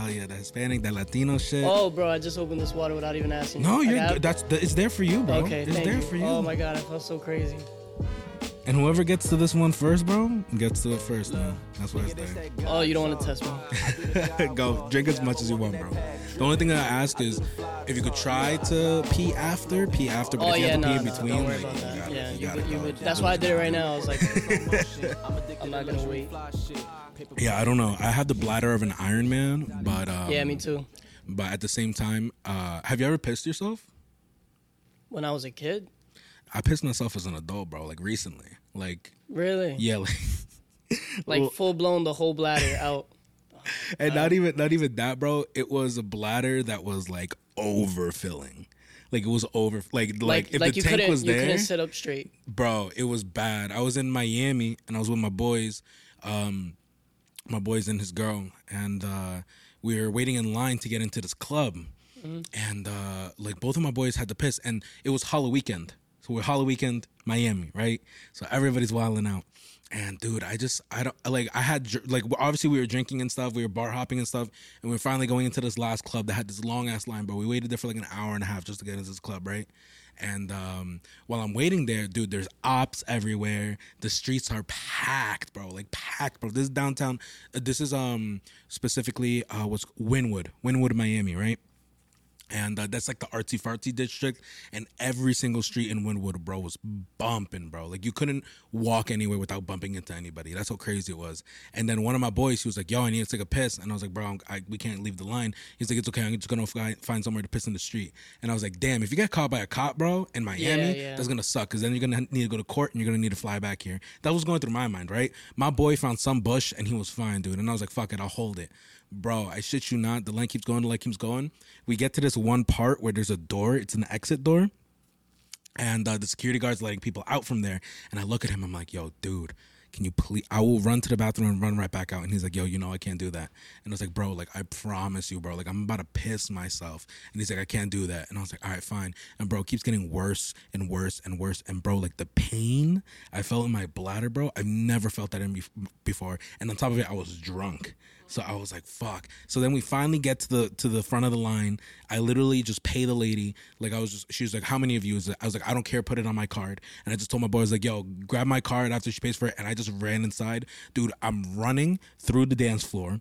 Hell yeah, the Hispanic, the Latino shit. Oh, bro, I just opened this water without even asking. no, I you're got- good. That's the, it's there for you, bro. Okay, it's thank there you. for you. Oh my god, I felt so crazy. And whoever gets to this one first, bro, gets to it first, man. That's what it's there. Oh, you don't want to test me? Go drink as much as you want, bro. The only thing I ask is if you could try to pee after, pee after. But Oh if you yeah, have to no, pee in between, don't like, you gotta- yeah, you you gotta you go. would. That's why I did it right now. I was like, I'm not gonna wait. Yeah, I don't know. I have the bladder of an Iron Man, but um, Yeah, me too. But at the same time, uh, have you ever pissed yourself? When I was a kid, I pissed myself as an adult, bro. Like recently, like really, yeah, like like well- full blown, the whole bladder out. and not even not even that, bro. It was a bladder that was like overfilling. Like it was over, like like, Like, if like the tank was you couldn't sit up straight. bro it was bad i was in miami and i was with my boys um my boys and his girl and uh we were waiting in line to get into this club. And uh like both of my boys had to piss and it was Halloween weekend. So we're Halloween weekend miami right? So everybody's wilding out. And dude i just i don't like i had like obviously we were drinking and stuff we were bar hopping and stuff and we are finally going into this last club that had this long ass line but we waited there for like an hour and a half just to get into this club right and um, while I'm waiting there, dude, there's ops everywhere. The streets are packed, bro. Like packed, bro. This is downtown. uh, This is um specifically uh what's Wynwood, Wynwood, Miami, right? And uh, that's like the artsy fartsy district, and every single street in Wynwood, bro, was bumping, bro. Like you couldn't walk anywhere without bumping into anybody. That's how crazy it was. And then one of my boys, he was like, "Yo, I need to take a piss," and I was like, "Bro, I'm- we can't leave the line." He's like, "It's okay. I'm just gonna fi- find somewhere to piss in the street." And I was like, "Damn, if you get caught by a cop, bro, in Miami, Yeah, yeah. that's gonna suck because then you're gonna need to go to court and you're gonna need to fly back here." That was going through my mind, right? My boy found some bush and he was fine, dude. And I was like, "Fuck it, I'll hold it." Bro, I shit you not. The line keeps going, the line keeps going. We get to this one part where there's a door. It's an exit door and uh, the security guard's letting people out from there. And I look at him, I'm like, yo, dude, can you please? I will run to the bathroom and run right back out. And he's like, yo, you know, I can't do that. And I was like, bro, like, I promise you, bro, like, I'm about to piss myself. And he's like, I can't do that. And I was like, all right, fine. And bro, keeps getting worse and worse and worse. And bro, like, the pain I felt in my bladder, bro, I've never felt that in bef- before. And on top of it, I was drunk. So I was like, fuck. So then we finally get to the to the front of the line. I literally just pay the lady. Like I was just she was like, How many of you is it? I was like, I don't care, put it on my card. And I just told my boys, like, yo, grab my card after she pays for it. And I just ran inside. Dude, I'm running through the dance floor.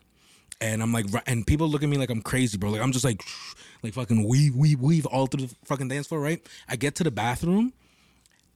And I'm like, and people look at me like I'm crazy, bro. Like I'm just like, like fucking weave, weave, weave all through the fucking dance floor, right? I get to the bathroom,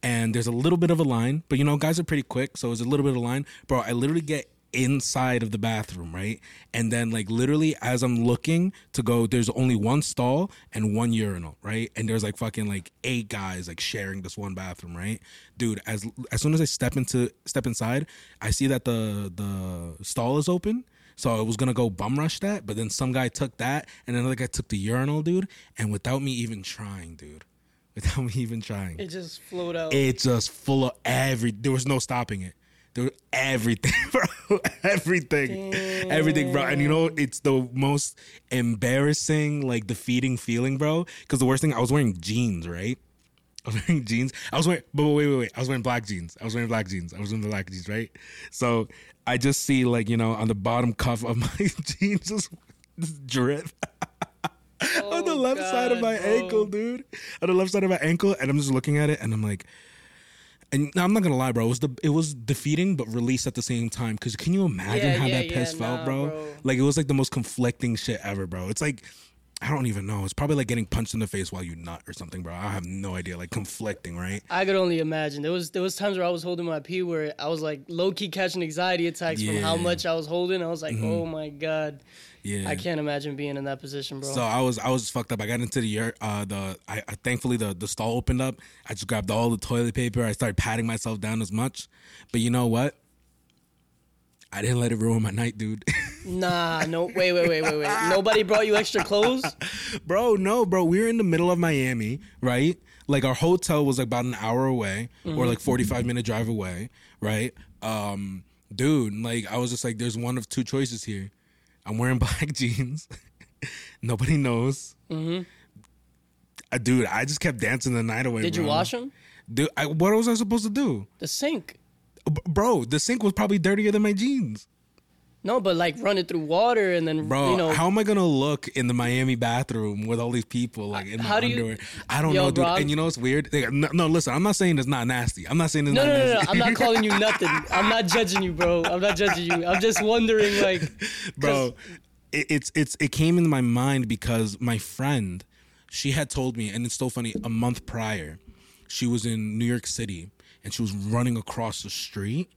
and there's a little bit of a line, but you know, guys are pretty quick, so it's a little bit of a line. Bro, I literally get inside of the bathroom, right? And then like literally as I'm looking to go, there's only one stall and one urinal, right? And there's like fucking like eight guys like sharing this one bathroom, right? Dude, as as soon as I step into step inside, I see that the the stall is open. So I was gonna go bum rush that, but then some guy took that, and another guy took the urinal, dude. And without me even trying, dude, without me even trying, It just flowed out. it just full of every. There was no stopping it. There everything, bro. everything, everything, bro. And you know, it's the most embarrassing, like defeating feeling, bro. Because the worst thing, I was wearing jeans, right? I was wearing jeans. I was wearing, but wait, wait, wait. I was wearing black jeans. I was wearing black jeans. I was wearing black jeans, right? So I just see, like, you know, on the bottom cuff of my jeans, just, just drip. on the Oh, left side of my bro. ankle, dude. On the left side of my ankle, and I'm just looking at it, and I'm like, and I'm not gonna lie, bro. It was the it was defeating but released at the same time. Cause can you imagine Yeah, how yeah, that piss yeah, felt, nah, bro? bro. Like it was like the most conflicting shit ever, bro. It's like I don't even know. It's probably like getting punched in the face while you nut or something, bro. I have no idea. Like conflicting, right? I could only imagine. There was there was times where I was holding my pee where I was like low key catching anxiety attacks from how Mm-hmm. much I was holding. I was like, oh my god, Yeah. I can't imagine being in that position, bro. So I was I was fucked up. I got into the uh the I, I thankfully the the stall opened up. I just grabbed all the toilet paper. I started patting myself down as much. But you know what? I didn't let it ruin my night, dude. nah, no, wait, wait, wait, wait, wait. Nobody brought you extra clothes. bro, no, bro. We were in the middle of Miami, right? Like our hotel was like about an hour away or like 45 minute drive away, right? Um, dude, like I was just like, there's one of two choices here. I'm wearing black jeans. Nobody knows. Mm-hmm. Uh, dude, I just kept dancing the night away. Did you bro. wash them? Dude, I, what was I supposed to do? The sink. B- bro, the sink was probably dirtier than my jeans. No, but like run it through water and then Bro, you know. how am I gonna look in the Miami bathroom with all these people like in my How do you- underwear? I don't Yo, know, dude. and you know what's weird? Like, No, no, listen, I'm not saying it's not nasty. I'm not saying it's no, not no, no, no, nasty. I'm not calling you nothing. I'm not judging you, bro. I'm not judging you. I'm just wondering, like, bro it, it's it's it came into my mind because my friend she had told me and it's so funny a month prior she was in new york city and she was running across the street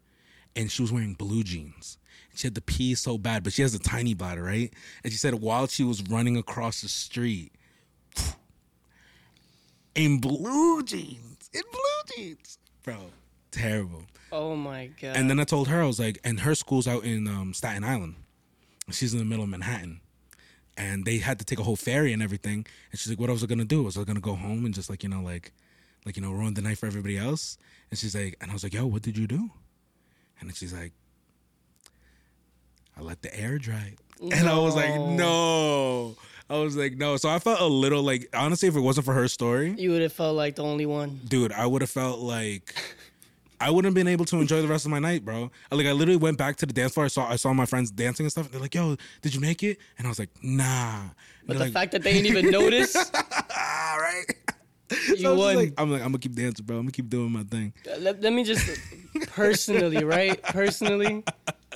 and she was wearing blue jeans she had to pee so bad but she has a tiny bladder right and she said while she was running across the street in blue jeans in blue jeans bro terrible oh my god. and then I told her I was like, and her school's out in um, Staten Island. She's in the middle of Manhattan, and they had to take a whole ferry and everything. And she's like, "What was I gonna do? Was I gonna go home and just like you know like, like you know ruin the night for everybody else?" And she's like, and I was like, "Yo, what did you do?" And then she's like, "I let the air dry." And I was like, "No." I was like, "No." So I felt a little like honestly, if it wasn't for her story, you would have felt like the only one. dude, I would have felt like I wouldn't have been able to enjoy the rest of my night, bro. Like I literally went back to the dance floor. I saw I saw my friends dancing and stuff. They're like, "Yo, did you make it?" And I was like, "Nah." But the like, fact that they didn't even notice, ah, right. you So won. like, I'm like, I'm gonna keep dancing, bro. I'm gonna keep doing my thing. let, let me just personally, right? Personally,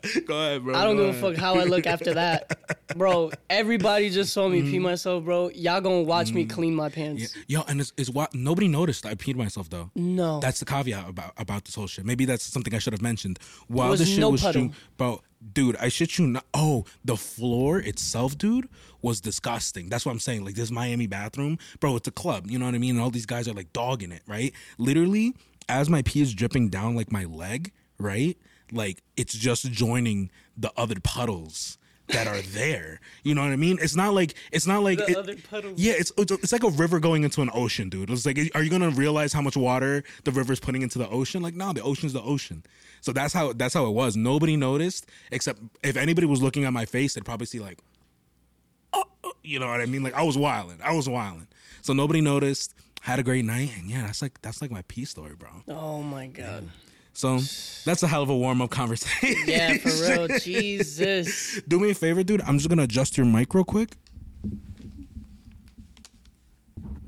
Go ahead, bro. I don't Go give a fuck how I look after that, bro. Everybody just saw me pee Mm-hmm. myself, bro. Y'all gonna watch me clean my pants? Yo, and it's, it's what nobody noticed. I peed myself though. No. That's the caveat about about this whole shit. Maybe that's something I should have mentioned. While was this shit no was puddle. stream- bro, dude, I shit you not. Oh, the floor itself, dude, was disgusting. That's what I'm saying. Like this Miami bathroom, bro, it's a club. You know what I mean? And all these guys are like dogging it, right? Literally, as my pee is dripping down like my leg, right? Like it's just joining the other puddles that are there. You know what I mean? It's not like it's not like The it- other puddles. yeah, it's it's it's like a river going into an ocean, dude. It's like, are you gonna realize how much water the river's putting into the ocean? Like, no, the ocean's the ocean. So that's how that's how it was. Nobody noticed, except if anybody was looking at my face, they'd probably see like, oh, oh, you know what I mean? Like I was wilding, I was wilding. So nobody noticed. Had a great night, and yeah, that's like that's like my peace story, bro. Oh my god. So that's a hell of a warm up conversation. Yeah, for real. Jesus. Do me a favor, dude. I'm just gonna adjust your mic real quick.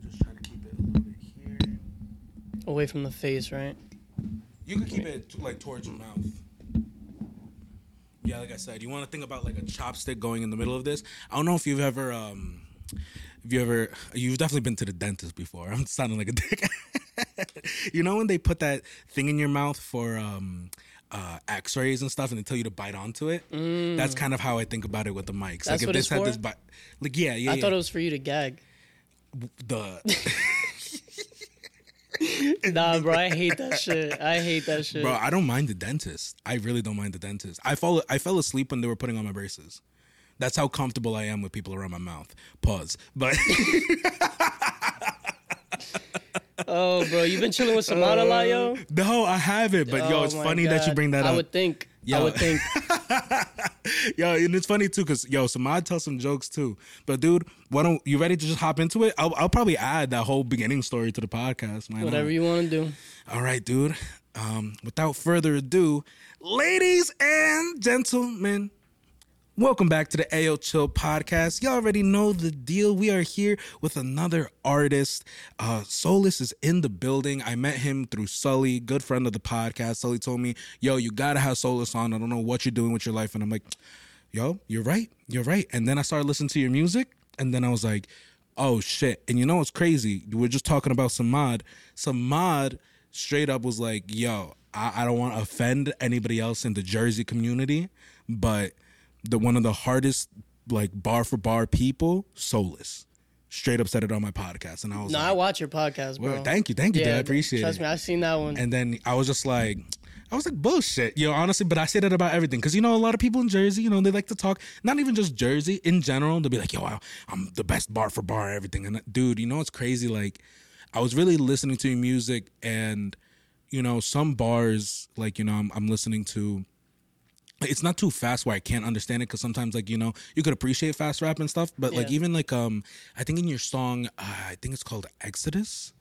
Just try to keep it a little bit here. Away from the face, right? You can keep it like towards your mouth. Yeah, like I said, you want to think about like a chopstick going in the middle of this. I don't know if you've ever, um, if you ever, you've definitely been to the dentist before. I'm sounding like a dick. you know when they put that thing in your mouth for um, uh, X-rays and stuff, and they tell you to bite onto it. That's kind of how I think about it with the mics. That's like if what this it's had for? this, bi- like yeah, yeah, I yeah. thought it was for you to gag. the. Nah, bro, I hate that shit. I hate that shit. Bro, I don't mind the dentist. I really don't mind the dentist. I fall I fell asleep when they were putting on my braces. That's how comfortable I am with people around my mouth. Pause. But Oh, bro, you've been chilling with Samad a lot, yo. no, I haven't. But yo, Oh it's my funny that you God. bring that up. I would think. I Yo. would think. yo, and it's funny too, cause yo, Samad tells some jokes too. But dude, why don't you ready to just hop into it? I'll, I'll probably add that whole beginning story to the podcast. Whatever you want to do. All right, dude. Um, without further ado, ladies and gentlemen, welcome back to the AO Chill podcast. Y'all already know the deal. We are here with another artist. Uh, Solus is in the building. I met him through Sully, good friend of the podcast. Sully told me, "Yo, you gotta have Solus on. I don't know what you're doing with your life," and I'm like, "Yo, you're right. You're right." And then I started listening to your music, and then I was like, "Oh shit!" And you know what's crazy? We are just talking about Samad. Samad straight up was like, "Yo, I, I don't want to offend anybody else in the Jersey community, but the one of the hardest like bar for bar people, Solus. Straight up said it on my podcast, and I was No, like, I watch your podcast, bro. well, thank you, thank you, dude. I appreciate trust it. Trust me, I've seen that one. And then I was just like, I was like, bullshit, you know, honestly, but I say that about everything. Cause you know, a lot of people in Jersey, you know, they like to talk, not even just Jersey, in general, they'll be like, yo, I'm the best bar for bar, everything. And dude, you know, it's crazy. Like, I was really listening to your music and, you know, some bars, like, you know, I'm, I'm listening to, it's not too fast where I can't understand it because sometimes like you know you could appreciate fast rap and stuff, but like even like um I think in your song uh, I think it's called Exodus,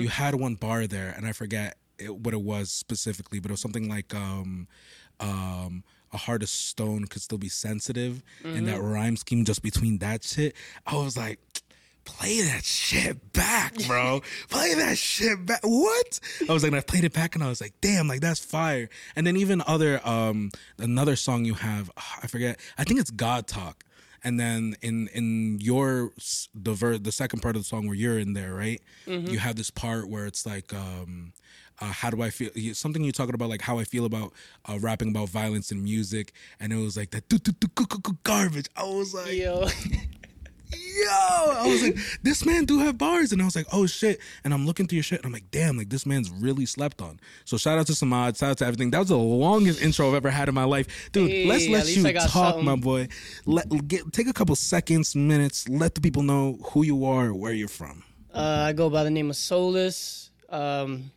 you had one bar there and I forget it, what it was specifically, but it was something like um um a heart of stone could still be sensitive, and that rhyme scheme just between that shit, I was like. Play that shit back, bro. Play that shit back. What? I was like, and I played it back, and I was like, damn, like that's fire. And then even other, um, another song you have, I forget. I think it's God Talk and then in in your the ver- the second part of the song where you're in there right you have this part where it's like um uh, how do I feel? Something you talking about, like how I feel about uh, rapping about violence in music, and it was like that "Do, do, do, gu- gu- gu- garbage. I was like, Yo, I was like, this man do have bars, and I was like, oh shit. And I'm looking through your shit, and I'm like, damn, like this man's really slept on. So shout out to Samad, shout out to everything. That was the longest intro I've ever had in my life, dude. Hey, let's let you talk, something. my boy. Let get take a couple seconds, minutes. Let the people know who you are, where you're from. uh, I go by the name of Solus. Um,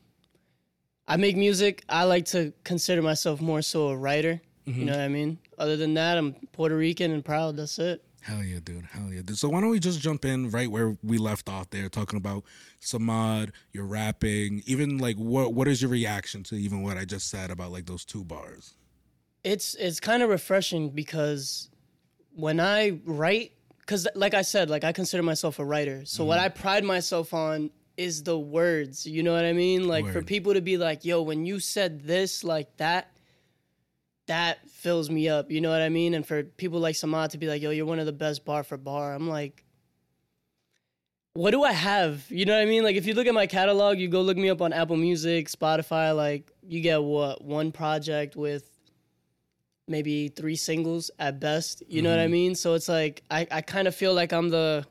I make music. I like to consider myself more so a writer. Mm-hmm. You know what I mean? Other than that, I'm Puerto Rican and proud. That's it. Hell yeah, dude. Hell yeah. Dude. So why don't we just jump in right where we left off there, talking about Samad, your rapping, even like what what is your reaction to even what I just said about like those two bars? it's it's kind of refreshing because when I write, because like I said, like I consider myself a writer. So what mm-hmm. I pride myself on is the words. You know what I mean? Like for people to be like, "Yo, when you said this like that." That fills me up, you know what I mean? And for people like Samad to be like, yo, you're one of the best bar for bar, I'm like, what do I have? You know what I mean? Like if you look at my catalog, you go look me up on Apple Music, Spotify, like you get what, one project with maybe three singles at best. You know what I mm-hmm. mean? So it's like I, I kind of feel like I'm the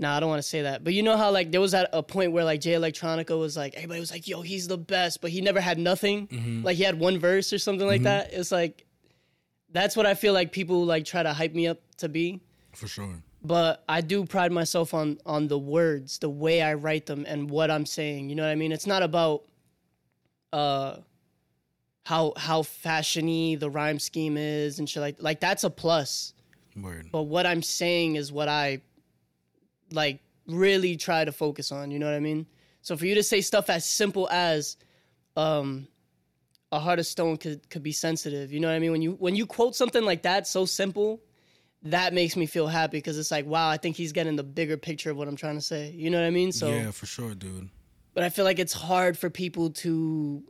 Nah, I don't want to say that. But you know how like there was at a point where like Jay Electronica was like everybody was like, "Yo, he's the best," but he never had nothing. Like he had one verse or something like that. It's like that's what I feel like people like try to hype me up to be. For sure. But I do pride myself on on the words, the way I write them and what I'm saying. You know what I mean? It's not about uh how how fashiony the rhyme scheme is and shit like like that's a plus. Word. But what I'm saying is what I like really try to focus on, you know what I mean? So for you to say stuff as simple as um a heart of stone could could be sensitive, you know what I mean? When you when you quote something like that so simple, that makes me feel happy because it's like, wow, I think he's getting the bigger picture of what I'm trying to say. You know what I mean? So yeah, for sure, dude. but I feel like it's hard for people to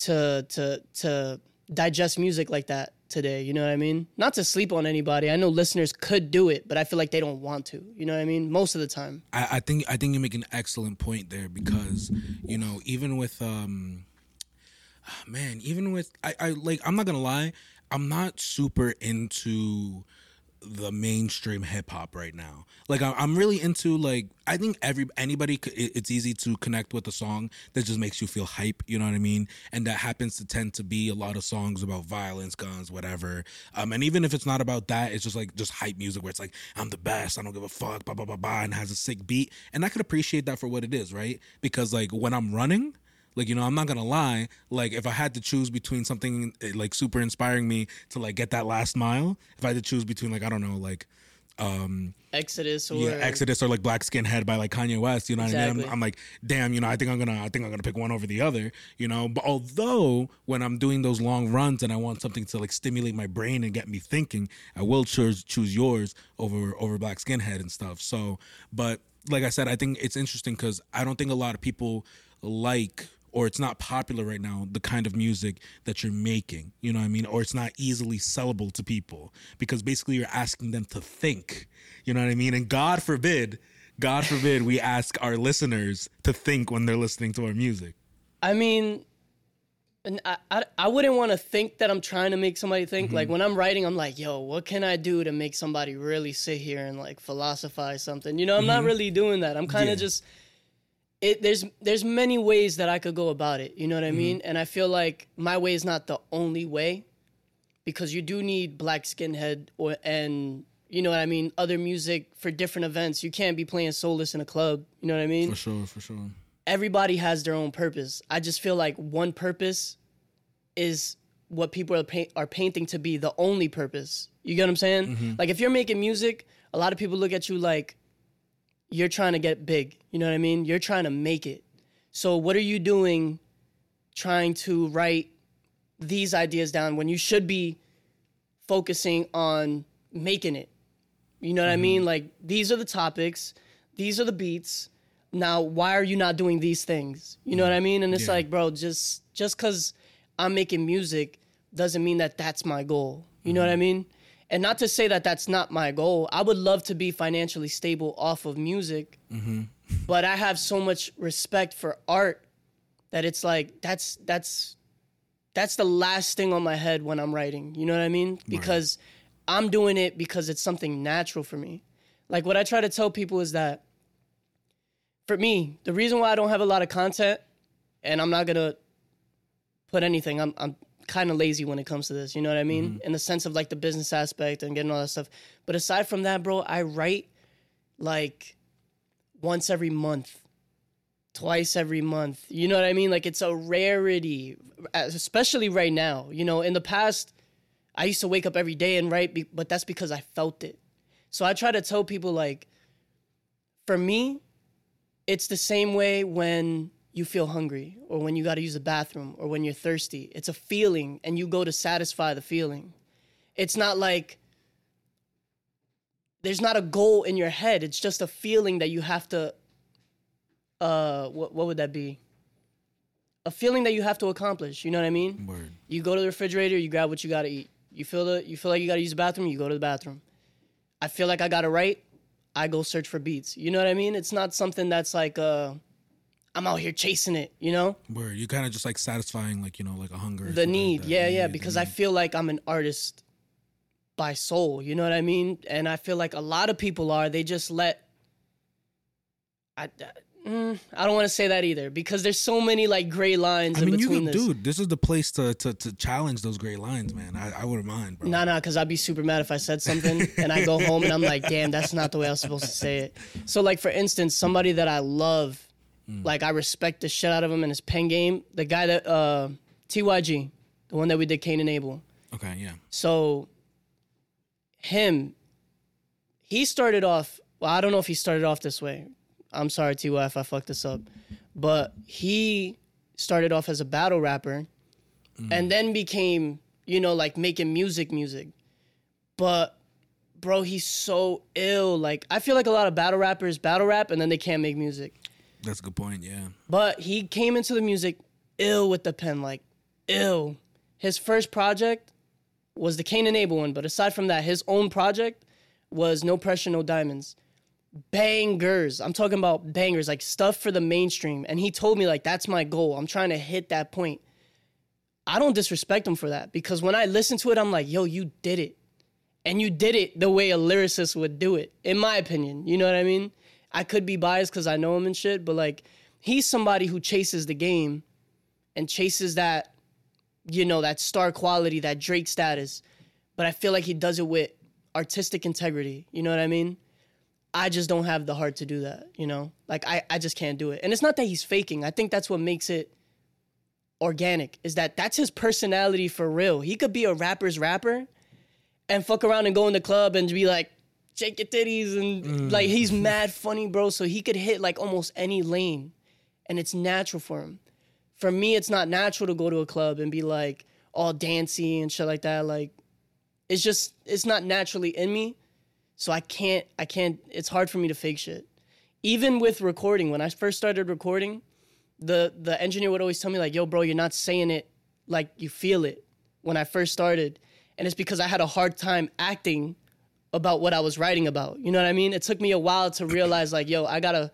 to to to digest music like that today. You know what I mean? Not to sleep on anybody. I know listeners could do it, but I feel like they don't want to. You know what I mean? Most of the time. I, I think I think you make an excellent point there because you know even with um man even with I, I like I'm not gonna lie I'm not super into the mainstream hip hop right now. Like I'm really into like I think every anybody it's easy to connect with a song that just makes you feel hype. You know what I mean? And that happens to tend to be a lot of songs about violence, guns, whatever. Um, and even if it's not about that, it's just like just hype music where it's like I'm the best. I don't give a fuck. Blah blah blah blah, and has a sick beat. And I could appreciate that for what it is, right? Because like when I'm running. Like you know, I'm not gonna lie. Like if I had to choose between something eh, like super inspiring me to like get that last mile, if I had to choose between like I don't know, like um Exodus or yeah, Exodus or like Black Skinhead by like Kanye West, you know what I mean? I'm, I'm like, damn, you know, I think I'm gonna, I think I'm gonna pick one over the other, you know. But although when I'm doing those long runs and I want something to like stimulate my brain and get me thinking, I will choose choose yours over over Black Skinhead and stuff. So, but like I said, I think it's interesting because I don't think a lot of people like or it's not popular right now the kind of music that you're making you know what i mean or it's not easily sellable to people because basically you're asking them to think you know what i mean and god forbid god forbid we ask our listeners to think when they're listening to our music I mean, and I, I, I wouldn't want to think that I'm trying to make somebody think. Mm-hmm. Like when I'm writing, I'm like, yo, what can I do to make somebody really sit here and like philosophize something? You know, I'm not really doing that. I'm kind of Mm-hmm. Yeah. just. It, there's there's many ways that I could go about it. You know what I Mm-hmm. mean? And I feel like my way is not the only way, because you do need black skinhead or and you know what I mean other music for different events. You can't be playing Solus in a club. You know what I mean? for sure for sure everybody has their own purpose. I just feel like one purpose is what people are paint, are painting to be the only purpose. You get what I'm saying? Like if you're making music, a lot of people look at you like you're trying to get big. You know what I mean? You're trying to make it. So what are you doing trying to write these ideas down when you should be focusing on making it. You know what I mean? Mm-hmm. Like these are the topics, these are the beats. Now, why are you not doing these things? You know what I mm-hmm. mean? And it's Yeah. like, bro, just just cuz I'm making music doesn't mean that that's my goal. You know what I mm-hmm. mean? And not to say that that's not my goal. I would love to be financially stable off of music. Mm-hmm. But I have so much respect for art that it's like that's that's that's the last thing on my head when I'm writing. You know what I mean? Because I'm doing it because it's something natural for me. Like what I try to tell people is that for me, the reason why I don't have a lot of content and I'm not gonna put anything, I'm I'm kind of lazy when it comes to this. You know what I mean? Mm-hmm. In the sense of like the business aspect and getting all that stuff. But aside from that, bro, I write like once every month twice every month. You know what I mean? Like it's a rarity, especially right now. You know, in the past, I used to wake up every day and write, but that's because I felt it. So I try to tell people like, for me, it's the same way when you feel hungry or when you got to use the bathroom or when you're thirsty. It's a feeling and you go to satisfy the feeling. It's not like there's not a goal in your head. It's just a feeling that you have to uh what what would that be? A feeling that you have to accomplish, you know what I mean? Word. You go to the refrigerator, you grab what you got to eat. You feel the you feel like you got to use the bathroom, you go to the bathroom. I feel like I got to write, I go search for beats. You know what I mean? It's not something that's like uh I'm out here chasing it, you know? Word. you're kind of just like satisfying like you know like a hunger. The something like need. yeah, yeah, need, because I feel like I'm an artist by soul, you know what I mean? And I feel like a lot of people are, they just let I mm, I don't want to say that either because there's so many like gray lines I in mean, you between could, this. dude. This is the place to, to to challenge those gray lines, man. I, I wouldn't mind, bro. Nah, nah, because I'd be super mad if I said something and I go home and I'm like, damn, that's not the way I was supposed to say it. So, like, for instance, somebody that I love, like, I respect the shit out of him in his pen game, the guy that, uh, TYG, the one that we did Cain and Abel. Okay, yeah. So, him, he started off, well, I don't know if he started off this way. I'm sorry, TY, if I fucked this up. But he started off as a battle rapper and then became, you know, like making music, music. But, bro, he's so ill. Like, I feel like a lot of battle rappers battle rap and then they can't make music. That's a good point. Yeah. But he came into the music ill with the pen, like ill. His first project was the Cain and Abel one, but aside from that, his own project was No Pressure, No Diamonds. Bangers. I'm talking about bangers, like stuff for the mainstream. And he told me, like, that's my goal. I'm trying to hit that point. I don't disrespect him for that because when I listen to it, I'm like, yo, you did it. And you did it the way a lyricist would do it, in my opinion. You know what I mean? I could be biased because I know him and shit, but like, he's somebody who chases the game and chases that, you know, that star quality, that Drake status. But I feel like he does it with artistic integrity. You know what I mean? I just don't have the heart to do that, you know? Like I, I just can't do it. And it's not that he's faking. I think that's what makes it organic, is that that's his personality for real. He could be a rapper's rapper and fuck around and go in the club and be like, shake your titties and mm. like he's mad funny, bro. So he could hit like almost any lane. And it's natural for him. For me, it's not natural to go to a club and be like all dancey and shit like that. Like it's just it's not naturally in me. So I can't I can't it's hard for me to fake shit. Even with recording, when I first started recording, the the engineer would always tell me like, "Yo, bro, you're not saying it like you feel it." When I first started, and it's because I had a hard time acting about what I was writing about. You know what I mean? It took me a while to realize like, "Yo, I gotta."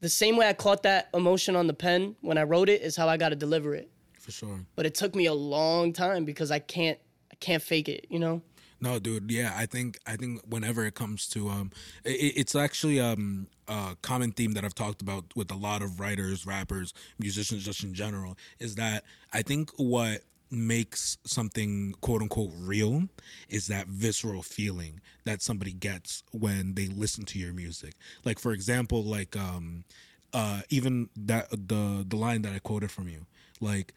The same way I caught that emotion on the pen when I wrote it is how I gotta deliver it. For sure. But it took me a long time because I can't I can't fake it. You know? No, dude. Yeah, I think I think whenever it comes to um, it, it's actually um a common theme that I've talked about with a lot of writers, rappers, musicians, just in general, is that I think what makes something quote unquote real is that visceral feeling that somebody gets when they listen to your music. Like for example, like um uh even that the the line that I quoted from you, like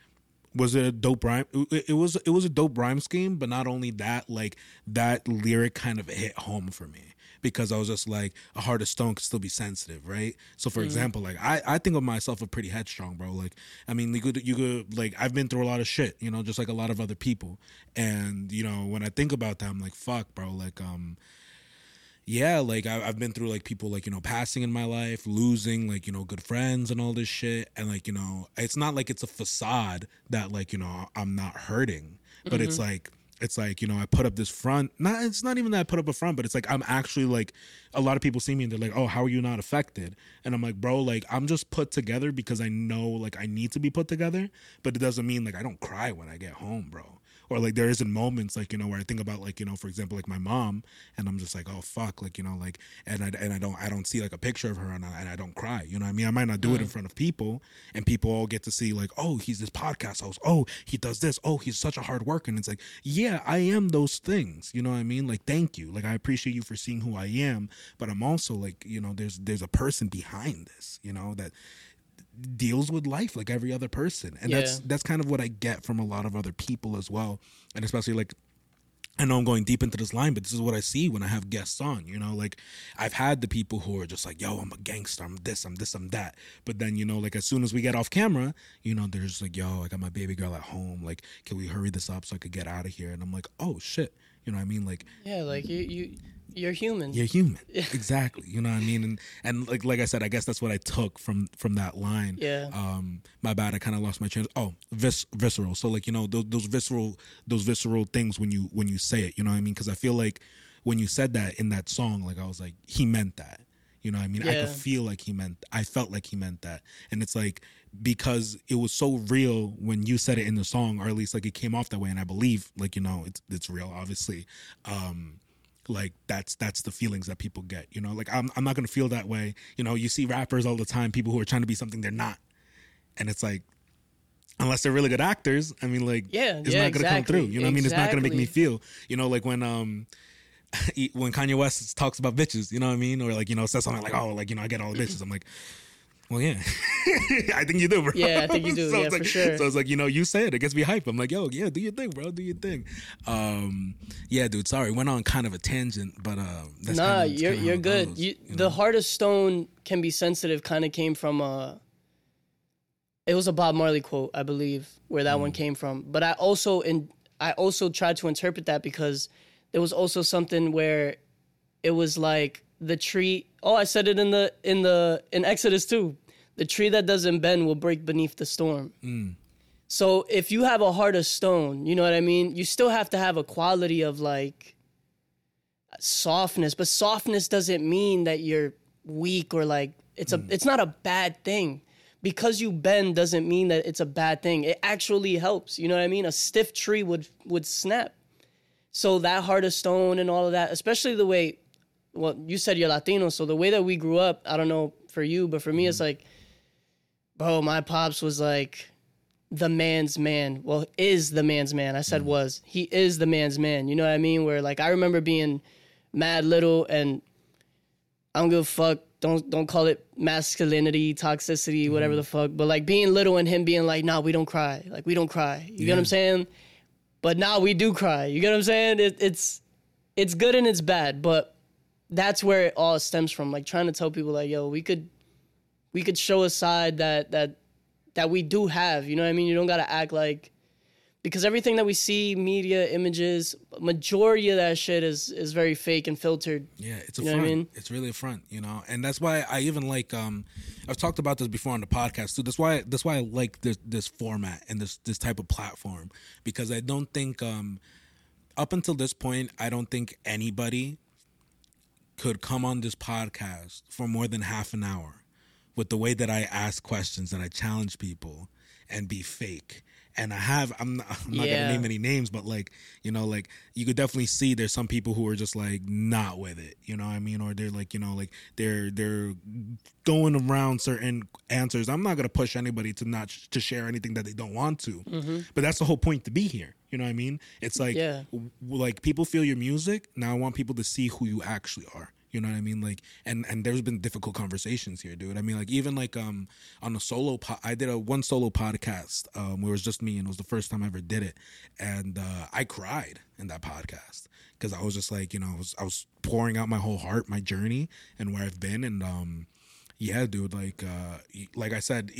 was it a dope rhyme it, it was it was a dope rhyme scheme but not only that like that lyric kind of hit home for me because I was just like a heart of stone could still be sensitive, right? So for example, like I, I think of myself as pretty headstrong, bro. Like I mean, you could you could like I've been through a lot of shit, you know, just like a lot of other people. And you know, when I think about that, I'm like, fuck, bro. Like um, yeah, like I, I've been through like people like you know passing in my life, losing like you know good friends and all this shit, and like you know it's not like it's a facade that like you know I'm not hurting, but it's like it's like you know I put up this front. Not it's not even that I put up a front, but it's like I'm actually like a lot of people see me and they're like, oh, how are you not affected? And I'm like, bro, like I'm just put together because I know like I need to be put together, but it doesn't mean like I don't cry when I get home, bro or like there isn't moments like you know where I think about like you know for example like my mom and I'm just like oh fuck like you know like and I and I don't I don't see like a picture of her and I, and I don't cry you know what I mean? I might not do it in mm. front of people and people all get to see like oh he's this podcast host. Oh he does this. Oh he's such a hard worker and it's like yeah I am those things you know what I mean? Like thank you. Like I appreciate you for seeing who I am but I'm also like you know there's there's a person behind this you know that deals with life like every other person and that's that's kind of what i get from a lot of other people as well and especially like I know I'm going deep into this line, but this is what I see when I have guests on. You know, like I've had the people who are just like, "Yo, I'm a gangster. I'm this. I'm this. I'm that." But then, you know, like as soon as we get off camera, you know, they're just like, "Yo, I got my baby girl at home. Like, can we hurry this up so I could get out of here?" And I'm like, "Oh shit." You know what I mean? Like Yeah, like you you you're human. you're human. exactly. You know what I mean? And and like like I said, I guess that's what I took from from that line. Yeah. Um, my bad. I kind of lost my chance. Oh, vis- visceral. So like you know those, those visceral those visceral things when you when you say it. You know what I mean? Because I feel like when you said that in that song, like I was like, he meant that. You know what I mean? Yeah. I could feel like he meant. I felt like he meant that, and it's like because it was so real when you said it in the song, or at least like it came off that way, and I believe like you know it's it's real, obviously. Um, like that's that's the feelings that people get you know? Like I'm, I'm not gonna feel that way. You know you see rappers all the time people who are trying to be something they're not. And it's like unless they're really good actors i mean like Yeah, it's yeah, not gonna come through. You know what i mean? It's not gonna make me feel you know? Like when um when kanye west talks about bitches you know what i mean? Or like you know says something like oh like you know i get all the bitches. I'm like well, yeah, I think you do, bro. Yeah, I think you do. so Yeah, it's for like, sure. So it's like you know, you say it, it gets me hype. I'm like, yo, yeah, do your thing, bro, do your thing. Um, yeah, dude. Sorry, went on kind of a tangent, but uh, that's nah, kinda, you're kinda you're good. goes, you, you the know? heart of stone can be sensitive. Kind of came from a. It was a Bob Marley quote, I believe, where that Mm. one came from. But I also in I also tried to interpret that because there was also something where it was like the tree. Oh, I said it in the in the in Exodus too. The tree that doesn't bend will break beneath the storm. Mm. So if you have a heart of stone, you know what I mean. You still have to have a quality of like softness, but softness doesn't mean that you're weak or like it's a. It's not a bad thing. Because you bend doesn't mean that it's a bad thing. It actually helps. You know what I mean? A stiff tree would would snap. So that heart of stone and all of that, especially the way, well, you said you're Latino, so the way that we grew up, I don't know for you, but for me, it's mm-hmm. like, bro, my pops was like the man's man. Well, is the man's man. I said mm-hmm. was. He is the man's man. You know what I mean? Where like I remember being mad little and I don't give a fuck. Don't don't call it masculinity, toxicity, whatever mm-hmm. the fuck. But like being little and him being like, nah, we don't cry. Like we don't cry. You get what I'm saying? But now we do cry. You get what I'm saying? It, it's it's good and it's bad, but that's where it all stems from. Like trying to tell people like, yo, we could we could show a side that that that we do have. You know what I mean? You don't gotta act like because everything that we see, media, images, majority of that shit is is very fake and filtered. Yeah, it's a You know what front. I mean? It's really a front, you know, and that's why I even like. um I've talked about this before on the podcast too. That's why that's why I like this this format and this this type of platform because I don't think um up until this point I don't think anybody could come on this podcast for more than half an hour with the way that I ask questions and I challenge people and be fake. And I have I'm not, I'm not Yeah. gonna name any names, but like you know, like you could definitely see there's some people who are just like not with it, you know what I mean, or they're like you know like they're they're going around certain answers. I'm not gonna push anybody to not sh- to share anything that they don't want to, mm-hmm. but that's the whole point to be here. You know what I mean? It's like Yeah. like people feel your music. Now I want people to see who you actually are. You know what I mean? Like, and and there's been difficult conversations here, dude. I mean, like even like um on a solo, po- I did a one solo podcast um where it was just me, and it was the first time I ever did it, and uh, I cried in that podcast because I was just like, you know, I was I was pouring out my whole heart, my journey, and where I've been, and um, yeah, dude, like uh, like I said.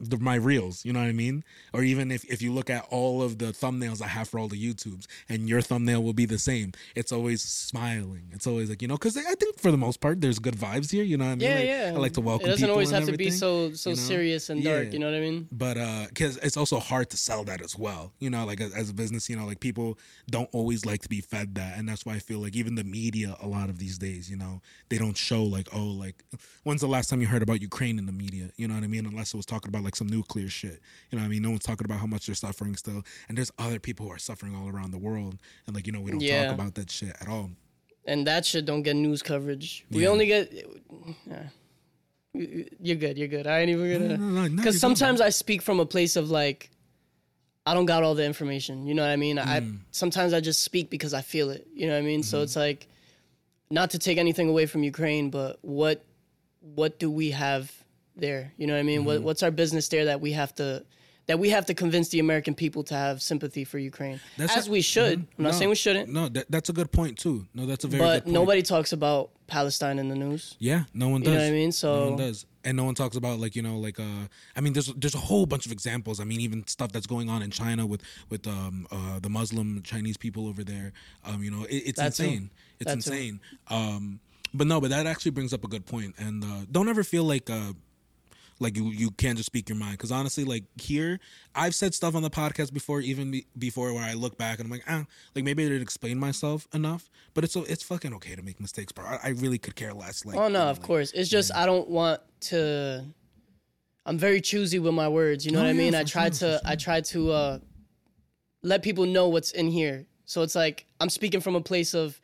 The, my reels, you know what I mean? Or even if, if you look at all of the thumbnails I have for all the YouTubes and your thumbnail will be the same, it's always smiling. It's always like, you know, because I think for the most part, there's good vibes here, you know what I mean? Yeah, Like, yeah. I like to welcome It doesn't always have to be so so you know? serious and dark. Yeah. You know what I mean? but uh because it's also hard to sell that as well you know like as, as a business you know like people don't always like to be fed that and that's why i feel like even the media a lot of these days you know they don't show like oh like when's the last time you heard about ukraine in the media you know what i mean unless it was talking about like some nuclear shit you know what i mean no one's talking about how much they're suffering still and there's other people who are suffering all around the world and like you know we don't Yeah. talk about that shit at all And that shit don't get news coverage. We Yeah. only get. Yeah. You- You're good. You're good. I ain't even gonna. no, no, no, Because sometimes I speak from a place of like, I don't got all the information. You know what I mean? I Mm. sometimes I just speak because I feel it. You know what I mean? Mm-hmm. So it's like, not to take anything away from Ukraine, but what, what do we have there? You know what I mean? Mm-hmm. What, what's our business there that we have to, that we have to convince the American people to have sympathy for Ukraine, That's as a- we should. I'm not No, saying we shouldn't, no that, that's a good point too no that's a very good but nobody talks about Palestine in the news. Yeah, no one You does. know what I mean? So no one does, and no one talks about like you know like uh I mean there's there's a whole bunch of examples. I mean even stuff that's going on in China with with um uh the Muslim Chinese people over there. Um you know it, it's That too. insane. It's insane. Um but no, but that actually brings up a good point. And uh don't ever feel like uh like you you can't just speak your mind because honestly like here i've said stuff on the podcast before even be, before where i look back and i'm like ah like maybe i didn't explain myself enough but it's it's fucking okay to make mistakes bro i, I really could care less like Oh no, of like- course. It's just I don't want to. I'm very choosy with my words. You know Oh, what I mean? I try sure, to I try to uh, let people know what's in here. So it's like I'm speaking from a place of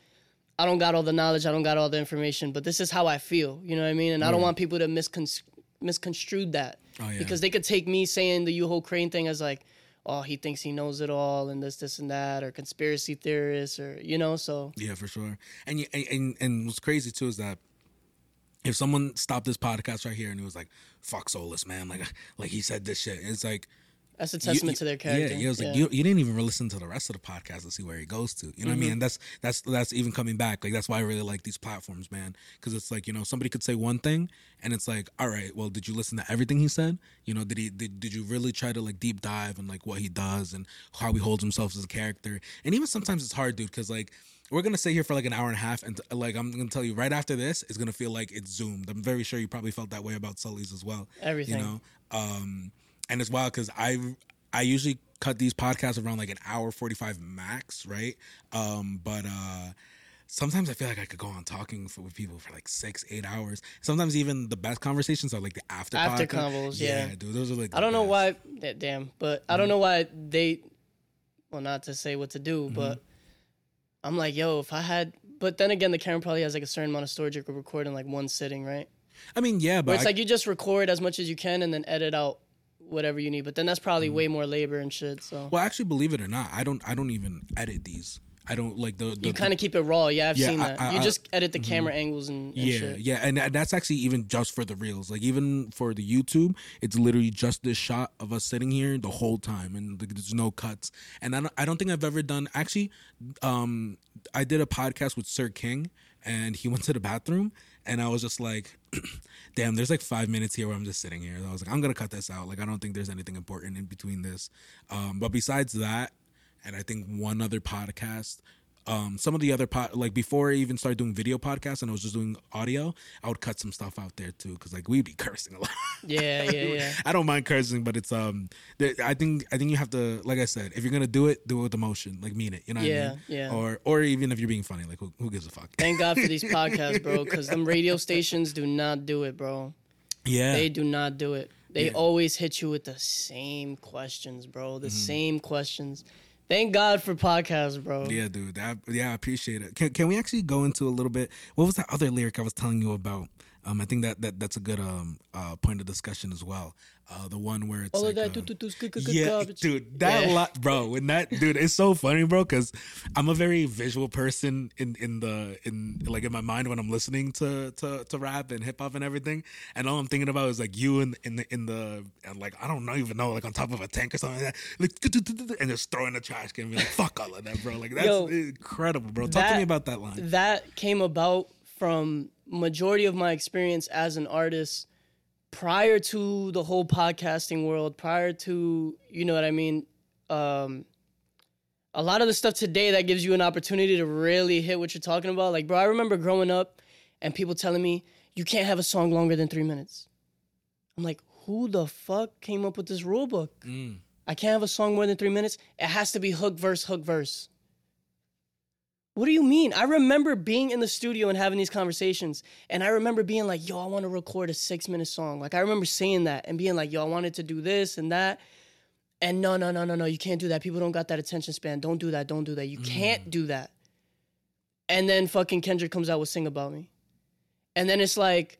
I don't got all the knowledge, I don't got all the information, but this is how I feel. You know what I mean? And I don't want people to miscon- misconstrue that Oh, yeah. because they could take me saying the Yuho Crane thing as like. Oh, he thinks he knows it all, and this, this, and that, or conspiracy theorists, or you know. So Yeah, for sure. And you, and, and and what's crazy too is that if someone stopped this podcast right here and he was like, "Fuck Solus, man," like like he said this shit, it's like that's a testament you- to their character. Yeah, yeah. It was like Yeah. you, you didn't even listen to the rest of the podcast to see where he goes to. You know what I mean? Mm-hmm. And that's that's that's even coming back. Like that's why I really like these platforms, man. Because it's like you know somebody could say one thing, and it's like, all right, well, did you listen to everything he said? You know, did he did, did you really try to like deep dive and like what he does and how he holds himself as a character? And even sometimes it's hard, dude, because like. We're gonna stay here for like an hour and a half, and like I'm gonna tell you, right after this, it's gonna feel like it's zoomed. I'm very sure you probably felt that way about Sully's as well. Everything. you know. Um, and it's wild because I I usually cut these podcasts around like an hour forty five max, right? Um, but uh, sometimes I feel like I could go on talking for, with people for like six, eight hours. Sometimes even the best conversations are like the after After convos, yeah. dude, those are like. I don't know why. da- Damn, but I don't know why they. Well, not to say what to do, Mm-hmm. but I'm like, yo, if I had. But then again, the camera probably has like a certain amount of storage you could record in like one sitting, right? I mean, yeah, but Where it's I- like you just record as much as you can and then edit out whatever you need. But then that's probably Mm-hmm. way more labor and shit. So well, actually, believe it or not, I don't. I don't even edit these. I don't like the. the you kind of keep it raw. Yeah, I've Yeah, seen that. I- you I- just edit the camera angles and, and yeah, shit. yeah, and that- that's actually even just for the reels. Like even for the YouTube, it's literally just this shot of us sitting here the whole time, and like, there's no cuts. And I don't, I don't think I've ever done. Actually, um, I did a podcast with Sir King, and he went to the bathroom, and I was just like, "Damn, there's like five minutes here where I'm just sitting here." I was like, "I'm gonna cut this out. Like I don't think there's anything important in between this." Um, but besides that, and I think one other podcast um some of the other pod like before i even started doing video podcasts and i was just doing audio i would cut some stuff out there too because like we'd be cursing a lot Yeah, yeah, yeah. i don't mind cursing but it's um there- i think i think you have to like i said if you're gonna do it do it with emotion like mean it you know what Yeah, i mean yeah. or or even if you're being funny like who, who gives a fuck Thank God for these podcasts, bro, because them radio stations do not do it, bro. yeah They do not do it. They Yeah. Mm-hmm. always hit you with the same questions, bro. The same questions. Thank God for podcasts, bro. yeah dude yeah i appreciate it can, can we actually go into a little bit what was that other lyric i was telling you about Um, I think that, that that's a good um uh point of discussion as well. Uh, the one where it's All like, of that, uh, yeah, garbage. dude, that Yeah. lot, bro. When that dude, it's so funny, bro, because I'm a very visual person in in the in like in my mind when I'm listening to to to rap and hip hop and everything, and all I'm thinking about is like you in in the in the and like I don't know even know like on top of a tank or something like that, like and just throwing the trash can, and be like fuck all of that, bro. Like that's Yo, incredible, bro. Talk to me about that line. that came about from majority of my experience as an artist prior to the whole podcasting world prior to you know what i mean um a lot of the stuff today that gives you an opportunity to really hit what you're talking about like bro i remember growing up and people telling me you can't have a song longer than three minutes i'm like who the fuck came up with this rule book Mm. I can't have a song more than three minutes. It has to be hook, verse, hook, verse. What do you mean? I remember being in the studio and having these conversations, and I remember being like, yo, I want to record a six minute song. Like, I remember saying that and being like, yo, I wanted to do this and that. And no, no, no, no, no, you can't do that. People don't got that attention span. Don't do that. Don't do that. You mm. can't do that. And then fucking Kendrick comes out with Sing About Me. And then it's like,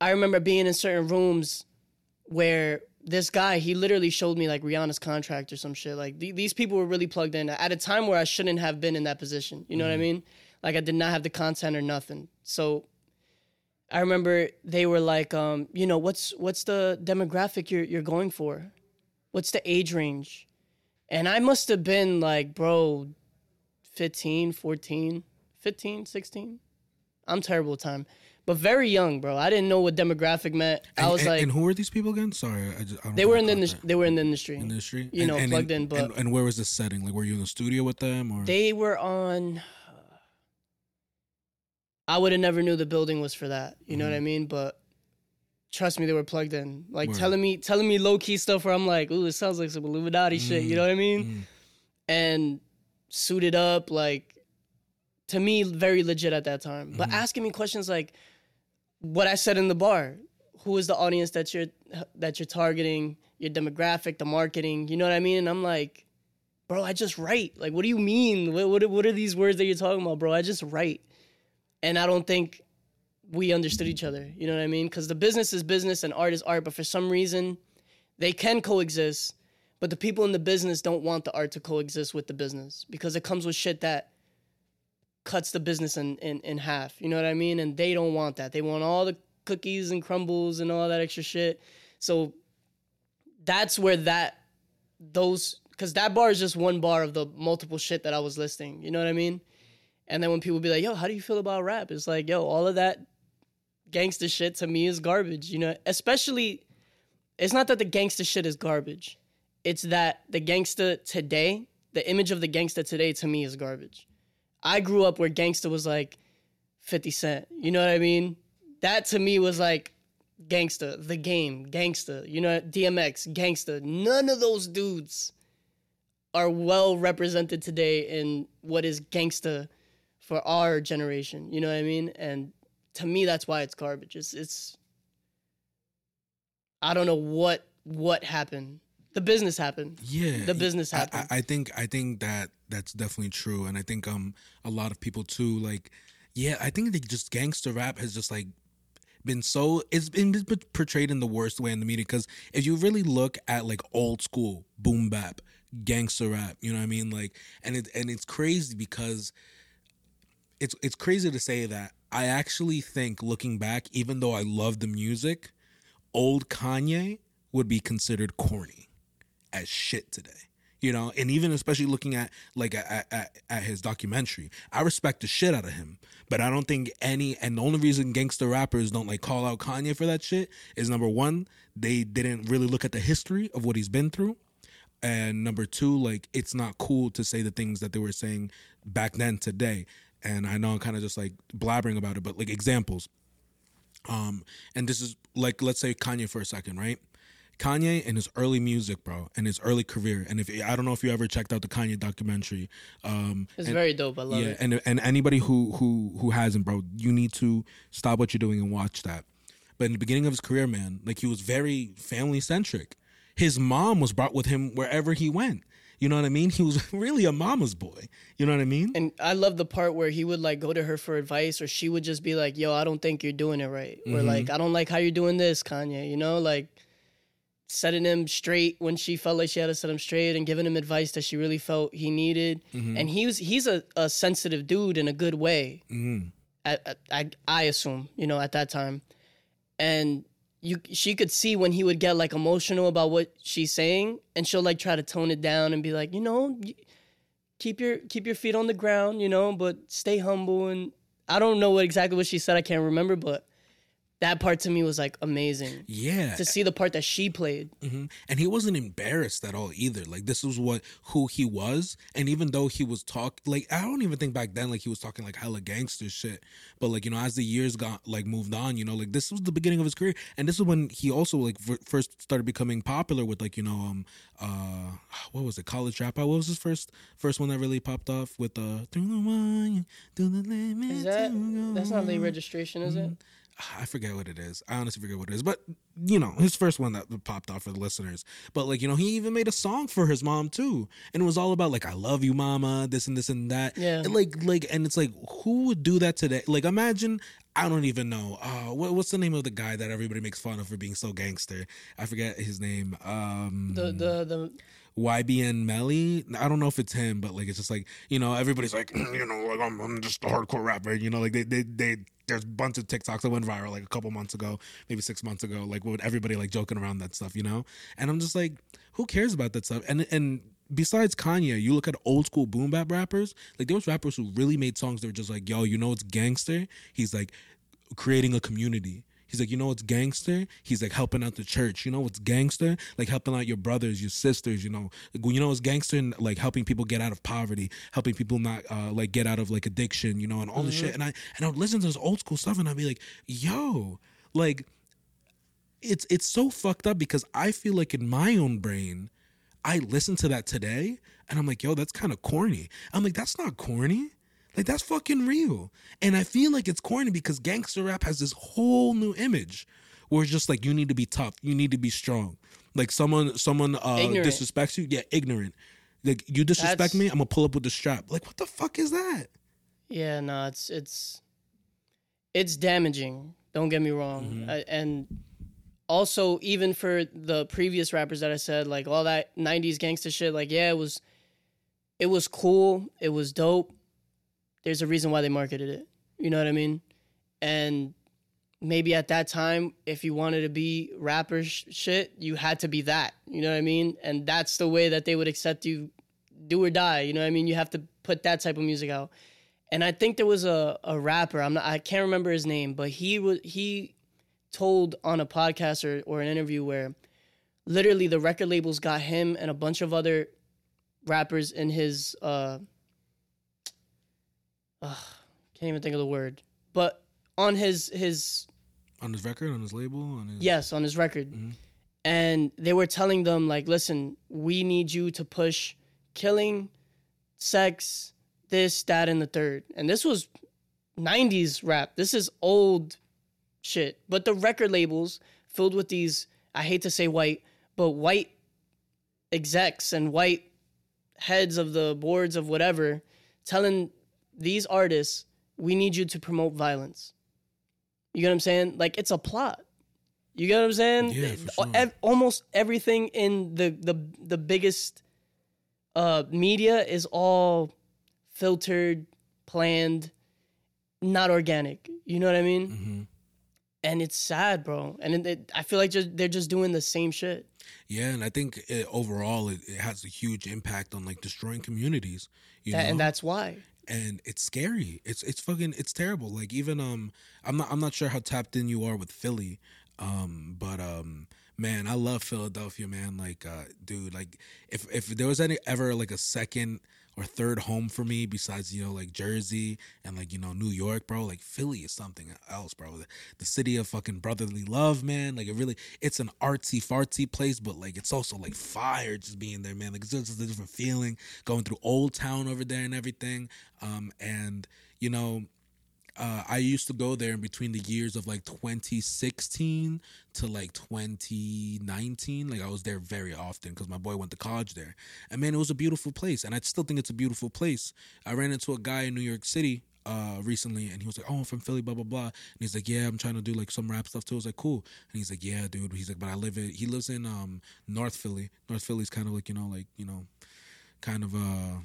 I remember being in certain rooms where this guy he literally showed me like Rihanna's contract or some shit. Like th- these people were really plugged in at a time where I shouldn't have been in that position. You know what I mean? Like I did not have the content or nothing. So I remember they were like, um, you know, what's what's the demographic you're you're going for? What's the age range? And I must have been like, bro, 15, 14, 15, 16. I'm terrible with time. But very young, bro. I didn't know what demographic meant. I And- was and, like and who were these people again? Sorry, I just I don't they were in the industry. They were in the industry. industry, You know, plugged in, but- and, and where was the setting? Like, were you in the studio with them, or They were on. I would have never knew the building was for that. You know what I mean? But trust me, they were plugged in. Like Mm-hmm. Word. telling me, telling me low key stuff where I'm like, ooh, it sounds like some Illuminati shit. You know what I mean? Mm. And suited up, like to me, very legit at that time. Mm-hmm. But asking me questions like what I said in the bar. Who is the audience that you're that you're targeting? Your demographic, the marketing. You know what I mean? And I'm like, bro, I just write. Like, what do you mean? What, what, what are these words that you're talking about, bro? I just write. And I don't think we understood each other. You know what I mean? Because the business is business and art is art, but for some reason, they can coexist. But the people in the business don't want the art to coexist with the business because it comes with shit that cuts the business in, in, in half. You know what I mean? And they don't want that. They want all the cookies and crumbles and all that extra shit. So that's where that those because that bar is just one bar of the multiple shit that I was listing. You know what I mean? And then when people be like, "Yo, how do you feel about rap?" It's like, "Yo, all of that gangster shit to me is garbage." You know, especially it's not that the gangster shit is garbage. It's that the gangster today, the image of the gangster today to me is garbage. I grew up where gangster was like 50 Cent. You know what I mean? That to me was like gangster, the game, gangster, you know, DMX, gangster. None of those dudes are well represented today in what is gangster for our generation. You know what I mean? And to me, that's why it's garbage. It's, it's I don't know what what happened. The business happened. Yeah, The business happened. I, I think I think that that's definitely true, and I think um a lot of people too like yeah I think that just gangster rap has just like been so it's been been portrayed in the worst way in the media because if you really look at like old school boom bap gangster rap you know what I mean like and it and it's crazy because it's it's crazy to say that I actually think looking back even though I love the music old Kanye would be considered corny as shit today. You know, and even especially looking at like at, at, at his documentary, I respect the shit out of him. But I don't think any and the only reason gangster rappers don't like call out Kanye for that shit is number one, they didn't really look at the history of what he's been through. And number two, like it's not cool to say the things that they were saying back then today. And I know I'm kind of just like blabbering about it, but like examples. Um, and this is like let's say Kanye for a second, right? Kanye and his early music, bro, and his early career. And if I don't know if you ever checked out the Kanye documentary, um, It's and- very dope. I love yeah, it. and and anybody who who who hasn't, bro, you need to stop what you're doing and watch that. But in the beginning of his career, man, like he was very family centric. His mom was brought with him wherever he went. You know what I mean? He was really a mama's boy. You know what I mean? And I love the part where he would like go to her for advice, or she would just be like, "Yo, I don't think you're doing it right," or Mhm. like, "I don't like how you're doing this, Kanye." You know, like setting him straight when she felt like she had to set him straight, and giving him advice that she really felt he needed. Mhm. And he was he's a, a sensitive dude in a good way. Mhm. I, I I assume you know at that time, and you she could see when he would get like emotional about what she's saying, and she'll like try to tone it down and be like, you know, keep your keep your feet on the ground, you know, but stay humble. And I don't know what exactly what she said, I can't remember, but that part to me was like amazing Yeah. to see the part that she played. hmm And he wasn't embarrassed at all either. Like this was what who he was. And even though he was talk like I don't even think back then like he was talking like hella gangster shit. But like you know as the years got like moved on, you know like this was the beginning of his career. And this is when he also like f- first started becoming popular with like you know um uh what was it college dropout? What was his first first one that really popped off with uh through the wire through the limit Is that that's not late registration, is it? I forget what it is. I honestly forget what it is. But you know, his first one that popped off for the listeners. But like, you know, he even made a song for his mom too. And it was all about like I love you, mama, this and this and that. Yeah. And like like and it's like who would do that today? Like imagine I don't even know. Uh what, what's the name of the guy that everybody makes fun of for being so gangster? I forget his name. Um The the the YBN Melly. I don't know if it's him, but like it's just like you know everybody's like you know like I'm, I'm just a hardcore rapper. You know like they they they there's a bunch of TikToks that went viral like a couple months ago, maybe six months ago, like with everybody like joking around that stuff, you know. And I'm just like, who cares about that stuff? And and besides Kanye, you look at old school boom bap rappers. Like there was rappers who really made songs that were just like, yo, you know it's gangster. He's like creating a community. He's like, you know what's gangster? He's like helping out the church. You know what's gangster? Like helping out your brothers, your sisters. You know, you know what's gangster? And like helping people get out of poverty, helping people not uh, like get out of like addiction. You know, and all the shit. And I and I would listen to this old school stuff, and I'd be like, yo, like, it's it's so fucked up because I feel like in my own brain, I listen to that today, and I'm like, yo, that's kind of corny. I'm like, that's not corny. Like that's fucking real. And I feel like it's corny because gangster rap has this whole new image where it's just like you need to be tough, you need to be strong. Like someone someone uh Ignorant. disrespects you, yeah, ignorant. Like you disrespect That's- me, I'm gonna pull up with the strap. Like what the fuck is that? Yeah, no, it's it's it's damaging. Don't get me wrong, I, and also even for the previous rappers that I said, like all that '90s gangster shit, like yeah, it was it was cool, it was dope. There's a reason why they marketed it. You know what I mean? And maybe at that time, if you wanted to be rapper sh- shit, you had to be that. You know what I mean? And that's the way that they would accept you, do or die. You know what I mean? You have to put that type of music out and I think there was a, a rapper. I'm not. I can't remember his name, but he was he told on a podcast or, or an interview where literally the record labels got him and a bunch of other rappers in his uh, ugh, can't even think of the word, but on his his On his record, on his label, on his Yes, on his record. Mhm. And they were telling them like, listen, we need you to push killing, sex, this, that, and the third. And this was 90s rap. This is old shit. But the record labels filled with these, I hate to say white, but white execs and white heads of the boards of whatever telling these artists, we need you to promote violence. You get what I'm saying? Like it's a plot. You get what I'm saying? Yeah, for sure. Almost everything in the the the biggest uh media is all filtered, planned, not organic. You know what I mean? Mhm. And it's sad, bro. And it, it, I feel like just they're just doing the same shit. Yeah, and I think it, overall it, it has a huge impact on like destroying communities. You That- know? and that's why. And it's scary. It's it's fucking it's terrible. Like even um I'm not I'm not sure how tapped in you are with Philly. Um but um man, I love Philadelphia, man. Like uh dude, like if if there was any ever like a second or third home for me besides, you know, like Jersey and like, you know, New York, bro, like Philly is something else, bro. The, the city of fucking brotherly love, man. Like it really it's an artsy fartsy place, but like it's also like fire just being there, man. Like it's just a different feeling going through Old Town over there and everything. Um, and you know, uh, I used to go there in between the years of like 2016 to like 2019. Like I was there very often because my boy went to college there. And man, it was a beautiful place. And I still think it's a beautiful place. I ran into a guy in New York City uh recently and he was like, Oh, I'm from Philly, blah blah blah. And he's like, Yeah, I'm trying to do like some rap stuff too. I was like, Cool. And he's like, Yeah, dude. He's like, But I live in he lives in um North Philly. North Philly's kinda like, you know, like, you know, kind of uh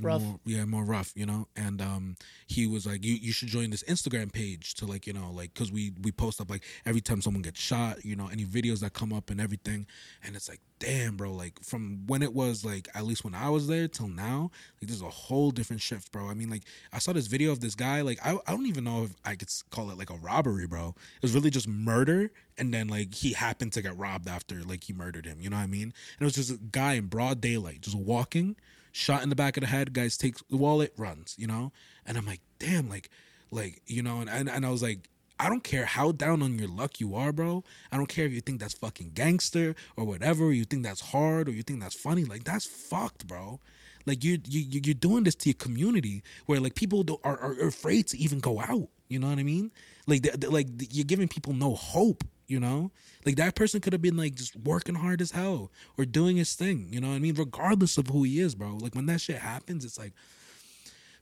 Rough. more, yeah more rough you know? And um he was like you you should join this instagram page to like you know like because we we post up like every time someone gets shot you know any videos that come up and everything. And it's like damn bro like from when it was like at least when i was there till now like there's a whole different shift bro. I mean like i saw this video of this guy like i, I don't even know if i could call it like a robbery bro. It was really just murder and then like he happened to get robbed after like he murdered him you know what i mean? And it was just a guy in broad daylight just walking shot in the back of the head guys takes the wallet runs you know? And i'm like damn like like you know and, and, and i was like i don't care how down on your luck you are bro. I don't care if you think that's fucking gangster or whatever or you think that's hard or you think that's funny. Like that's fucked bro. Like you you you- you're doing this to your community where like people are, are afraid to even go out. You know what i mean? Like like you're giving people no hope you know? Like that person could have been like just working hard as hell or doing his thing you know i mean? Regardless of who he is bro. Like when that shit happens it's like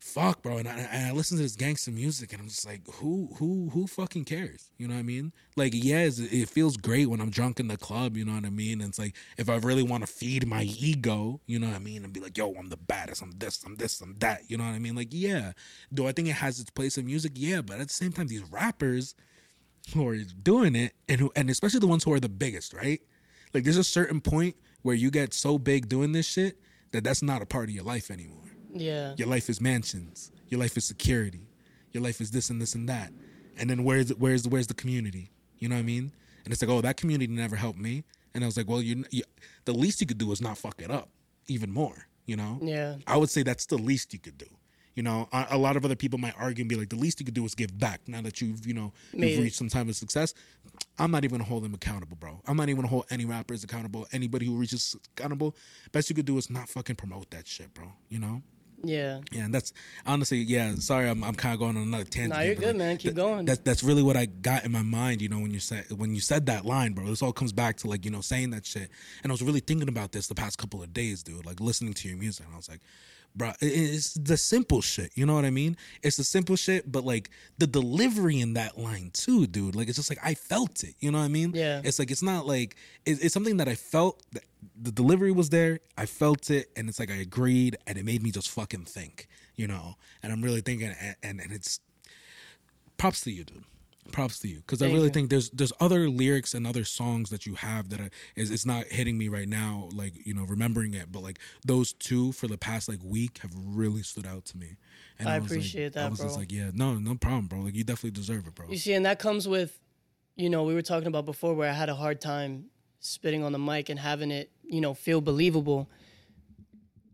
fuck bro. And I, and I listen to this gangster music and i'm just like who who who fucking cares? You know what i mean? Like yes it feels great when i'm drunk in the club you know what i mean? And it's like if i really want to feed my ego you know what i mean? And be like yo i'm the baddest i'm this i'm this i'm that you know what i mean? Like yeah. Do i think it has its place in music yeah but at the same time these rappers who are doing it and who and especially the ones who are the biggest right like there's a certain point where you get so big doing this shit that that's not a part of your life anymore Yeah. your life is mansions. Your life is security. Your life is this and this and that. And then where's where's where's the community? You know what I mean? And it's like, oh, that community never helped me. And I was like, well, you, you the least you could do is not fuck it up even more. You know? Yeah. I would say that's the least you could do. You know, a, a lot of other people might argue and be like, the least you could do is give back. Now that you've, you know, Made you've reached some type of success, I'm not even gonna hold them accountable, bro. I'm not even gonna hold any rappers accountable. Anybody who reaches accountable, best you could do is not fucking promote that shit, bro. You know? Yeah. Yeah, and that's honestly, yeah. Sorry, I'm, I'm kind of going on another tangent. Nah, you're good, man. Keep that- going. That's that's really what I got in my mind. You know, when you said when you said that line, bro. This all comes back to like you know saying that shit. And I was really thinking about this the past couple of days, dude. Like listening to your music, and I was like, bro, it's the simple shit. You know what I mean? It's the simple shit, but like the delivery in that line too, dude. Like it's just like I felt it. You know what I mean? Yeah. It's like it's not like it, it's something that I felt. That the delivery was there. I felt it, and it's like I agreed, and it made me just fucking think. You know, and I'm really thinking, and and, and it's props to you, dude. Props to you, because I really you. think there's there's other lyrics and other songs that you have that I, is it's not hitting me right now, like you know remembering it, but like those two for the past like week have really stood out to me. And I appreciate like- appreciate I that, was just like, yeah, no, no problem, bro. Like you definitely deserve it, bro. You see, and that comes with, you know, we were talking about before where I had a hard time spitting on the mic and having it, you know, feel believable.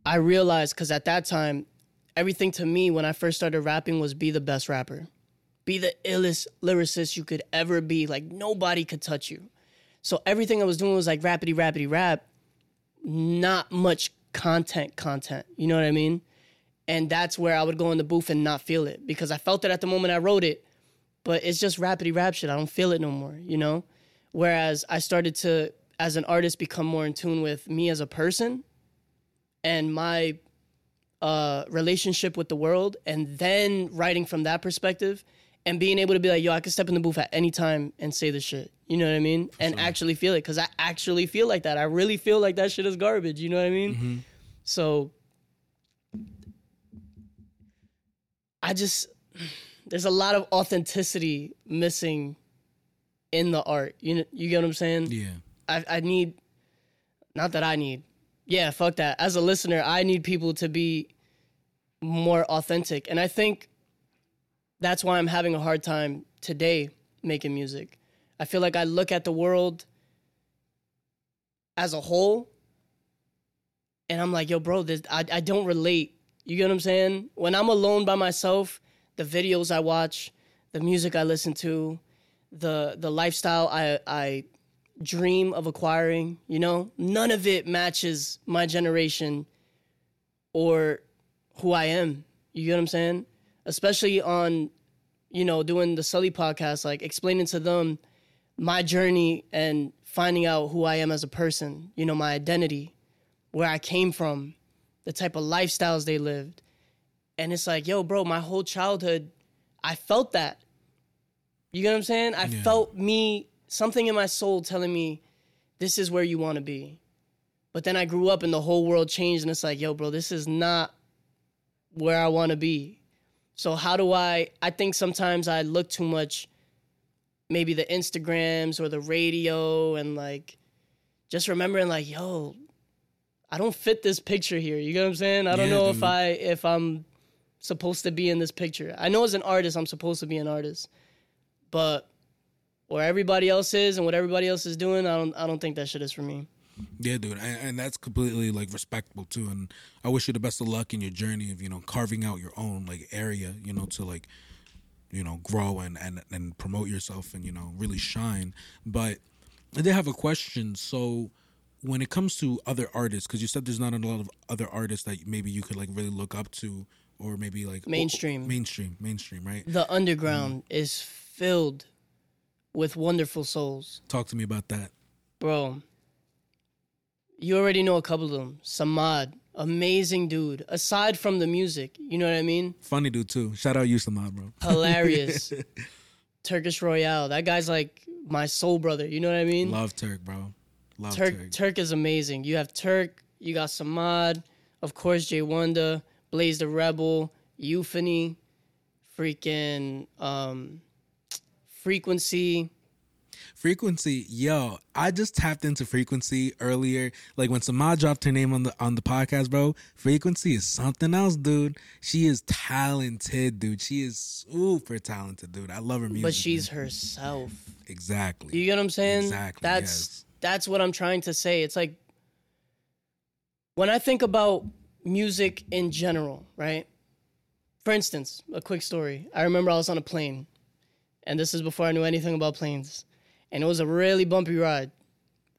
I realized because at that time, everything to me when I first started rapping was be the best rapper, be the illest lyricist you could ever be. Like nobody could touch you. So everything I was doing was like rapidy, rapidy, rap, not much content, content. You know what I mean? And that's where I would go in the booth and not feel it because I felt it at the moment I wrote it, but it's just rapidy rap shit. I don't feel it no more, you know? Whereas I started to, as an artist, become more in tune with me as a person and my uh, relationship with the world, and then writing from that perspective and being able to be like, yo, I can step in the booth at any time and say this shit. You know what I mean? and actually feel it because I actually feel like that. I really feel like that shit is garbage. You know what I mean? Mm-hmm. So I just there's a lot of authenticity missing in the art. You know, you get what I'm saying? yeah, I I need not that I need. Yeah, fuck that. As a listener, I need people to be more authentic. And I think that's why I'm having a hard time today making music. I feel like I look at the world as a whole and I'm like, yo, bro, this, I, I don't relate. You get what I'm saying? When I'm alone by myself, the videos I watch, the music I listen to, the the lifestyle I I dream of acquiring, you know, none of it matches my generation or who I am. You get what I'm saying? Especially on, you know, doing the Sully podcast, like explaining to them my journey and finding out who I am as a person, you know, my identity, where I came from, the type of lifestyles they lived. And it's like, yo, bro, my whole childhood, I felt that. You get what I'm saying? I Yeah. felt me, something in my soul telling me, this is where you want to be. But then I grew up and the whole world changed, and it's like, yo, bro, this is not where I want to be. So how do I? I think sometimes I look too much, maybe the Instagrams or the radio, and like, just remembering like, yo, I don't fit this picture here. You get what I'm saying? I don't Yeah, know if. I if I'm supposed to be in this picture. I know as an artist, I'm supposed to be an artist, but where everybody else is and what everybody else is doing, I don't I don't think that shit is for me. Yeah, dude, and, and that's completely like respectable too. And I wish you the best of luck in your journey of you know carving out your own like area, you know, to like you know grow and and and promote yourself and you know really shine. But I did have a question. So when it comes to other artists, because you said there's not a lot of other artists that maybe you could like really look up to, or maybe like Mainstream. mainstream, mainstream, right? The underground mm-hmm. is filled with wonderful souls. Talk to me about that. Bro, you already know a couple of them. Samad, amazing dude. Aside from the music, you know what I mean? Funny dude too. Shout out you, Samad, bro. Hilarious. Turkish Royale. That guy's like my soul brother. You know what I mean? Love Turk, bro. Love Turk Turk. Turk is amazing. You have Turk, you got Samad, of course Jay Wonder, Blaze the Rebel, Euphony, freaking um frequency. Frequency, yo, I just tapped into frequency earlier. Like when Samad dropped her name on the on the podcast, bro. Frequency is something else, dude. She is talented, dude. She is super talented, dude. I love her music. But she's herself. exactly. You get what I'm saying? Exactly, That's yes. that's what I'm trying to say. It's like when I think about music in general, right? For instance, a quick story. I remember I was on a plane, and this is before I knew anything about planes, and it was a really bumpy ride,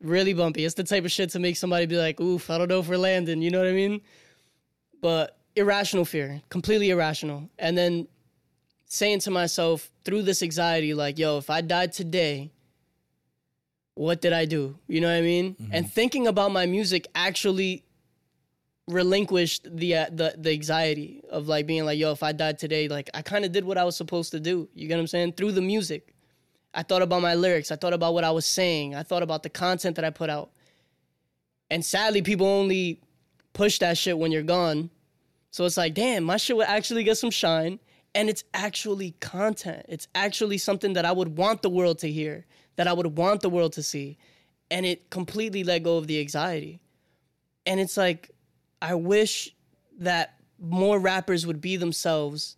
really bumpy. It's the type of shit to make somebody be like, "Oof, I don't know if we're landing." You know what I mean? But irrational fear, completely irrational, and then saying to myself through this anxiety, like, "Yo, if I died today." what did I do? You know what I mean? And thinking about my music actually relinquished the uh, the the anxiety of like being like, yo, if I died today, like I kind of did what I was supposed to do. You get what I'm saying? Through the music, I thought about my lyrics. I thought about what I was saying. I thought about the content that I put out. And sadly, people only push that shit when you're gone. So it's like, damn, my shit would actually get some shine. And it's actually content. It's actually something that I would want the world to hear, that I would want the world to see. And it completely let go of the anxiety. And it's like, I wish that more rappers would be themselves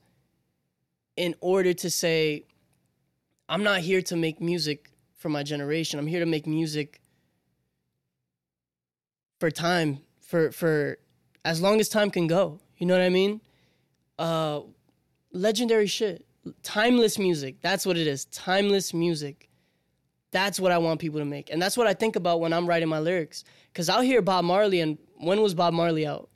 in order to say, I'm not here to make music for my generation. I'm here to make music for time, for for as long as time can go. You know what I mean? Uh legendary shit. Timeless music. That's what it is. Timeless music. That's what I want people to make. And that's what I think about when I'm writing my lyrics. Cause I'll hear Bob Marley and when was Bob Marley out?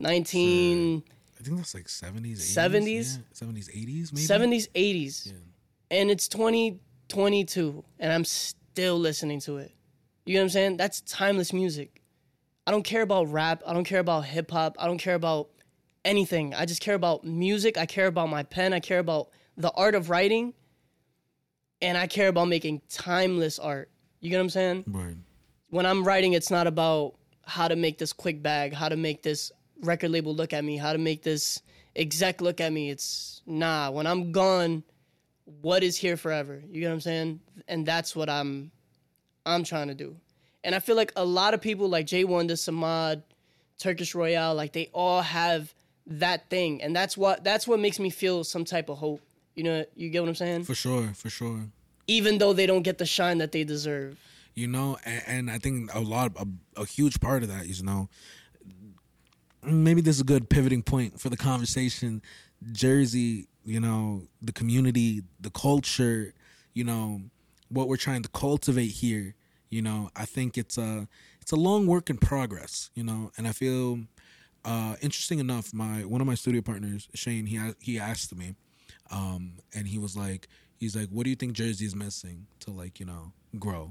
19 I think that's like seventies, 70s? seventies, eighties, maybe. 70s, 80s. And it's 2022 and I'm still listening to it. You know what I'm saying? That's timeless music. I don't care about rap. I don't care about hip hop. I don't care about anything. I just care about music. I care about my pen. I care about the art of writing. And I care about making timeless art. You get what I'm saying? Word. when I'm writing, it's not about how to make this quick bag, how to make this record label look at me, how to make this exec look at me. It's nah. When I'm gone, what is here forever? You get what I'm saying? And that's what I'm I'm trying to do. And I feel like a lot of people like Jay Wonder, Samad, Turkish Royale, like they all have that thing. And that's what that's what makes me feel some type of hope. You know, you get what I'm saying? For sure, for sure. Even though they don't get the shine that they deserve. you know and, and i think a lot a, a huge part of that is you know maybe this is a good pivoting point for the conversation jersey you know the community the culture you know what we're trying to cultivate here you know i think it's a it's a long work in progress you know and i feel uh interesting enough my one of my studio partners shane he he asked me Um, and he was like, he's like, what do you think Jersey is missing to like, you know, grow,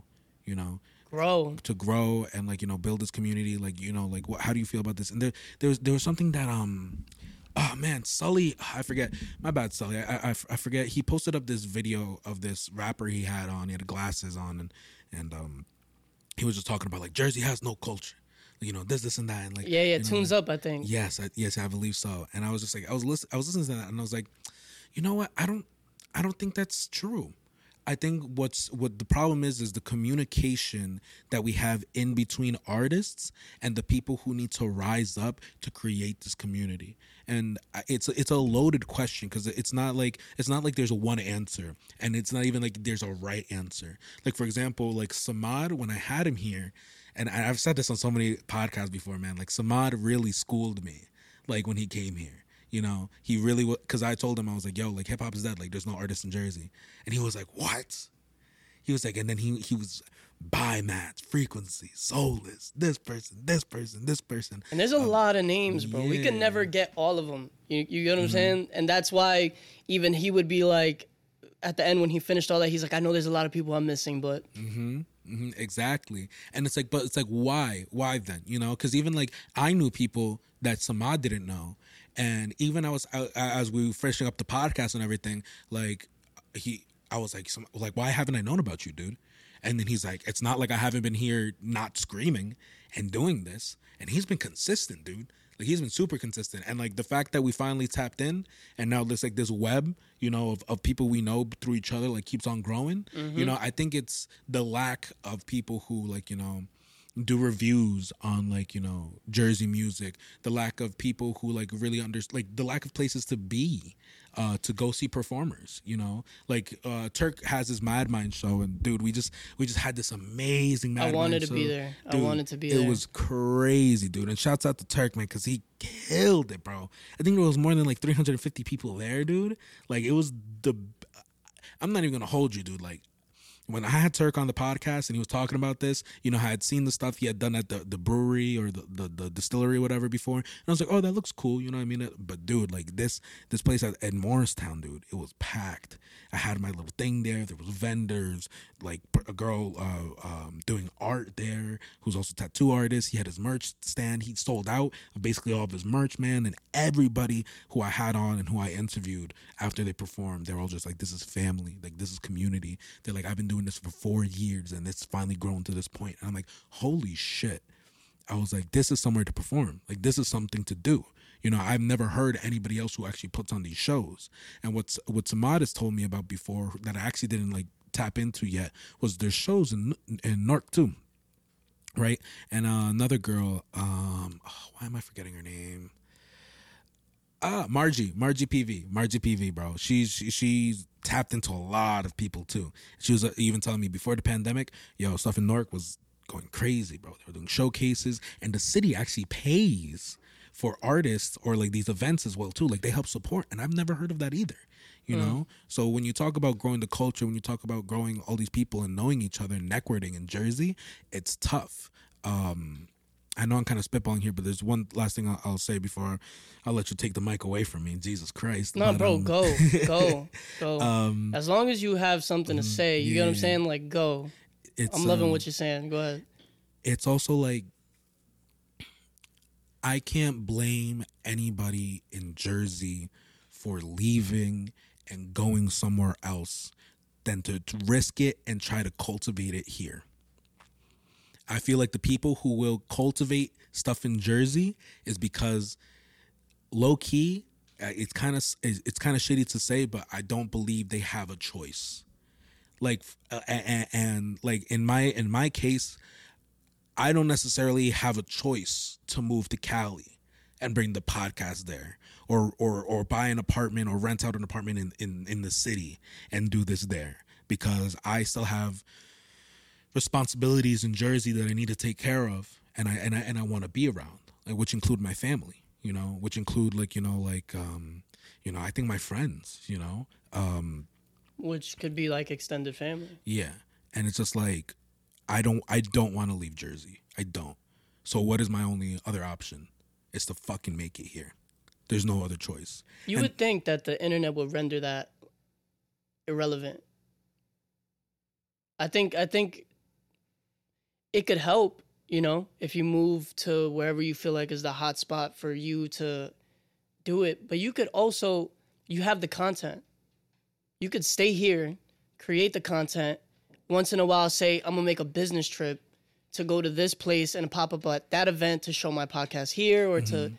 you know, Grow. to grow and like you know build this community like you know like what, how do you feel about this and there there was there was something that um oh man sully i forget my bad sully I, I i forget he posted up this video of this rapper he had on he had glasses on and and um he was just talking about like jersey has no culture you know this this and that and like Yeah, yeah. you know, Tunes up, I think. Yes, I, yes, I believe so. And I was just like, I was listen, I was listening to that, and I was like, you know what? I don't, I don't think that's true. I think what's what the problem is is the communication that we have in between artists and the people who need to rise up to create this community. And it's it's a loaded question because it's not like it's not like there's one answer, and it's not even like there's a right answer. Like for example, like Samad, when I had him here, and I've said this on so many podcasts before, man. Like Samad really schooled me, like when he came here. You know, he really was because I told him I was like, "Yo, like hip hop is dead. Like, there's no artist in Jersey," and he was like, "What?" He was like, and then he he was by match, frequency, Solus, this person, this person, this person. And there's a um, lot of names, bro. We can never get all of them. You, you get what I'm mm-hmm. saying? And that's why even he would be like, at the end when he finished all that, he's like, I know there's a lot of people I'm missing, but hmm exactly. And it's like, but it's like, why? Why then? You know, because even like I knew people that Samad didn't know, and even I was I, as we were finishing up the podcast and everything, like he, I was like, some, like, why haven't I known about you, dude? And then he's like, it's not like I haven't been here not screaming and doing this, and he's been consistent, dude. Like he's been super consistent, and like the fact that we finally tapped in, and now there's like this web, you know, of, of people we know through each other, like keeps on growing. You mm-hmm. know, I think it's the lack of people who like you know do reviews on like you know Jersey music, the lack of people who like really under like the lack of places to be. Uh, to go see performers, you know, like uh, Turk has his Mad Mind show, and dude, we just we just had this amazing Mad I wanted Mind to be show. there. I wanted to be there. it there. was crazy, dude. And shouts out to Turk, man, because he killed it, bro. I think there was more than like 350 people there, dude. Like it was the. I'm not even gonna hold you, dude. Like when I had Turk on the podcast and he was talking about this, you know, I had seen the stuff he had done at the, the brewery or the, the, the distillery whatever before. And I was like, oh, that looks cool. You know what I mean? But dude, like this this place at, at Morristown, dude, it was packed. I had my little thing there. There was vendors, like a girl uh, um, doing art there who's also tattoo artist. He had his merch stand. He sold out basically all of his merch, man. And everybody who I had on and who I interviewed after they performed, they're all just like, this is family. Like, this is community. They're like, I've been doing this for four years and it's finally grown to this point. And I'm like, holy shit. I was like, this is somewhere to perform. Like, this is something to do. You know, I've never heard anybody else who actually puts on these shows. And what's what Samad has told me about before that I actually didn't like tap into yet was there's shows in in Newark too, right? And uh, another girl, um, oh, why am I forgetting her name? Ah, Margie, Margie PV, Margie PV, bro. She's she's tapped into a lot of people too. She was uh, even telling me before the pandemic, yo, stuff in Newark was going crazy, bro. They were doing showcases, and the city actually pays for artists or like these events as well too. Like they help support, and I've never heard of that either. You know, so when you talk about growing the culture, when you talk about growing all these people and knowing each other and networking in Jersey, it's tough. Um, I know I'm kind of spitballing here, but there's one last thing I'll, I'll say before I'll let you take the mic away from me. Jesus Christ! no, But, bro, um, go, go, go. Um, as long as you have something to say, you get what I'm saying? Like, go. it's, I'm loving um, what you're saying. Go ahead. it's also like I can't blame anybody in Jersey for leaving and going somewhere else than to, to risk it and try to cultivate it here. I feel like the people who will cultivate stuff in Jersey is because low key, uh, it's kind of it's kind of shitty to say, but I don't believe they have a choice. Like, uh, and, and like in my in my case, I don't necessarily have a choice to move to Cali and bring the podcast there or or or buy an apartment or rent out an apartment in in, in the city and do this there because I still have responsibilities in Jersey that I need to take care of and I and I and I want to be around like which include my family you know which include like you know like um you know I think my friends you know um Which could be like extended family. yeah. And it's just like I don't I don't want to leave Jersey. I don't. So what is my only other option? It's to fucking make it here. There's no other choice. You And- would think that the internet would render that irrelevant. I think I think it could help, you know, if you move to wherever you feel like is the hot spot for you to do it. But you could also you have the content. You could stay here, create the content, once in a while say, I'm gonna make a business trip to go to this place and pop up at that event to show my podcast here or to mm-hmm.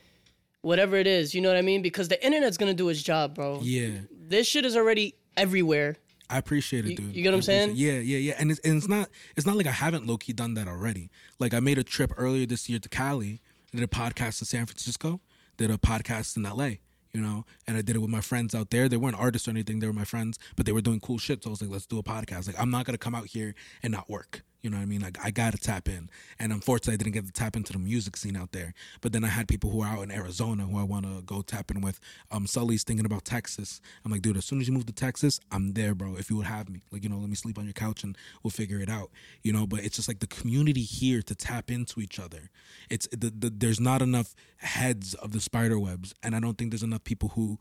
whatever it is. You know what I mean? Because the internet's gonna do its job, bro. Yeah. This shit is already everywhere. I appreciate it, dude. you get what I'm saying? Yeah, yeah, yeah. And it's and it's not it's not like I haven't low key done that already. Like I made a trip earlier this year to Cali, did a podcast in San Francisco, did a podcast in LA, you know, and I did it with my friends out there. They weren't artists or anything, they were my friends, but they were doing cool shit. So I was like, let's do a podcast. Like I'm not gonna come out here and not work. You know what I mean? Like I gotta tap in. And unfortunately I didn't get to tap into the music scene out there. But then I had people who are out in Arizona who I wanna go tap in with. Um Sully's thinking about Texas. I'm like, dude, as soon as you move to Texas, I'm there, bro. If you would have me. Like, you know, let me sleep on your couch and we'll figure it out. You know, but it's just like the community here to tap into each other. It's the, the there's not enough heads of the spider webs, and I don't think there's enough people who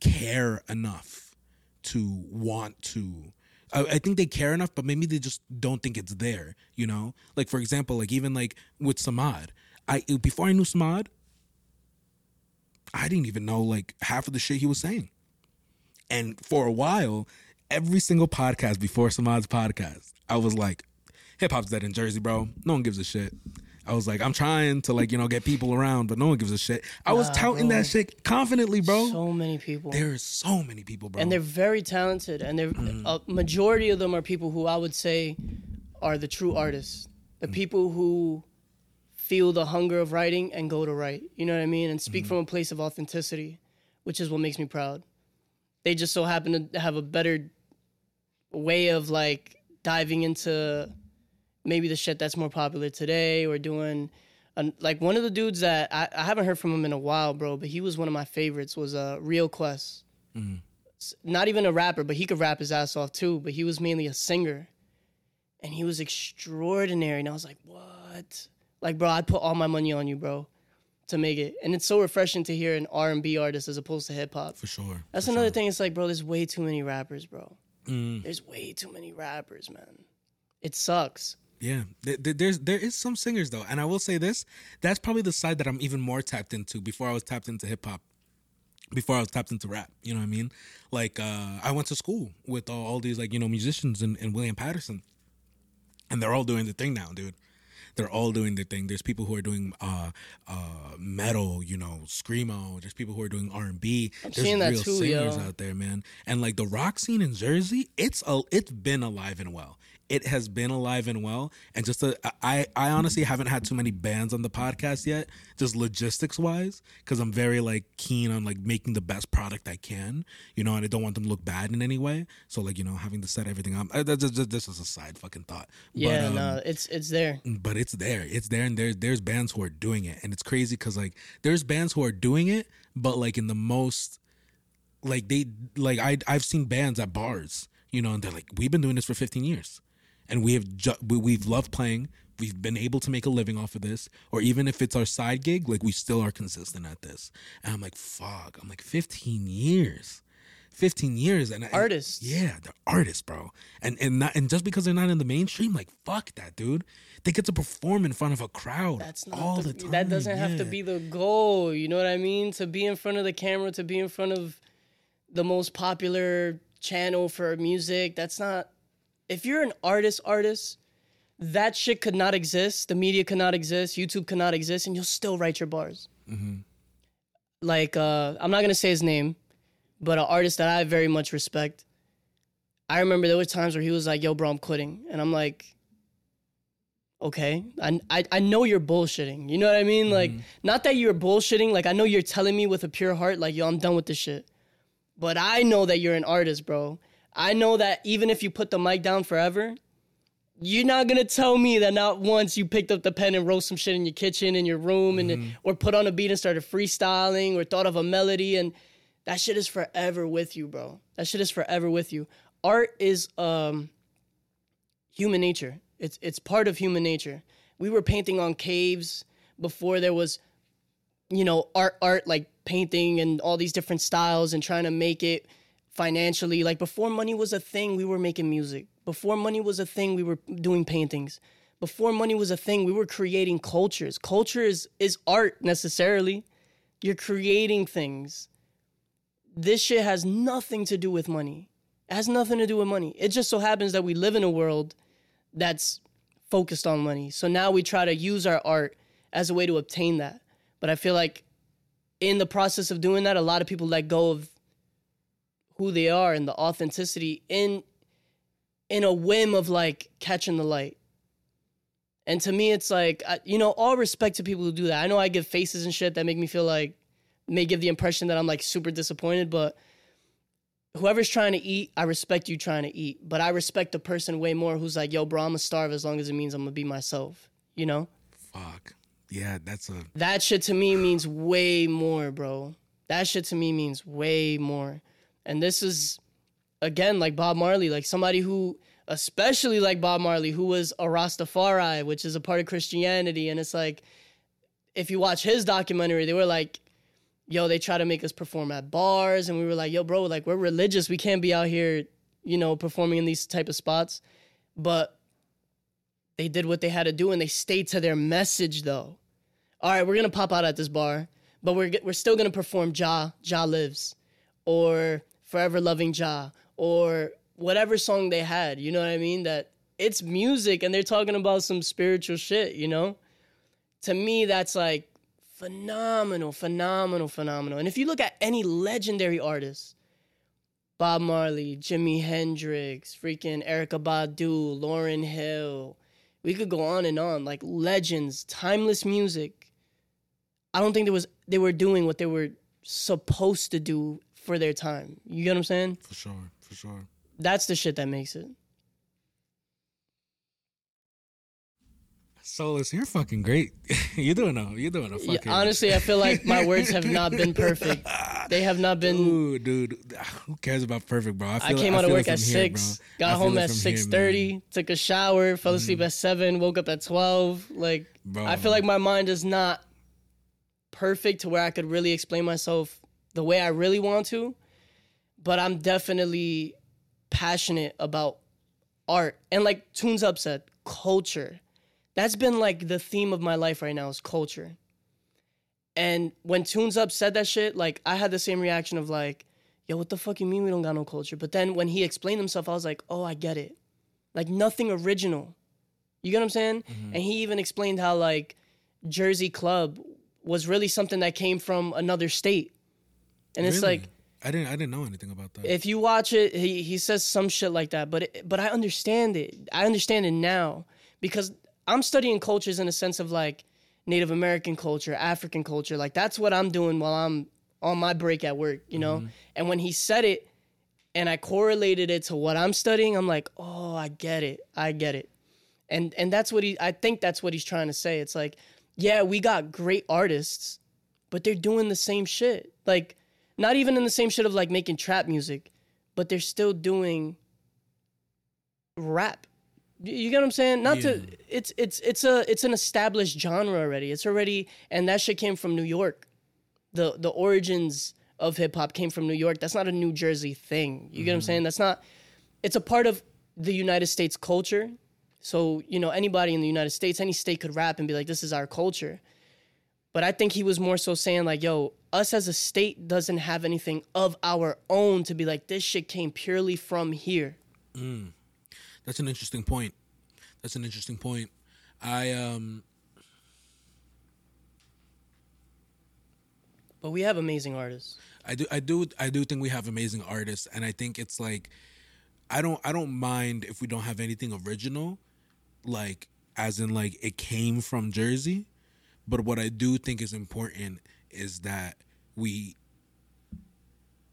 care enough to want to I, I think they care enough, but maybe they just don't think it's there. You know, like for example, like even like with Samad, I before I knew Samad, I didn't even know like half of the shit he was saying, and for a while, every single podcast before Samad's podcast, I was like, hip hop's dead in Jersey, bro. No one gives a shit. I was like, I'm trying to like you know get people around, but no one gives a shit. I was Nah, touting bro. that shit confidently, bro. So many people. There's so many people, bro. and they're very talented and they're Mm-hmm. a majority of them are people who I would say are the true artists. The Mm. people who feel the hunger of writing and go to write. You know what I mean? And speak Mm-hmm. from a place of authenticity, which is what makes me proud. They just so happen to have a better way of like diving into maybe the shit that's more popular today or doing an, like one of the dudes that I, I haven't heard from him in a while, bro, but he was one of my favorites was uh, Real Quest. S- Not even a rapper, but he could rap his ass off too, but he was mainly a singer. And he was extraordinary. And I was like, what? Like, bro, I'd put all my money on you, bro, to make it. And it's so refreshing to hear an R&B artist as opposed to hip hop. for sure. That's for another sure. thing. It's like, bro, there's way too many rappers, bro. Mm. There's way too many rappers, man. It sucks. Yeah, There- there- there's there is some singers though, and I will say this: that's probably the side that I'm even more tapped into. Before I was tapped into hip hop, before I was tapped into rap. You know what I mean? Like uh, I went to school with all, all these like you know musicians and, and William Paterson, and they're all doing the thing now, dude. They're all doing their thing. There's people who are doing uh, uh, metal, you know, screamo. There's people who are doing R and B. There's seeing that real too, singers yo. out there, man. And like the rock scene in Jersey, it's a, it's been alive and well. It has been alive and well. And just a, I I honestly haven't had too many bands on the podcast yet, just logistics wise, because I'm very like keen on like making the best product I can, you know, and I don't want them to look bad in any way. So like you know, having to set everything up. uh, That's just, this is a side fucking thought. Yeah, but, um, no, it's it's there. but it's there. It's there, and there's there's bands who are doing it, and it's crazy because like there's bands who are doing it, but like in the most like they like I I've seen bands at bars, you know, and they're like, we've been doing this for 15 years, and we have ju- we, we've loved playing. We've been able to make a living off of this, or even if it's our side gig, like we still are consistent at this. And I'm like, fuck. I'm like 15 years. 15 years and and- Artists. yeah they're artists bro and and not and just because they're not in the mainstream like fuck that dude they get to perform in front of a crowd That's not all the, the time that doesn't have to be the goal. You know what I mean? To be in front of the camera, to be in front of the most popular channel for music. That's not. If you're an artist, artist, that shit could not exist. The media could not exist. YouTube could not exist, and you'll still write your bars. Like uh, I'm not gonna say his name, but an artist that I very much respect. I remember there were times where he was like, "Yo, bro, I'm quitting," and I'm like, okay I, I i know you're bullshitting you know what i mean like not that you're bullshitting like i know you're telling me with a pure heart like yo i'm done with this shit but i know that you're an artist bro i know that even if you put the mic down forever you're not gonna tell me that not once you picked up the pen and wrote some shit in your kitchen in your room and or put on a beat and started freestyling or thought of a melody and that shit is forever with you bro that shit is forever with you art is um human nature. It's it's part of human nature. We were painting on caves before there was, you know, art art like painting and all these different styles and trying to make it financially. Like before money was a thing, we were making music. Before money was a thing, we were doing paintings. Before money was a thing, we were creating cultures. Culture is, is art necessarily. You're creating things. This shit has nothing to do with money. It has nothing to do with money. It just so happens that we live in a world that's focused on money. So now we try to use our art as a way to obtain that. But I feel like in the process of doing that, a lot of people let go of who they are and the authenticity in in a whim of like catching the light. And to me, it's like I, you know, all respect to people who do that. I know I give faces and shit that make me feel like may give the impression that I'm like super disappointed, but whoever's trying to eat, I respect you trying to eat. But I respect the person way more who's like, yo, bro, I'm gonna starve as long as it means I'm gonna be myself. You know? Fuck. Yeah, that's a That shit to me means way more, bro. That shit to me means way more. And this is again like Bob Marley, like somebody who especially like Bob Marley, who was a Rastafari, which is a part of Christianity. And it's like, if you watch his documentary, they were like, yo, they try to make us perform at bars. And we were like, yo, bro, like we're religious. We can't be out here, you know, performing in these type of spots. But they did what they had to do and they stayed to their message though. All right, we're gonna pop out at this bar, but we're we're still gonna perform Jah, Jah lives, or Forever Loving Jah, or whatever song they had. You know what I mean? That it's music and they're talking about some spiritual shit. You know, to me that's like phenomenal, phenomenal, phenomenal. And if you look at any legendary artist, Bob Marley, Jimi Hendrix, freaking Erykah Badu, Lauryn Hill, we could go on and on like legends, timeless music. I don't think there was they were doing what they were supposed to do for their time. You get what I'm saying? for sure, for sure. That's the shit that makes it. Solus, you're fucking great. you're doing a you're doing a Yeah, honestly, I feel like my words have not been perfect. They have not been. Ooh, dude, who cares about perfect, bro? I feel, came out of work at here, six. Got home at six. Mm. thirty, took a shower, fell asleep at seven, woke up at twelve. Like Bro. I feel like my mind is not perfect to where I could really explain myself the way I really want to, but I'm definitely passionate about art and like Tunes Up said, culture. That's been like the theme of my life right now is culture. And when Tunes Up said that shit, like I had the same reaction of like, yo, what the fuck you mean we don't got no culture? But then when he explained himself, I was like, oh, I get it. Like nothing original. You get what I'm saying? Mm-hmm. And he even explained how like Jersey Club was really something that came from another state. And it's Really? like I didn't I didn't know anything about that. if you watch it, he he says some shit like that. But it, but I understand it. I understand it now because I'm studying cultures in a sense of like Native American culture, African culture. Like that's what I'm doing while I'm on my break at work. You know. Mm-hmm. And when he said it, and I correlated it to what I'm studying, I'm like, oh, I get it. I get it. And and that's what he. I think that's what he's trying to say. It's like, yeah, we got great artists, but they're doing the same shit. Like, not even in the same shit of like making trap music, but they're still doing rap. You- get what I'm saying? Not to it's it's it's a it's an established genre already. It's already and that shit came from New York. The the origins of hip hop came from New York. That's not a New Jersey thing. You get what I'm mm-hmm. saying? That's not it's a part of the United States culture. So, you know, anybody in the United States, any state could rap and be like, this is our culture. But I think he was more so saying, like, yo, us as a state doesn't have anything of our own to be like, this shit came purely from here. That's an interesting point. That's an interesting point. I um But we have amazing artists. I do I do I do think we have amazing artists and I think it's like I don't I don't mind if we don't have anything original like as in like it came from Jersey but what I do think is important is that we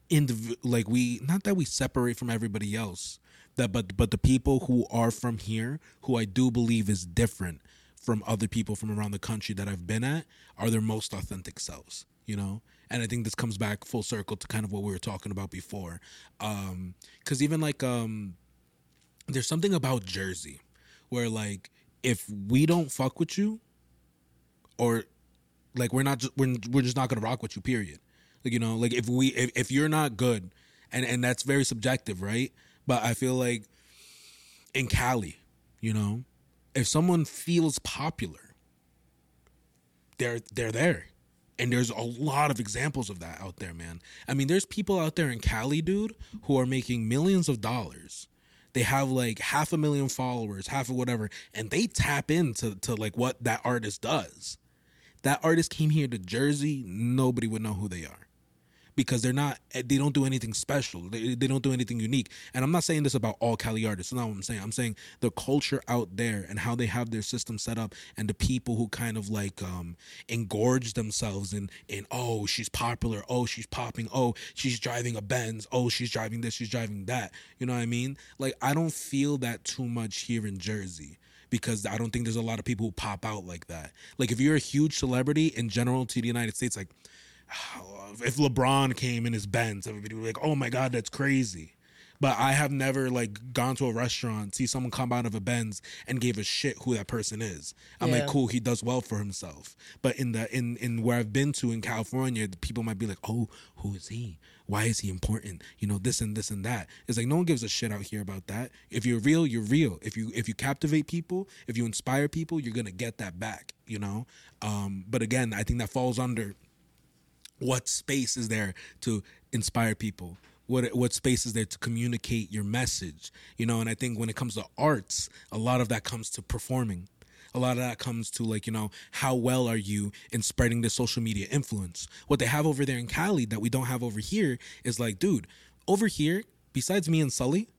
indiv- like we not that we separate from everybody else that but but the people who are from here who I do believe is different from other people from around the country that I've been at are their most authentic selves you know? And I think this comes back full circle to kind of what we were talking about before. Um cuz even like um there's something about Jersey where like if we don't fuck with you or like we're not just we're, we're just not gonna rock with you period Like, you know, like if we if, if you're not good, and and that's very subjective, right? But I feel like in Cali, you know, if someone feels popular, they're they're there. And there's a lot of examples of that out there, man. I mean, there's people out there in Cali, dude, who are making millions of dollars. They have like half a million followers, half of whatever, and they tap into to like what that artist does. That artist came here to Jersey, nobody would know who they are. Because they're not they don't do anything special. They, they don't do anything unique. And i'm not saying this about all cali artists. That's not what i'm saying. I'm saying the culture out there and how they have their system set up and the people who kind of like um engorge themselves in in oh she's popular. Oh she's popping. Oh she's driving a benz. Oh she's driving this. She's driving that. You know what i mean? Like i don't feel that too much here in jersey because I don't think there's a lot of people who pop out like that. Like if you're a huge celebrity in general to the United States, like if LeBron came in his Benz, everybody would be like, "Oh my god, that's crazy." But I have never like gone to a restaurant, see someone come out of a Benz and gave a shit who that person is. I'm Yeah. like, cool, he does well for himself. But in the in in where I've been to in California, people might be like, oh, who is he? Why is he important? You know, this and this and that. It's like no one gives a shit out here about that. If you're real, you're real. If you if you captivate people, if you inspire people, you're gonna get that back. You know. Um, but again, I think that falls under what space is there to inspire people what what space is there to communicate your message you know and i think when it comes to arts a lot of that comes to performing a lot of that comes to like you know how well are you in spreading the social media influence what they have over there in cali that we don't have over here is like dude over here besides me and sully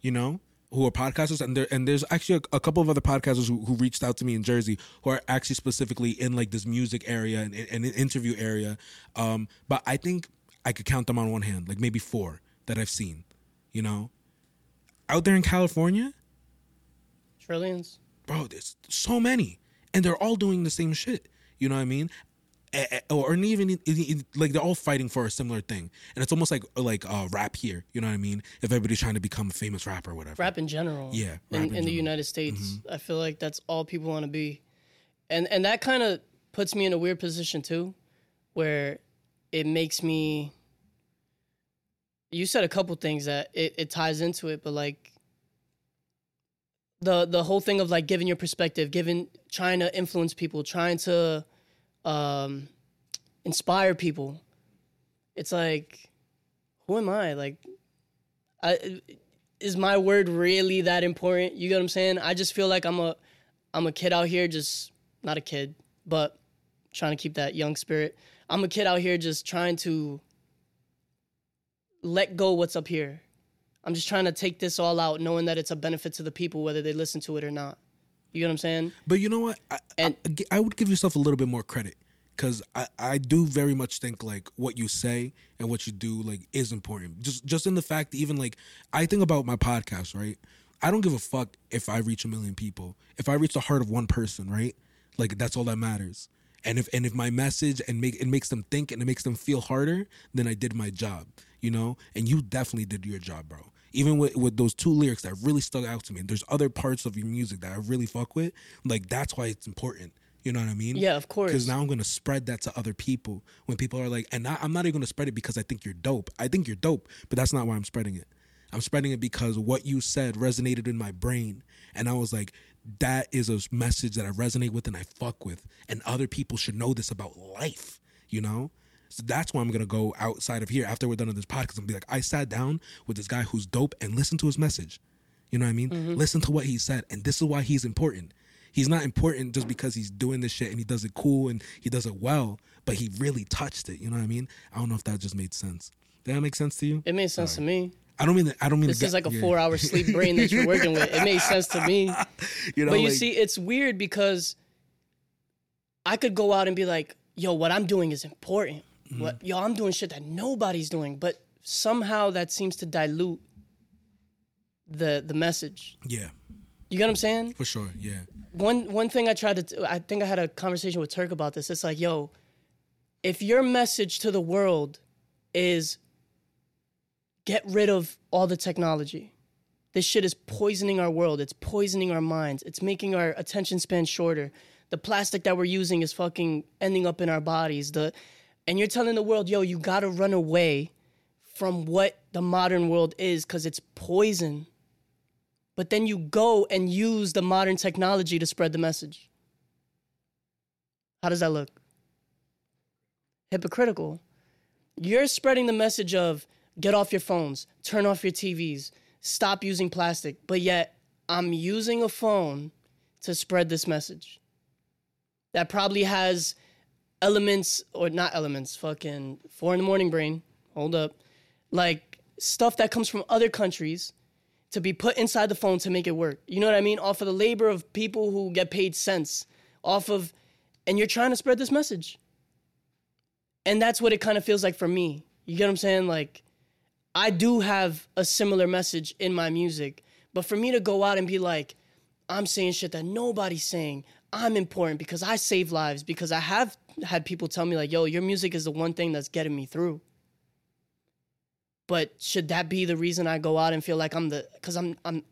you know, who are podcasters, and there and there's actually a, a couple of other podcasters who, who reached out to me in Jersey who are actually specifically in like this music area and, and an interview area. Um, but I think I could count them on one hand, like maybe four that I've seen. You know, out there in California, Trillions. Bro, there's so many, and they're all doing the same shit. You know what I mean? Or even like they're all fighting for a similar thing, and it's almost like like uh, rap here. You know what I mean? If everybody's trying to become a famous rapper or whatever. Rap in general. Yeah, In, in in the general. Mm-hmm. United States, I feel like that's all people want to be, and and that kind of puts me in a weird position too, where it makes me. You said a couple things that it, it ties into it, but like the the whole thing of like giving your perspective, giving trying to influence people, trying to um, inspire people. It's like, who am I? Like, I is my word really that important? You get what I'm saying? I just feel like I'm a I'm a kid out here just not a kid, but trying to keep that young spirit. I'm a kid out here just trying to let go what's up here. I'm just trying to take this all out knowing that it's a benefit to the people whether they listen to it or not. You get what I'm saying? But you know what? I, And- I, I would give yourself a little bit more credit because I, I do very much think like what you say and what you do like is important. Just just in the fact that even like I think about my podcast, right? I don't give a fuck if I reach a million people. If I reach the heart of one person, right? Like that's all that matters. And if and if my message and make it makes them think and it makes them feel harder, then I did my job, you know. And you definitely did your job, bro. Even with with those two lyrics that really stuck out to me. There's other parts of your music that I really fuck with. Like that's why it's important. You know what I mean? Yeah, of course. Because now I'm gonna spread that to other people. When people are like, and I, I'm not even gonna spread it because I think you're dope. I think you're dope, but that's not why I'm spreading it. I'm spreading it because what you said resonated in my brain, and I was like, that is a message that I resonate with and I fuck with, and other people should know this about life. You know. So that's why I'm gonna go outside of here after we're done with this podcast and be like, I sat down with this guy who's dope and listen to his message. You know what I mean? Mm-hmm. Listen to what he said, and this is why he's important. He's not important just because he's doing this shit and he does it cool and he does it well, but he really touched it. You know what I mean? I don't know if that just made sense. Did that make sense to you? It made sense to me. I don't mean. To, I don't mean. This is get- like a yeah. four hour sleep brain that you're working with. It makes sense to me. You know, but you like- see, it's weird because I could go out and be like, yo, what I'm doing is important. Mm-hmm. What yo, I'm doing shit that nobody's doing. But somehow that seems to dilute the the message. yeah, You get what I'm saying? for sure. Yeah, One one thing I tried to t- I think I had a conversation with Turk about this. It's like, yo, if your message to the world is get rid of all the technology. This shit is poisoning our world. It's poisoning our minds. It's making our attention span shorter. The plastic that we're using is fucking ending up in our bodies. The and you're telling the world, yo, you gotta run away from what the modern world is because it's poison. But then you go and use the modern technology to spread the message. How does that look? Hypocritical. You're spreading the message of get off your phones, turn off your TVs, stop using plastic, but yet I'm using a phone to spread this message that probably has elements or not elements, fucking four in the morning brain. Hold up. Like stuff that comes from other countries to be put inside the phone to make it work. You know what I mean? Off of the labor of people who get paid cents, off of, and you're trying to spread this message. And that's what it kind of feels like for me. You get what I'm saying? Like, I do have a similar message in my music, but for me to go out and be like, I'm saying shit that nobody's saying. I'm important because I save lives, because I have had people tell me, like, yo, your music is the one thing that's getting me through. But should that be the reason I go out and feel like I'm the, because I'm, I'm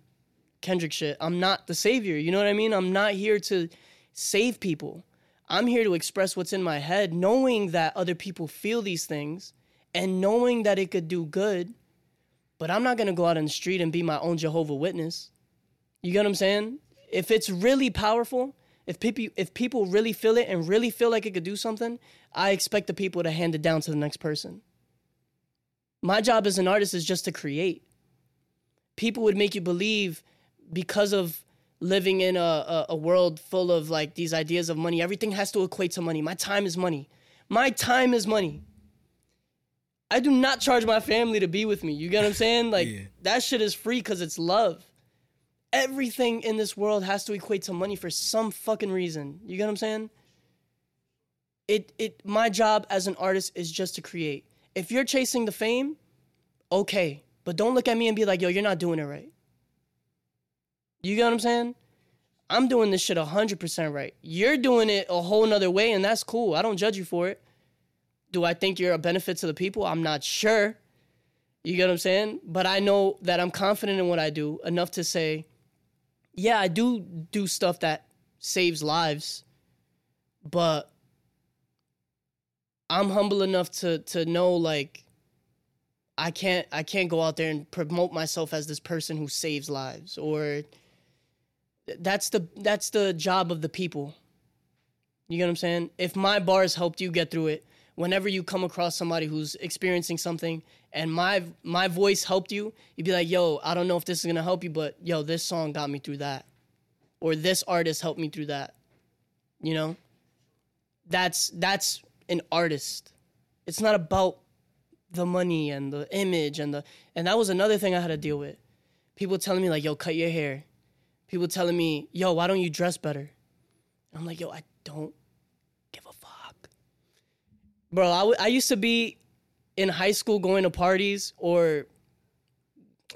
Kendrick shit. I'm not the savior. You know what I mean? I'm not here to save people. I'm here to express what's in my head, knowing that other people feel these things and knowing that it could do good. But I'm not gonna go out in the street and be my own Jehovah Witness. You get what I'm saying? If it's really powerful, if people if people really feel it and really feel like it could do something, I expect the people to hand it down to the next person. My job as an artist is just to create. People would make you believe because of living in a, a, a world full of like these ideas of money, everything has to equate to money. My time is money. My time is money. I do not charge my family to be with me. You get what I'm saying? Like Yeah. that shit is free because it's love. Everything in this world has to equate to money for some fucking reason. You get what I'm saying? It it my job as an artist is just to create. If you're chasing the fame, okay. But don't look at me and be like, yo, you're not doing it right. You get what I'm saying? I'm doing this shit 100% right. You're doing it a whole nother way, and that's cool. I don't judge you for it. Do I think you're a benefit to the people? I'm not sure. You get what I'm saying? But I know that I'm confident in what I do enough to say, yeah, I do do stuff that saves lives, but I'm humble enough to to know like I can't I can't go out there and promote myself as this person who saves lives or that's the that's the job of the people. You get what I'm saying? If my bars helped you get through it, whenever you come across somebody who's experiencing something and my my voice helped you, you'd be like, "Yo, I don't know if this is going to help you, but yo, this song got me through that." Or this artist helped me through that. You know? That's that's an artist. It's not about the money and the image and the and that was another thing I had to deal with. People telling me like, "Yo, cut your hair." People telling me, "Yo, why don't you dress better?" I'm like, "Yo, I don't give a fuck." Bro, I, w- I used to be in high school going to parties or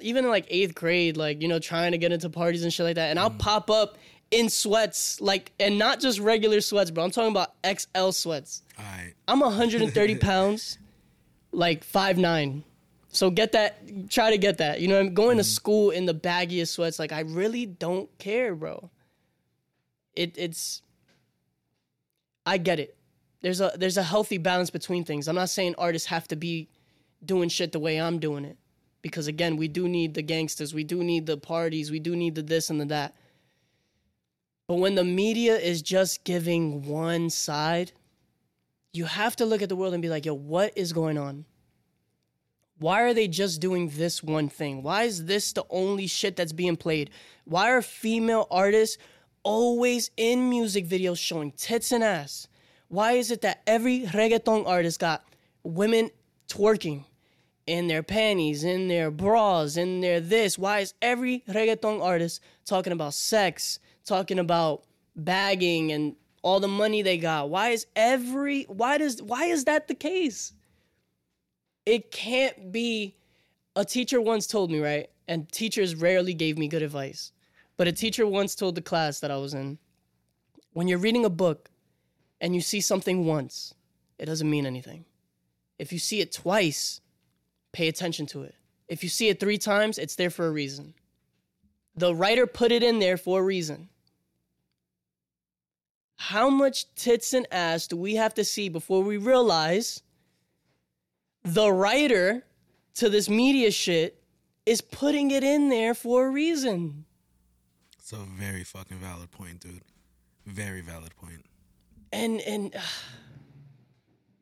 even in like 8th grade like, you know, trying to get into parties and shit like that. And I'll mm. pop up in sweats like and not just regular sweats, bro. I'm talking about XL sweats. All right. I'm 130 pounds, like five nine. So get that. Try to get that. You know, I'm going to mm. school in the baggiest sweats. Like I really don't care, bro. It it's. I get it. There's a there's a healthy balance between things. I'm not saying artists have to be doing shit the way I'm doing it, because again, we do need the gangsters, we do need the parties, we do need the this and the that. But when the media is just giving one side, you have to look at the world and be like, yo, what is going on? Why are they just doing this one thing? Why is this the only shit that's being played? Why are female artists always in music videos showing tits and ass? Why is it that every reggaeton artist got women twerking in their panties, in their bras, in their this? Why is every reggaeton artist talking about sex, talking about bagging and all the money they got? Why is every why does why is that the case? It can't be a teacher once told me, right? And teachers rarely gave me good advice. But a teacher once told the class that I was in, when you're reading a book and you see something once, it doesn't mean anything. If you see it twice, pay attention to it. If you see it three times, it's there for a reason. The writer put it in there for a reason. How much tits and ass do we have to see before we realize the writer to this media shit is putting it in there for a reason. It's a very fucking valid point, dude. Very valid point. And and uh,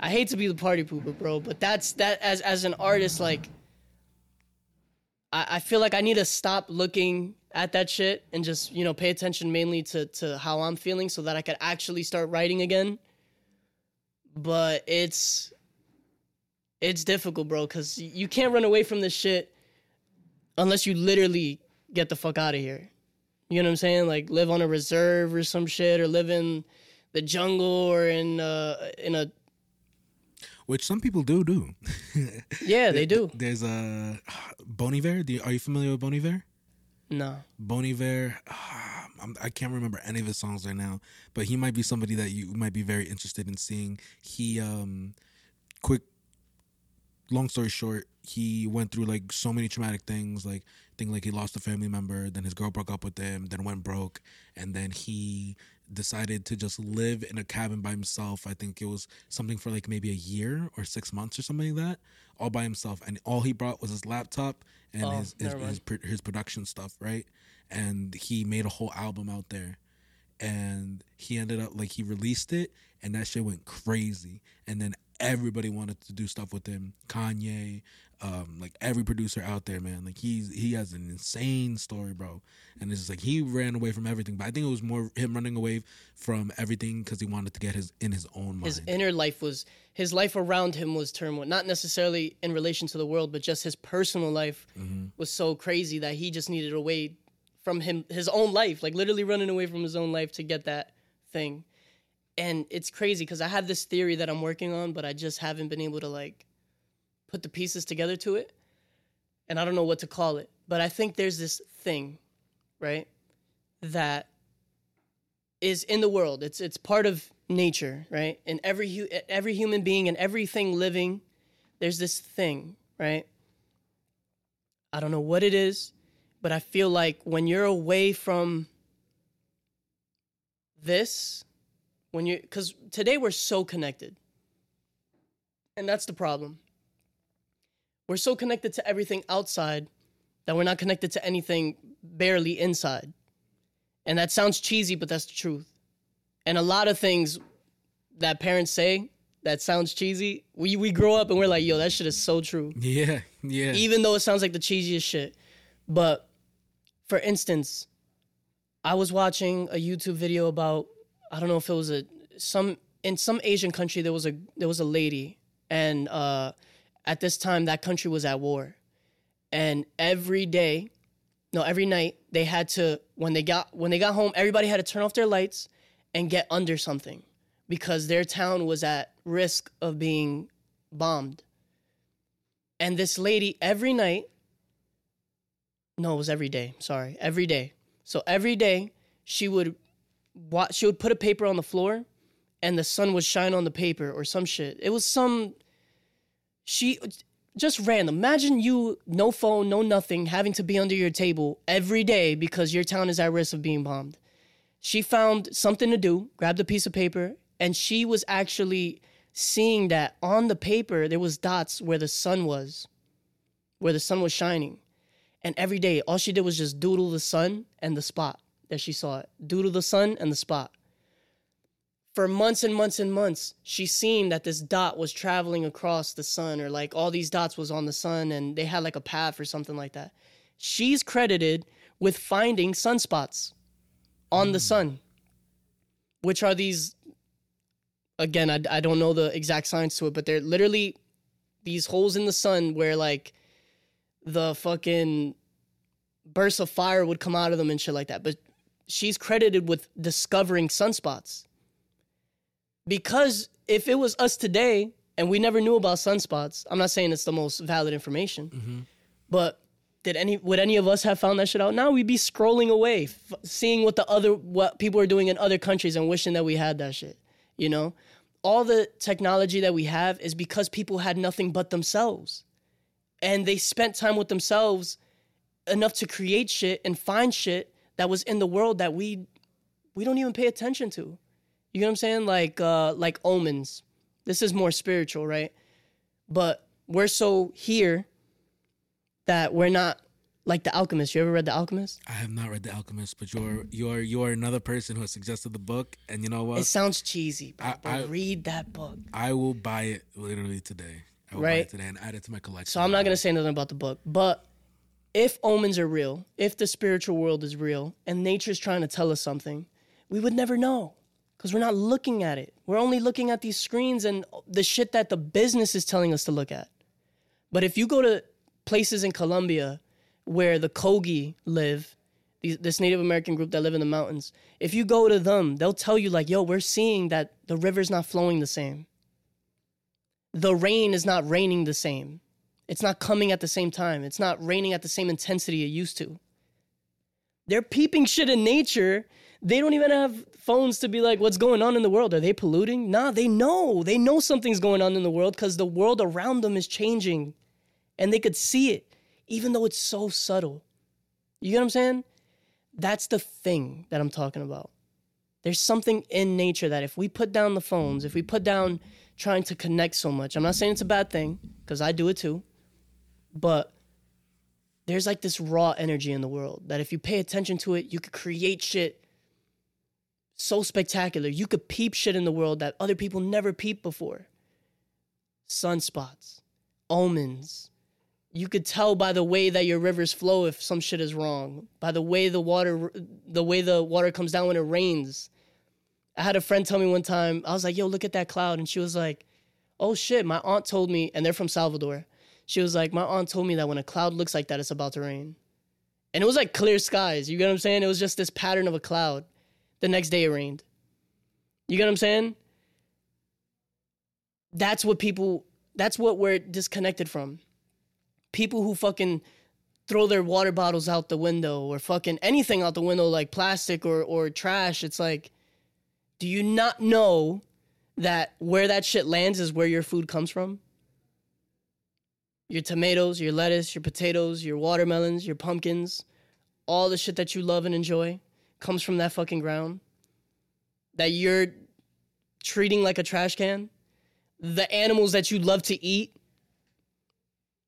I hate to be the party pooper, bro, but that's that as as an artist, like I, I feel like I need to stop looking at that shit and just, you know, pay attention mainly to to how I'm feeling so that I could actually start writing again. But it's it's difficult, bro, because you can't run away from this shit unless you literally get the fuck out of here. You know what I'm saying? Like live on a reserve or some shit, or live in the jungle or in uh, in a Which some people do do. yeah, they do. There's a Bon Iver. You, are you familiar with Bon Iver? No, Bon Iver. I'm, I can't remember any of his songs right now, but he might be somebody that you might be very interested in seeing. He, um, quick, long story short, he went through like so many traumatic things. Like, thing like he lost a family member, then his girl broke up with him, then went broke, and then he decided to just live in a cabin by himself. I think it was something for like maybe a year or six months or something like that, all by himself. And all he brought was his laptop and Oh, his his, his his production stuff, right? And he made a whole album out there. And he ended up like he released it and that shit went crazy. And then everybody wanted to do stuff with him. Kanye, um, like every producer out there, man. Like he's he has an insane story, bro. And it's just like he ran away from everything. But I think it was more him running away from everything because he wanted to get his in his own mind. his inner life was his life around him was turmoil. Not necessarily in relation to the world, but just his personal life was so crazy that he just needed away from him his own life, like literally running away from his own life to get that thing. And it's crazy because I have this theory that I'm working on, but I just haven't been able to like put the pieces together to it. And I don't know what to call it. But I think there's this thing, right? That is in the world. It's it's part of nature, right? And every hu- every human being and everything living, there's this thing, right? I don't know what it is, but I feel like when you're away from this, when you cuz today we're so connected. And that's the problem. We're so connected to everything outside that we're not connected to anything barely inside. And that sounds cheesy, but that's the truth. And a lot of things that parents say that sounds cheesy, we, we grow up and we're like, yo, that shit is so true. yeah, yeah. Even though it sounds like the cheesiest shit. But for instance, I was watching a YouTube video about I don't know if it was a some in some Asian country there was a there was a lady and uh at this time that country was at war. And every day no, every night they had to when they got when they got home, everybody had to turn off their lights and get under something because their town was at risk of being bombed. And this lady every night no, it was every day. Sorry, every day. So every day she would. She would put a paper on the floor, and the sun would shine on the paper or some shit. It was some. She just random. Imagine you, no phone, no nothing, having to be under your table every day because your town is at risk of being bombed. She found something to do, grabbed a piece of paper, and she was actually seeing that on the paper there was dots where the sun was, where the sun was shining. And every day, all she did was just doodle the sun and the spot that she saw it. due to the sun and the spot. For months and months and months, she seen that this dot was traveling across the sun, or like all these dots was on the sun, and they had like a path or something like that. She's credited with finding sunspots on the hmm. sun, which are these. Again, I, I don't know the exact science to it, but they're literally these holes in the sun where like the fucking bursts of fire would come out of them and shit like that. But she's credited with discovering sunspots. Because if it was us today and we never knew about sunspots, I'm not saying it's the most valid information, mm-hmm. but did any would any of us have found that shit out? Now we'd be scrolling away, f- seeing what the other what people are doing in other countries and wishing that we had that shit. You know, all the technology that we have is because people had nothing but themselves and they spent time with themselves enough to create shit and find shit that was in the world that we we don't even pay attention to. You know what I'm saying? Like uh like omens. This is more spiritual, right? But we're so here that we're not like the alchemist you ever read the alchemist I have not read The Alchemist, but you're you're you're another person who has suggested the book, and you know what? it sounds cheesy bro, I- but I- read that book I will buy it literally today. I will buy Right. it today and add it to my collection. So I'm not gonna say nothing about the book, but if omens are real, if the spiritual world is real, and nature's trying to tell us something, we would never know because we're not looking at it. We're only looking at these screens and the shit that the business is telling us to look at. But if you go to places in Colombia where the Kogi live, this Native American group that live in the mountains, if you go to them, they'll tell you like, "Yo, we're seeing that the river's not flowing the same. The rain is not raining the same." It's not coming at the same time. It's not raining at the same intensity it used to. They're peeping shit in nature. They don't even have phones to be like, what's going on in the world? Are they polluting? Nah, they know. They know something's going on in the world because the world around them is changing and they could see it, even though it's so subtle. You get what I'm saying? That's the thing that I'm talking about. There's something in nature that if we put down the phones, if we put down trying to connect so much, I'm not saying it's a bad thing because I do it too but there's like this raw energy in the world that if you pay attention to it, you could create shit so spectacular. You could peep shit in the world that other people never peeped before. Sunspots, omens. You could tell by the way that your rivers flow if some shit is wrong. By the way the water the way the water comes down when it rains. I had a friend tell me one time, I was like, "Yo, look at that cloud." And she was like, "Oh shit, my aunt told me and they're from Salvador." She was like, My aunt told me that when a cloud looks like that, it's about to rain. And it was like clear skies. You get what I'm saying? It was just this pattern of a cloud. The next day it rained. You get what I'm saying? That's what people, that's what we're disconnected from. People who fucking throw their water bottles out the window or fucking anything out the window like plastic or, or trash. It's like, do you not know that where that shit lands is where your food comes from? Your tomatoes, your lettuce, your potatoes, your watermelons, your pumpkins, all the shit that you love and enjoy comes from that fucking ground that you're treating like a trash can. The animals that you love to eat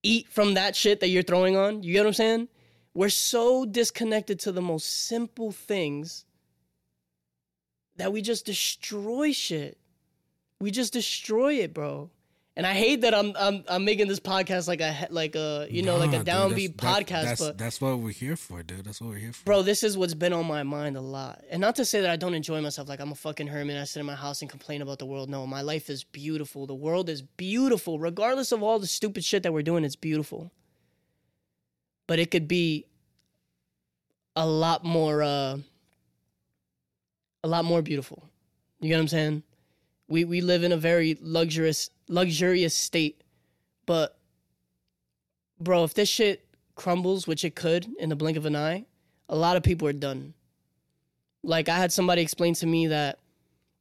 eat from that shit that you're throwing on. You get what I'm saying? We're so disconnected to the most simple things that we just destroy shit. We just destroy it, bro. And I hate that I'm I'm I'm making this podcast like a like a you know like Nah, a dude, downbeat that's- that- podcast, that's, but that's what we're here for, dude. That's what we're here for. bro, this is what's been on my mind a lot. And not to say that I don't enjoy myself, like I'm a fucking hermit. I sit in my house and complain about the world. No, my life is beautiful. The world is beautiful, regardless of all the stupid shit that we're doing. It's beautiful. But it could be a lot more, uh, a lot more beautiful. You get what I'm saying? We we live in a very luxurious luxurious state, but bro, if this shit crumbles, which it could in the blink of an eye, a lot of people are done. Like I had somebody explain to me that,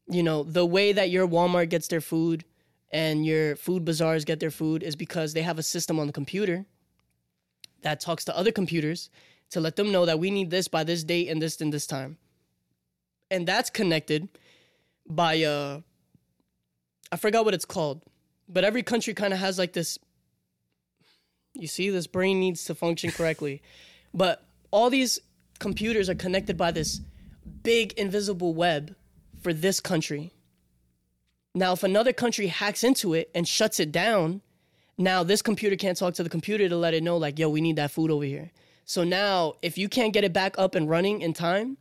you know, the way that your Walmart gets their food and your food bazaars get their food is because they have a system on the computer that talks to other computers to let them know that we need this by this date and this and this time. And that's connected by uh I forgot what it's called, but every country kind of has like this you see, this brain needs to function correctly. but all these computers are connected by this big invisible web for this country. Now, if another country hacks into it and shuts it down, now this computer can't talk to the computer to let it know, like, yo, we need that food over here. So now, if you can't get it back up and running in time,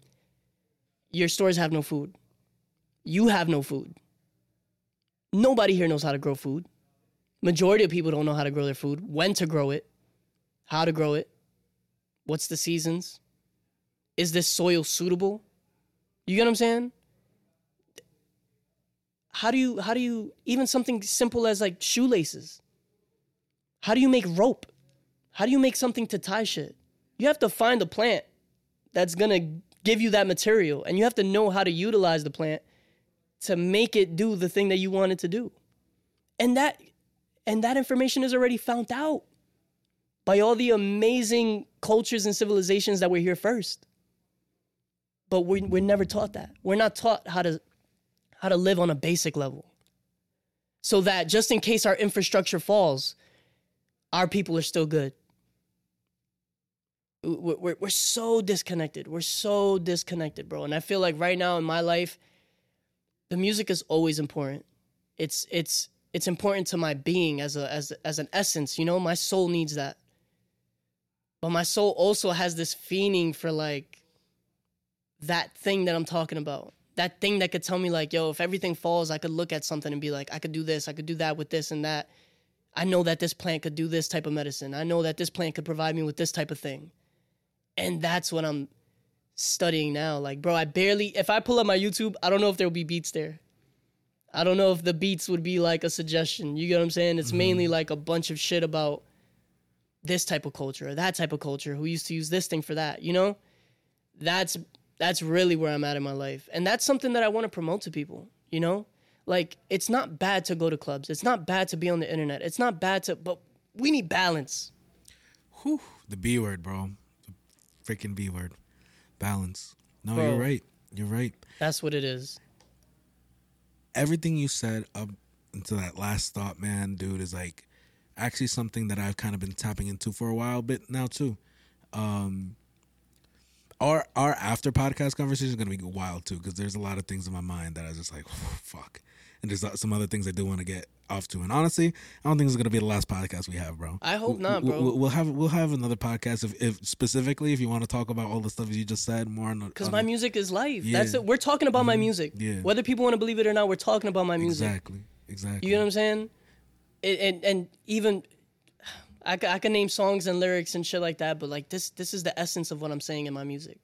your stores have no food. You have no food. Nobody here knows how to grow food. Majority of people don't know how to grow their food, when to grow it, how to grow it, what's the seasons, is this soil suitable? You get what I'm saying? How do you how do you even something simple as like shoelaces? How do you make rope? How do you make something to tie shit? You have to find a plant that's gonna give you that material, and you have to know how to utilize the plant to make it do the thing that you want it to do. And that and that information is already found out by all the amazing cultures and civilizations that were here first. But we're, we're never taught that. We're not taught how to how to live on a basic level. So that just in case our infrastructure falls, our people are still good. We're, we're, we're so disconnected. We're so disconnected, bro. And I feel like right now in my life, the music is always important. It's it's it's important to my being as a as as an essence. You know, my soul needs that. But my soul also has this feeling for like that thing that I'm talking about. That thing that could tell me like, yo, if everything falls, I could look at something and be like, I could do this, I could do that with this and that. I know that this plant could do this type of medicine. I know that this plant could provide me with this type of thing. And that's what I'm studying now. Like, bro, I barely if I pull up my YouTube, I don't know if there'll be beats there. I don't know if the beats would be like a suggestion. You get what I'm saying? It's mainly mm-hmm. like a bunch of shit about this type of culture or that type of culture who used to use this thing for that, you know? That's that's really where I'm at in my life. And that's something that I want to promote to people, you know? Like it's not bad to go to clubs. It's not bad to be on the internet. It's not bad to but we need balance. Whew, the B word, bro. The freaking B word. Balance. No, Bro. you're right. You're right. That's what it is. Everything you said up until that last thought, man, dude, is like actually something that I've kind of been tapping into for a while bit now too. Um our our after podcast conversation is gonna be wild too because there's a lot of things in my mind that I was just like fuck, and there's some other things I do want to get off to. And honestly, I don't think it's gonna be the last podcast we have, bro. I hope not, bro. We'll, we'll have we'll have another podcast if, if specifically if you want to talk about all the stuff you just said more Because my music is life. Yeah. That's it. We're talking about my mm-hmm. music. Yeah. Whether people want to believe it or not, we're talking about my music. exactly exactly. You know what I'm saying? It, and and even I, I can name songs and lyrics and shit like that, but like this this is the essence of what I'm saying in my music.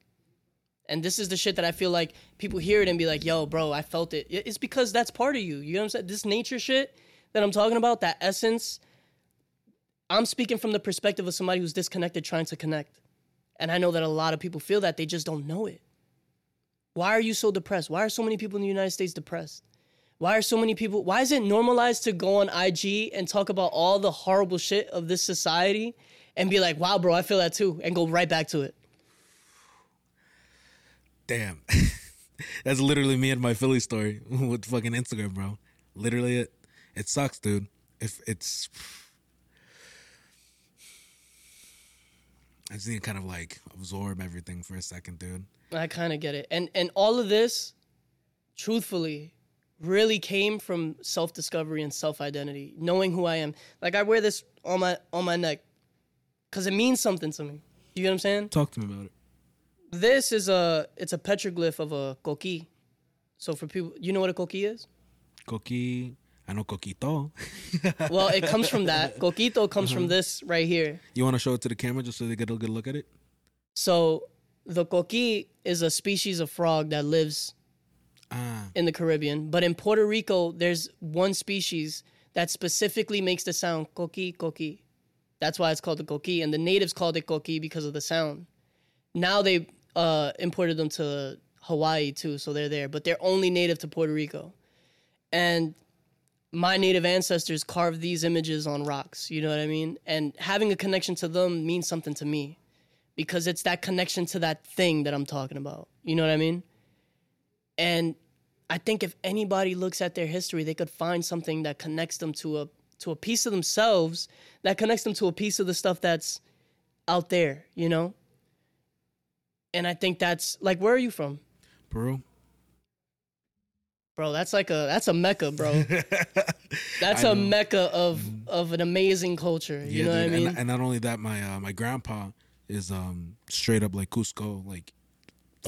And this is the shit that I feel like people hear it and be like, "Yo, bro, I felt it." It- It's because that's part of you. You know what I'm saying? This nature shit that I'm talking about, that essence. I'm speaking from the perspective of somebody who's disconnected, trying to connect, and I know that a lot of people feel that they just don't know it. Why are you so depressed? Why are so many people in the United States depressed? Why are so many people? Why is it normalized to go on IG and talk about all the horrible shit of this society and be like, wow, bro, I feel that too, and go right back to it? Damn. That's literally me and my Philly story with fucking Instagram, bro. Literally it. It sucks, dude. If it's I just need to kind of like absorb everything for a second, dude. I kind of get it. And and all of this, truthfully, really came from self discovery and self identity, knowing who I am. Like I wear this on my on my neck because it means something to me. You get what I'm saying? Talk to me about it. This is a it's a petroglyph of a coqui. So for people, you know what a coqui is? Coqui, I know coquito. Well, it comes from that. Coquito comes from this right here. you want to show it to the camera just so they get a good look at it? So the coqui is a species of frog that lives Ah, in the Caribbean, but in Puerto Rico, there's one species that specifically makes the sound coqui coqui. That's why it's called the coqui, and the natives called it coqui because of the sound. Now they uh, imported them to Hawaii too, so they're there, but they're only native to Puerto Rico. And my native ancestors carved these images on rocks, you know what I mean? And having a connection to them means something to me because it's that connection to that thing that I'm talking about. You know what I mean? And I think if anybody looks at their history, they could find something that connects them to a to a piece of themselves, that connects them to a piece of the stuff that's out there, you know? And I think that's like where are you from? Peru. Bro, that's like a that's a mecca, bro. That's a mecca of of an amazing culture. You know what I mean? And, and not only that, my uh, my grandpa is um straight up like Cusco, like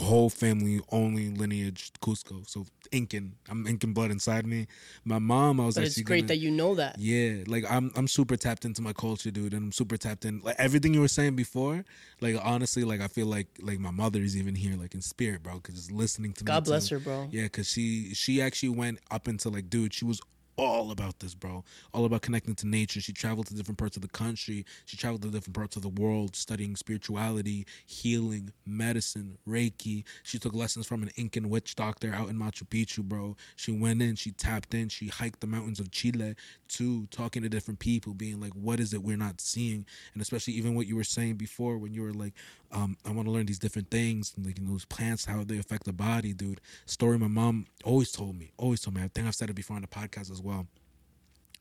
whole family only lineage Cusco. So Incan, I'm Incan blood inside me. My mom, I was but it's great gonna- that you know that. Yeah, like I'm I'm super tapped into my culture, dude, and I'm super tapped in like everything you were saying before. Like honestly, like I feel like like my mother is even here, like in spirit, bro, because just listening to me. God bless too. her, bro. Yeah, because she she actually went up into like, dude, she was all about this, bro. All about connecting to nature. She traveled to different parts of the country. She traveled to different parts of the world, studying spirituality, healing, medicine, Reiki. She took lessons from an Incan witch doctor out in Machu Picchu, bro. She went in, she tapped in, she hiked the mountains of Chile too, talking to different people, being like, what is it we're not seeing? And especially even what you were saying before when you were like, um, I want to learn these different things, like you know, those plants, how they affect the body, dude. Story my mom always told me, always told me. I think I've said it before on the podcast as well.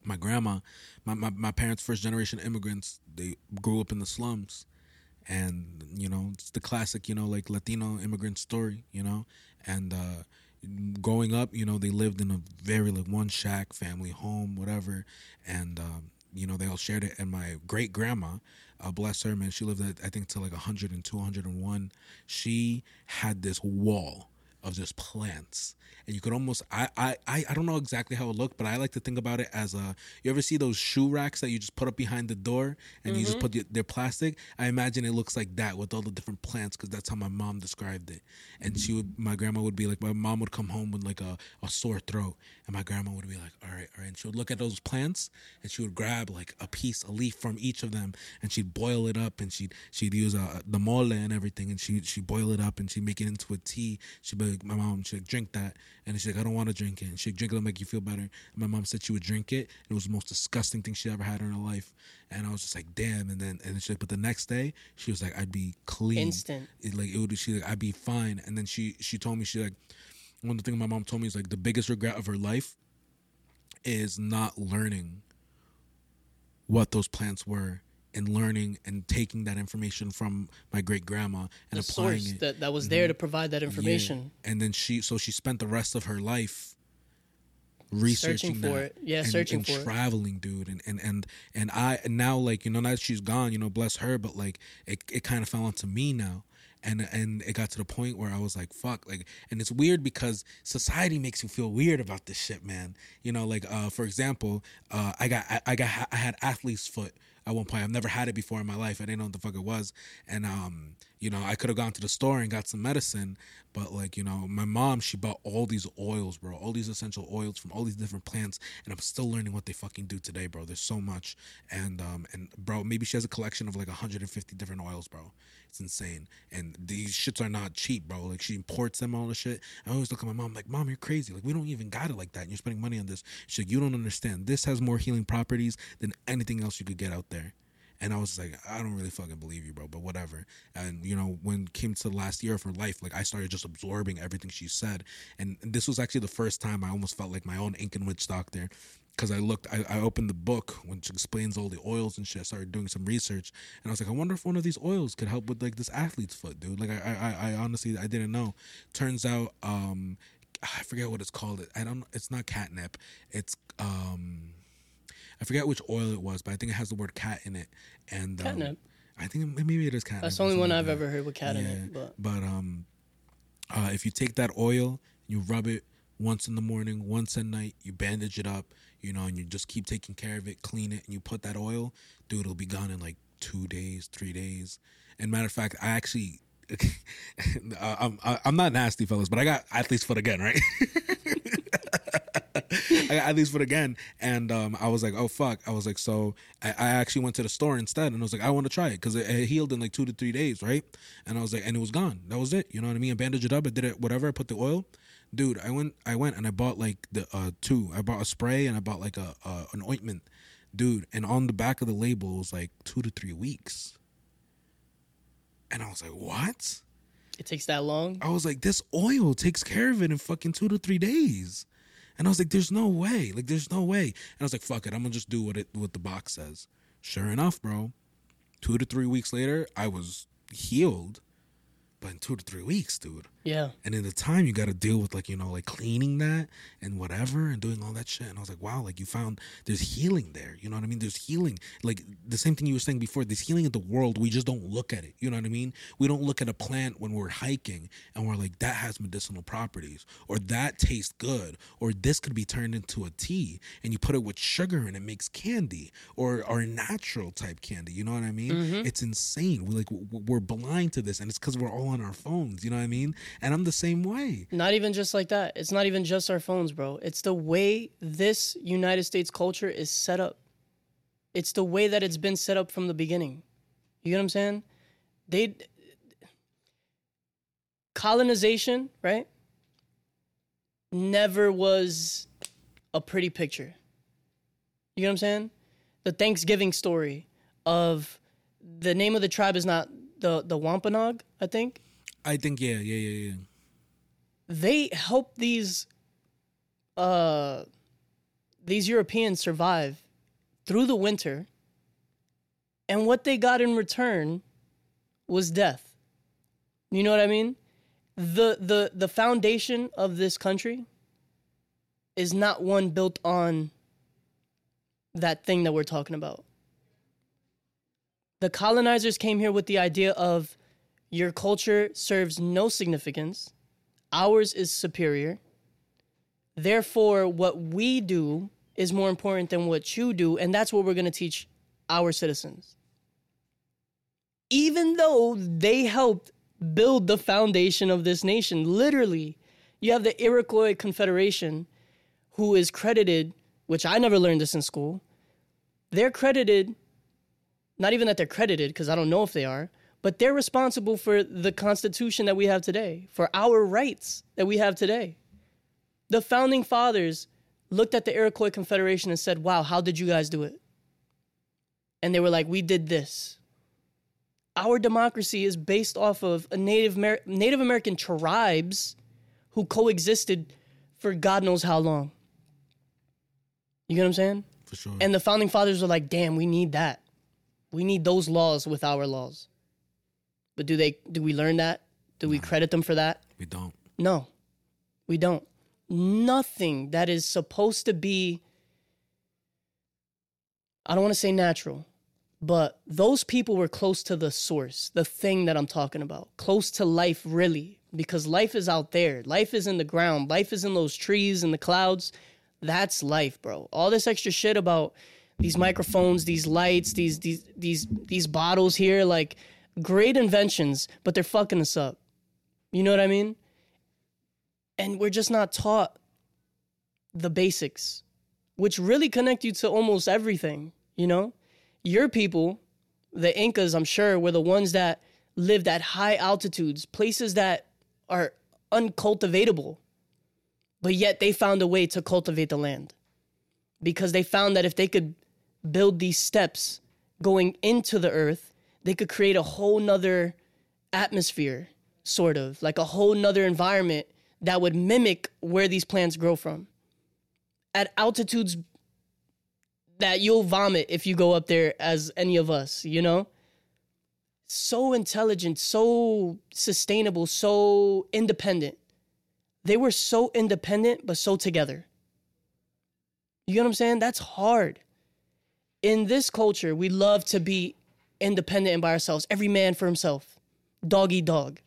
my grandma, my, my, my parents, first generation immigrants, they grew up in the slums. And, you know, it's the classic, you know, like Latino immigrant story, you know? And uh, growing up, you know, they lived in a very, like, one shack family home, whatever. And, um, you know, they all shared it. And my great grandma, uh, bless her, man, she lived, I think, to like 102, 101. She had this wall of just plants. And you could almost I, I i don't know exactly how it looked but i like to think about it as a you ever see those shoe racks that you just put up behind the door and mm-hmm. you just mm-hmm. put the, their plastic? I imagine it looks like that with all the different plants because that's how my mom described it. And she would my grandma would be like my mom would come home with like a, a sore throat. And my grandma would be like all right all right. And she would look at those plants and she would grab like a piece a leaf from each of them and she'd boil it up and she'd she'd use uh, the mole and everything and she she'd boil it up and she'd make it into a tea. She'd be like my mom she'd like, drink that and she's like, I don't want to drink it. And she'd drink it make you feel better. And my mom said she would drink it. it was the most disgusting thing she ever had in her life. And I was just like, damn. And then, and she, like, but the next day, she was like, I'd be clean. Instant. It, like, it would, she like, I'd be fine. And then she, she told me, she like, one of the things my mom told me is like, the biggest regret of her life is not learning what those plants were and learning and taking that information from my great grandma and the applying it that, that was there mm-hmm. to provide that information. Yeah. And then she so she spent the rest of her life researching searching for it. Yeah, and, searching and for traveling, it. dude. And and and and I now like you know now that she's gone, you know, bless her, but like it it kind of fell onto me now and and it got to the point where I was like, fuck, like, and it's weird because society makes you feel weird about this shit, man. You know, like, uh, for example, uh, I got, I, I got, I had athlete's foot at one point. I've never had it before in my life. I didn't know what the fuck it was, and um, you know, I could have gone to the store and got some medicine, but like, you know, my mom, she bought all these oils, bro, all these essential oils from all these different plants, and I'm still learning what they fucking do today, bro. There's so much, and um, and bro, maybe she has a collection of like 150 different oils, bro. Insane, and these shits are not cheap, bro. Like she imports them all the shit. I always look at my mom like, mom, you're crazy. Like we don't even got it like that, and you're spending money on this. She's like, you don't understand. This has more healing properties than anything else you could get out there. And I was like, I don't really fucking believe you, bro, but whatever. And, you know, when it came to the last year of her life, like I started just absorbing everything she said. And this was actually the first time I almost felt like my own Incan witch doctor. Because I looked, I, I opened the book which explains all the oils and shit. I started doing some research, and I was like, I wonder if one of these oils could help with like this athlete's foot, dude. Like I, I, I honestly, I didn't know. Turns out, um, I forget what it's called. I don't. It's not catnip. It's um I forget which oil it was, but I think it has the word cat in it. And um, catnip. I think maybe it is catnip. That's the only one I've ever heard with cat yeah. in it. But, but um, uh, if you take that oil, you rub it once in the morning, once at night, you bandage it up, you know, and you just keep taking care of it, clean it, and you put that oil, dude, it'll be gone in like two days, three days. And matter of fact, I actually, I'm I'm not nasty, fellas, but I got athlete's foot again, right? I got athlete's foot again, and um, I was like, oh fuck. I was like, so I, I, actually went to the store instead, and I was like, I want to try it because it, it, healed in like two to three days, right? And I was like, and it was gone. That was it. You know what I mean? I bandaged it up. I did it, whatever. I put the oil. Dude, I went, I went, and I bought like the uh, two. I bought a spray and I bought like a uh, an ointment, dude. And on the back of the label it was like two to three weeks. And I was like, what? It takes that long? I was like, this oil takes care of it in fucking two to three days. And I was like, there's no way. Like, there's no way. And I was like, fuck it. I'm going to just do what it what the box says. Sure enough, bro. Two to three weeks later, I was healed but in two to three weeks, dude. Yeah. And in the time you got to deal with like you know like cleaning that and whatever and doing all that shit. And I was like, wow, like you found there's healing there. You know what I mean? There's healing. Like the same thing you were saying before. There's healing in the world. We just don't look at it. You know what I mean? We don't look at a plant when we're hiking and we're like that has medicinal properties or that tastes good or this could be turned into a tea and you put it with sugar and it makes candy or or natural type candy. You know what I mean? Mm-hmm. It's insane. We like we're blind to this and it's because we're all on our phones. You know what I mean? And I'm the same way. Not even just like that. It's not even just our phones, bro. It's the way this United States culture is set up. It's the way that it's been set up from the beginning. You get what I'm saying? They colonization, right? Never was a pretty picture. You get what I'm saying? The Thanksgiving story of the name of the tribe is not the the Wampanoag, I think. I think yeah, yeah, yeah, yeah. They help these uh these Europeans survive through the winter, and what they got in return was death. You know what I mean? The the the foundation of this country is not one built on that thing that we're talking about. The colonizers came here with the idea of your culture serves no significance, ours is superior. Therefore, what we do is more important than what you do, and that's what we're going to teach our citizens. Even though they helped build the foundation of this nation, literally, you have the Iroquois Confederation, who is credited, which I never learned this in school, they're credited, not even that they're credited, because I don't know if they are, but they're responsible for the Constitution that we have today, for our rights that we have today. The founding fathers looked at the Iroquois Confederation and said, Wow, how did you guys do it? And they were like, We did this. Our democracy is based off of a Native, Amer- Native American tribes who coexisted for God knows how long. You get what I'm saying? For sure. And the founding fathers were like, damn, we need that. We need those laws with our laws. But do they do we learn that? Do we credit them for that? we don't. No. We don't. Nothing that is supposed to be I don't want to say natural, but those people were close to the source, the thing that I'm talking about. Close to life really, because life is out there. Life is in the ground. Life is in those trees and the clouds. That's life, bro. All this extra shit about these microphones, these lights, these these these these bottles here, like great inventions, but they're fucking us up. You know what I mean? And we're just not taught the basics, which really connect you to almost everything, you know? Your people, the Incas, I'm sure, were the ones that lived at high altitudes, places that are uncultivatable. But yet they found a way to cultivate the land because they found that if they could build these steps going into the earth, they could create a whole nother atmosphere, sort of like a whole nother environment that would mimic where these plants grow from at altitudes that you'll vomit if you go up there as any of us, you know? So intelligent, so sustainable, so independent. They were so independent, but so together. You get what I'm saying? That's hard. In this culture, we love to be independent and by ourselves, every man for himself, dog eat dog.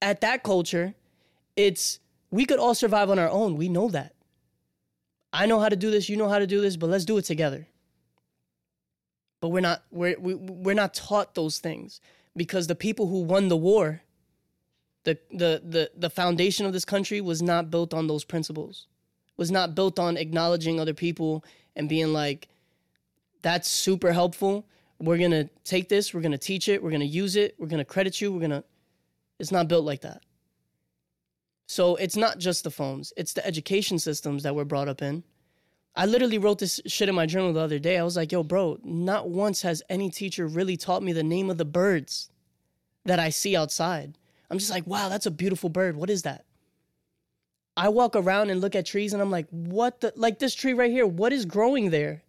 At that culture, it's we could all survive on our own. We know that. I know how to do this, you know how to do this, but let's do it together. But we're not we're we, we're not taught those things because the people who won the war the the the the foundation of this country was not built on those principles. Was not built on acknowledging other people and being like that's super helpful. We're going to take this, we're going to teach it, we're going to use it, we're going to credit you, we're going to It's not built like that. So it's not just the phones, it's the education systems that we're brought up in. I literally wrote this shit in my journal the other day. I was like, yo, bro, not once has any teacher really taught me the name of the birds that I see outside. I'm just like, wow, that's a beautiful bird. What is that? I walk around and look at trees and I'm like, what the, like this tree right here, what is growing there?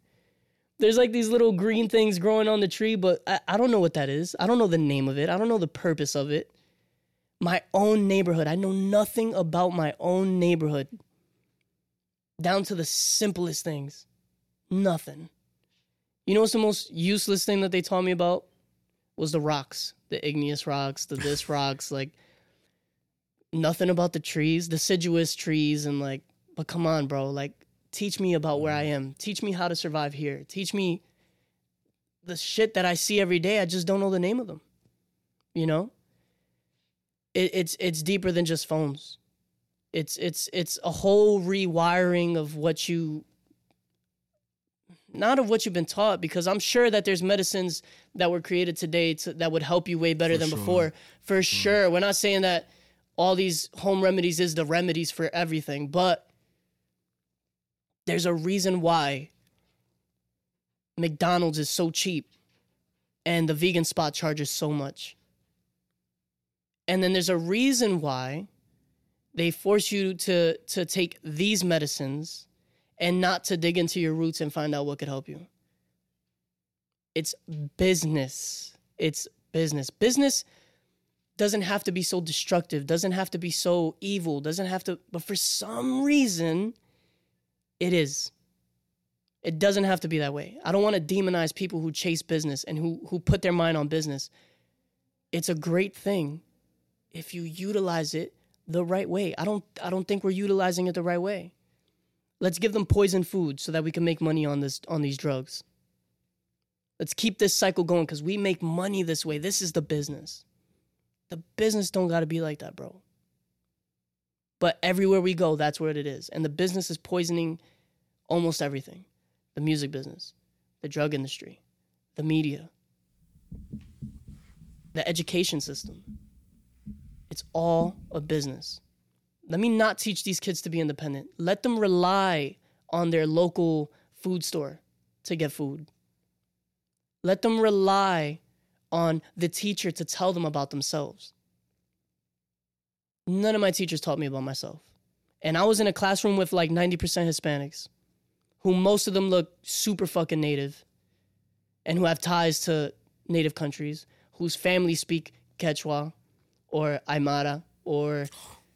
There's like these little green things growing on the tree, but I, I don't know what that is. I don't know the name of it. I don't know the purpose of it. My own neighborhood. I know nothing about my own neighborhood down to the simplest things. Nothing. You know what's the most useless thing that they taught me about? Was the rocks, the igneous rocks, the this rocks, like nothing about the trees, deciduous trees, and like, but come on, bro, like teach me about where I mm-hmm. am. Teach me how to survive here. Teach me the shit that I see every day. I just don't know the name of them. You know? It, it's it's deeper than just phones it's it's it's a whole rewiring of what you not of what you've been taught because i'm sure that there's medicines that were created today to, that would help you way better For than sure. before for sure we're not saying that all these home remedies is the remedies for everything but there's a reason why mcdonald's is so cheap and the vegan spot charges so much and then there's a reason why they force you to to take these medicines and not to dig into your roots and find out what could help you. It's business. It's business. Business doesn't have to be so destructive, doesn't have to be so evil, doesn't have to, but for some reason, it is. It doesn't have to be that way. I don't want to demonize people who chase business and who, who put their mind on business. It's a great thing if you utilize it the right way. I don't I don't think we're utilizing it the right way. Let's give them poison food so that we can make money on this on these drugs. Let's keep this cycle going cuz we make money this way. This is the business. The business don't got to be like that, bro. But everywhere we go, that's where it is. And the business is poisoning almost everything. The music business, the drug industry, the media, the education system. It's all a business. Let me not teach these kids to be independent. Let them rely on their local food store to get food. Let them rely on the teacher to tell them about themselves. None of my teachers taught me about myself. And I was in a classroom with like 90% Hispanics, who most of them look super fucking native and who have ties to native countries, whose families speak Quechua or Aymara or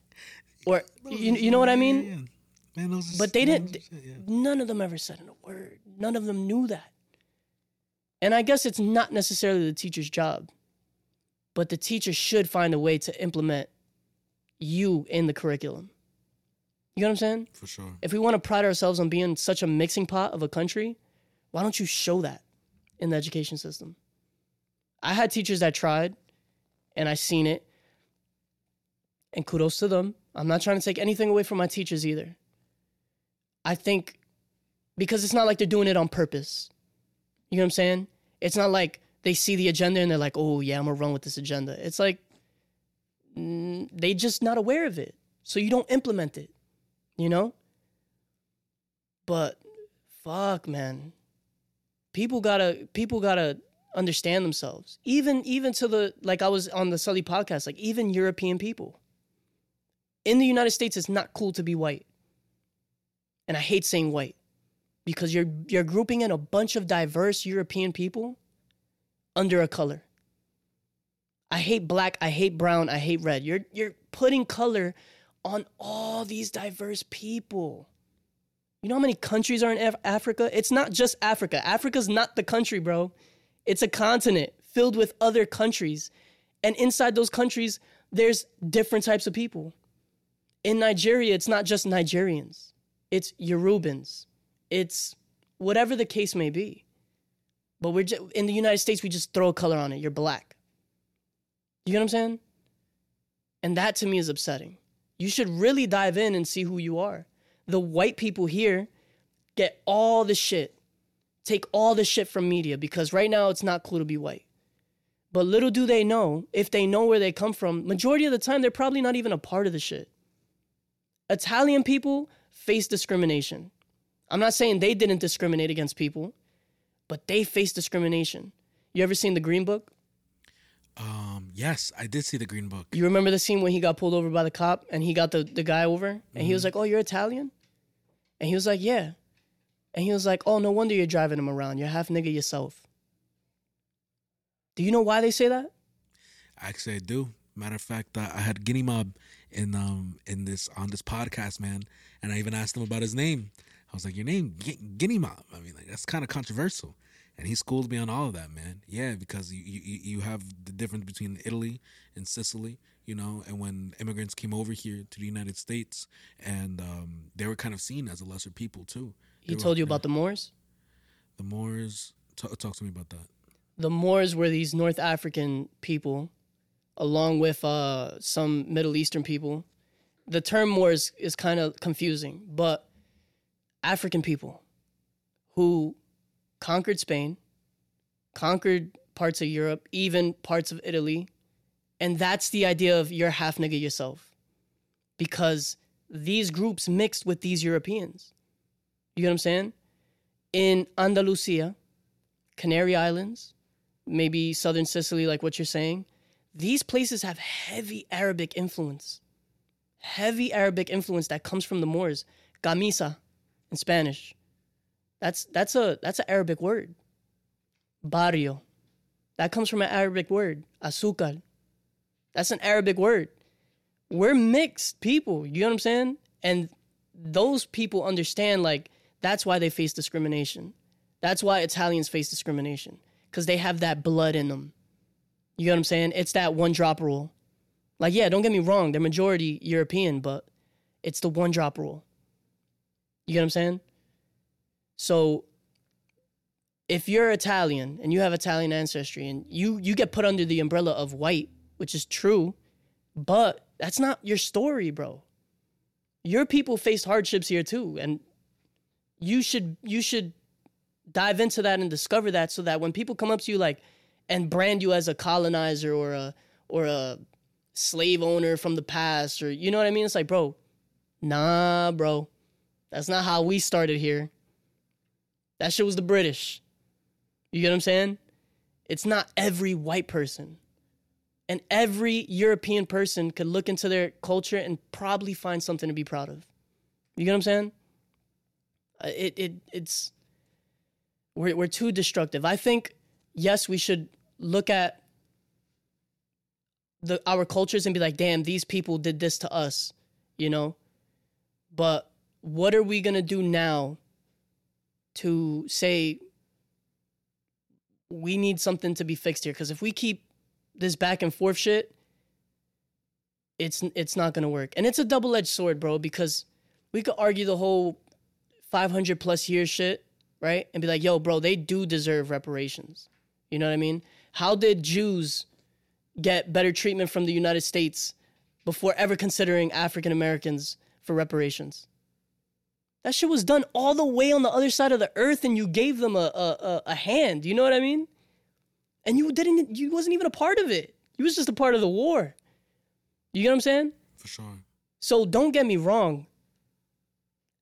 or you, you know what I mean? Man, those But they didn't. shit, yeah. None of them ever said a word. None of them knew that. And I guess it's not necessarily the teacher's job, but the teacher should find a way to implement you in the curriculum. You know what I'm saying? For sure. If we want to pride ourselves on being such a mixing pot of a country, why don't you show that in the education system? I had teachers that tried, and I seen it, and kudos to them. I'm not trying to take anything away from my teachers either. I think because it's not like they're doing it on purpose. You know what I'm saying? It's not like they see the agenda and they're like, "Oh yeah, I'm gonna run with this agenda." It's like Mm, they just not aware of it, so you don't implement it. You know. But fuck, man, people gotta people gotta understand themselves. Even even to the like I was on the Sully podcast, like even European people. In the United States, it's not cool to be white. And I hate saying white because you're you're grouping in a bunch of diverse European people under a color. I hate black, I hate brown, I hate red. You're you're putting color on all these diverse people. You know how many countries are in Af- Africa? It's not just Africa. Africa's not the country, bro. It's a continent filled with other countries. And inside those countries, there's different types of people. In Nigeria, it's not just Nigerians, it's Yorubans, it's whatever the case may be. But we're just, in the United States, we just throw a color on it. You're black. You know what I'm saying? And that to me is upsetting. You should really dive in and see who you are. The white people here get all the shit, take all the shit from media because right now it's not cool to be white. But little do they know, if they know where they come from, majority of the time they're probably not even a part of the shit. Italian people face discrimination. I'm not saying they didn't discriminate against people, but they face discrimination. You ever seen the Green Book? Um, yes, I did see the Green Book. You remember the scene when he got pulled over by the cop and he got the, the guy over and he was like, Oh, you're Italian? And he was like, Yeah. And he was like, Oh, no wonder you're driving him around. You're half nigga yourself. Do you know why they say that? Actually, I do. Matter of fact, uh, I had Guinea Mob in um in this on this podcast, man, and I even asked him about his name. I was like, "Your name, Gu- Guinea Mob." I mean, like that's kind of controversial, and he schooled me on all of that, man. Yeah, because you you you have the difference between Italy and Sicily, you know, and when immigrants came over here to the United States, and um, they were kind of seen as a lesser people too. He They were- told you about the Moors? the Moors. T- talk to me about that. The Moors were these North African people, along with uh, some Middle Eastern people. The term Moors is kind of confusing, but African people who conquered Spain, conquered parts of Europe, even parts of Italy. And that's the idea of you're half nigga yourself. Because these groups mixed with these Europeans. You get what I'm saying? In Andalusia, Canary Islands, maybe southern Sicily, like what you're saying, these places have heavy Arabic influence. Heavy Arabic influence that comes from the Moors. Gamisa in Spanish. That's that's a that's an Arabic word. Barrio. That comes from an Arabic word. Azúcar. That's an Arabic word. We're mixed people. You know what I'm saying? And those people understand like that's why they face discrimination. That's why Italians face discrimination because they have that blood in them. You know what I'm saying? It's that one drop rule. Like, yeah, don't get me wrong, they're majority European, but it's the one drop rule. You get what I'm saying? So if you're Italian and you have Italian ancestry and you you get put under the umbrella of white, which is true, but that's not your story, bro. Your people faced hardships here too, and you should you should dive into that and discover that so that when people come up to you like and brand you as a colonizer or a or a slave owner from the past or you know what I mean? It's like, bro, nah, bro. That's not how we started here. That shit was the British. You get what I'm saying? It's not every white person. And every European person could look into their culture and probably find something to be proud of. You get what I'm saying? Uh, It it it's we're we're too destructive. I think yes, we should look at the our cultures and be like, damn, these people did this to us, you know? But what are we gonna do now to say we need something to be fixed here? Because if we keep this back and forth shit, it's it's not gonna work. And it's a double edged sword, bro, because we could argue the whole 500 plus years shit, right? And be like, yo, bro, they do deserve reparations. You know what I mean? How did Jews get better treatment from the United States before ever considering African Americans for reparations? That shit was done all the way on the other side of the earth, and you gave them a a, a, a hand. You know what I mean? And you didn't. You wasn't even a part of it. You was just a part of the war. You get what I'm saying? For sure. So don't get me wrong.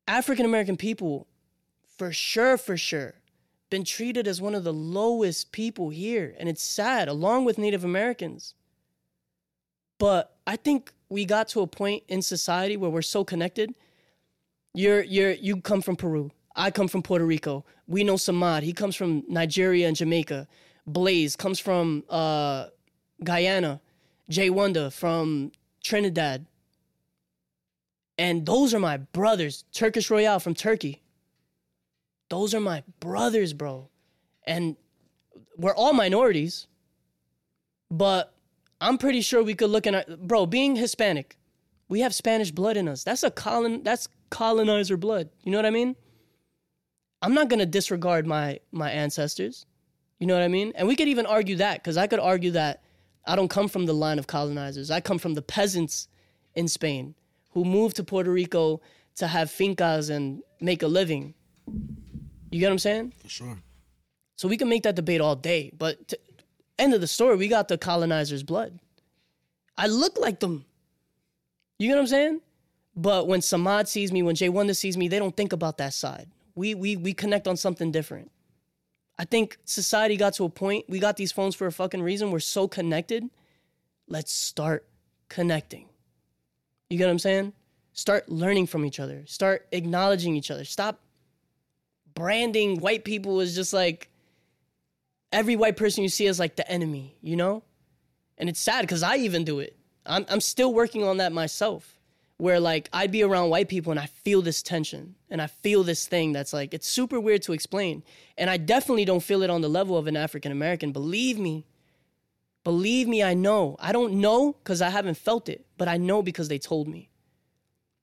African American people, for sure, for sure, been treated as one of the lowest people here. And it's sad, along with Native Americans. But I think we got to a point in society where we're so connected. You're you're you come from Peru. I come from Puerto Rico. We know Samad. He comes from Nigeria and Jamaica. Blaze comes from uh, Guyana. Jay Wonder from Trinidad. And those are my brothers. Turkish Royale from Turkey. Those are my brothers, bro. And we're all minorities. But I'm pretty sure we could look at bro, being Hispanic, we have Spanish blood in us. That's a colon that's colonizer blood. You know what I mean? I'm not gonna disregard my my ancestors. You know what I mean? And we could even argue that, because I could argue that I don't come from the line of colonizers. I come from the peasants in Spain who moved to Puerto Rico to have fincas and make a living. You get what I'm saying? For sure. So we can make that debate all day, but to, end of the story, we got the colonizers' blood. I look like them. You get what I'm saying? But when Samad sees me, when Jay Wonder sees me, they don't think about that side. We we we connect on something different. I think society got to a point. We got these phones for a fucking reason. We're so connected. Let's start connecting. You get what I'm saying? Start learning from each other. Start acknowledging each other. Stop branding white people as just like every white person you see as like the enemy, you know? And it's sad because I even do it. I'm, I'm still working on that myself, where like I'd be around white people and I feel this tension and I feel this thing that's like, it's super weird to explain. And I definitely don't feel it on the level of an African American. Believe me. Believe me, I know. I don't know because I haven't felt it, but I know because they told me.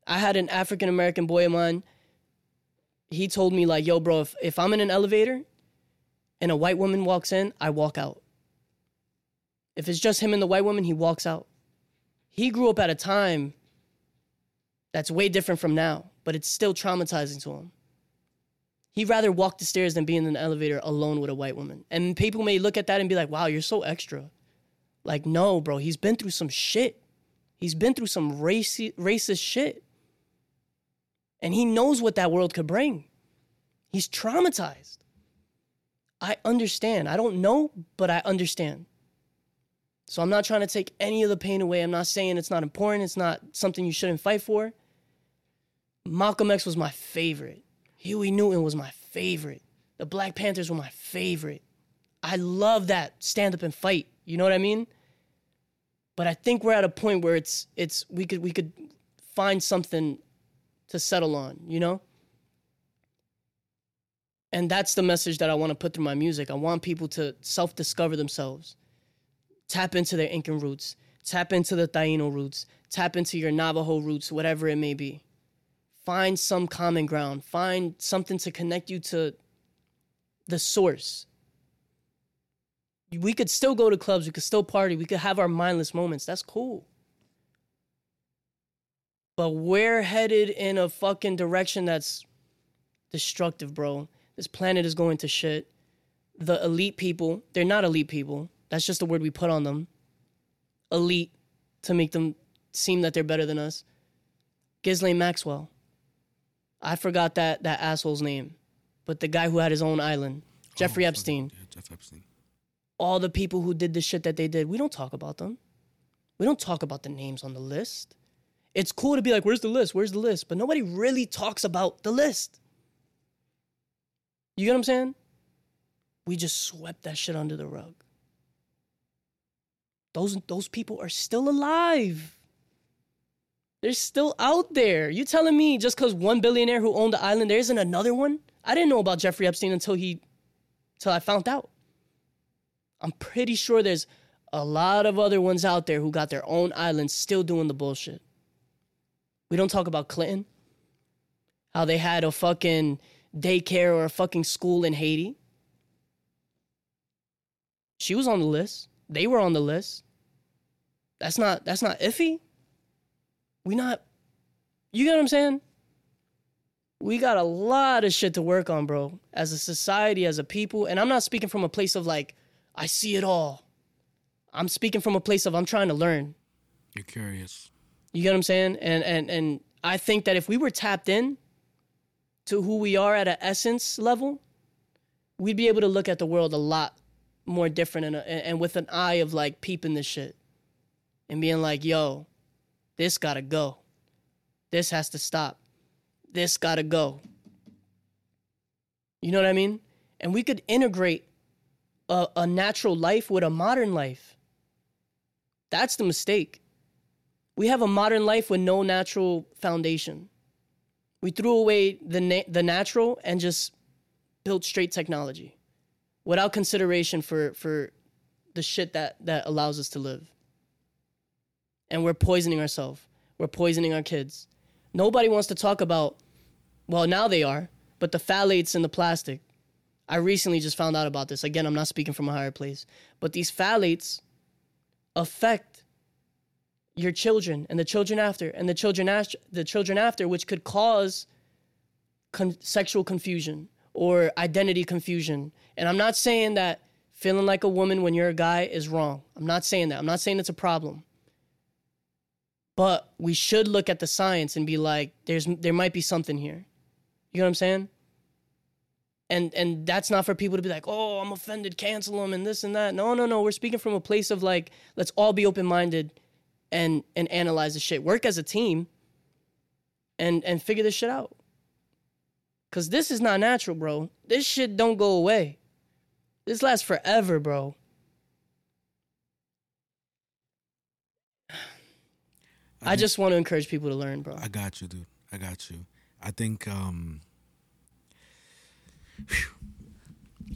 I had an African American boy of mine. He told me, like, yo, bro, if, if I'm in an elevator and a white woman walks in, I walk out. If it's just him and the white woman, he walks out. He grew up at a time that's way different from now, but it's still traumatizing to him. He'd rather walk the stairs than be in an elevator alone with a white woman. And people may look at that and be like, wow, you're so extra. Like, no, bro, he's been through some shit. He's been through some raci- racist shit. And he knows what that world could bring. He's traumatized. I understand. I don't know, but I understand. So I'm not trying to take any of the pain away. I'm not saying it's not important. It's not something you shouldn't fight for. Malcolm X was my favorite. Huey Newton was my favorite. The Black Panthers were my favorite. I love that stand up and fight. You know what I mean? But I think we're at a point where it's it's we could we could find something to settle on, you know? And that's the message that I want to put through my music. I want people to self discover themselves, tap into their Incan roots, tap into the Taino roots, tap into your Navajo roots, whatever it may be. Find some common ground, find something to connect you to the source. We could still go to clubs, we could still party, we could have our mindless moments. That's cool. But we're headed in a fucking direction that's destructive, bro. This planet is going to shit. The elite people, they're not elite people. That's just the word we put on them. Elite to make them seem that they're better than us. Ghislaine Maxwell. I forgot that that asshole's name, but the guy who had his own island, Jeffrey Oh, Epstein. Yeah, Jeff Epstein. All the people who did the shit that they did, we don't talk about them. We don't talk about the names on the list. It's cool to be like, "Where's the list? Where's the list?" But nobody really talks about the list. You get what I'm saying? We just swept that shit under the rug. Those those people are still alive. They're still out there. You telling me just because one billionaire who owned the island, there isn't another one? I didn't know about Jeffrey Epstein until he, until I found out. I'm pretty sure there's a lot of other ones out there who got their own islands still doing the bullshit. We don't talk about Clinton, how they had a fucking daycare or a fucking school in Haiti. She was on the list. They were on the list. That's not that's not iffy. We not you get what I'm saying? We got a lot of shit to work on, bro. As a society, as a people, and I'm not speaking from a place of like I see it all. I'm speaking from a place of I'm trying to learn. You're curious. You get what I'm saying? And and and I think that if we were tapped in to who we are at an essence level, we'd be able to look at the world a lot more different and and with an eye of like peeping this shit and being like, "Yo, this got to go. This has to stop. This got to go." You know what I mean? And we could integrate a, a natural life with a modern life. That's the mistake. We have a modern life with no natural foundation. We threw away the na- the natural and just built straight technology without consideration for for the shit that that allows us to live. And we're poisoning ourselves. We're poisoning our kids. Nobody wants to talk about well, now they are, but the phthalates in the plastic. I recently just found out about this. Again, I'm not speaking from a higher place, but these phthalates affect your children and the children after and the children after the children after which could cause con- sexual confusion or identity confusion. And i'm not saying that feeling like a woman when you're a guy is wrong. I'm not saying that. I'm not saying it's a problem. But we should look at the science and be like there's there might be something here. You know what i'm saying? And and that's not for people to be like oh i'm offended cancel them and this and that. No no no. We're speaking from a place of like let's all be open-minded and and analyze the shit. Work as a team and and figure this shit out. Cause this is not natural, bro. This shit don't go away. This lasts forever, bro. I just want to encourage people to learn, bro. I got you, dude. I got you. I think um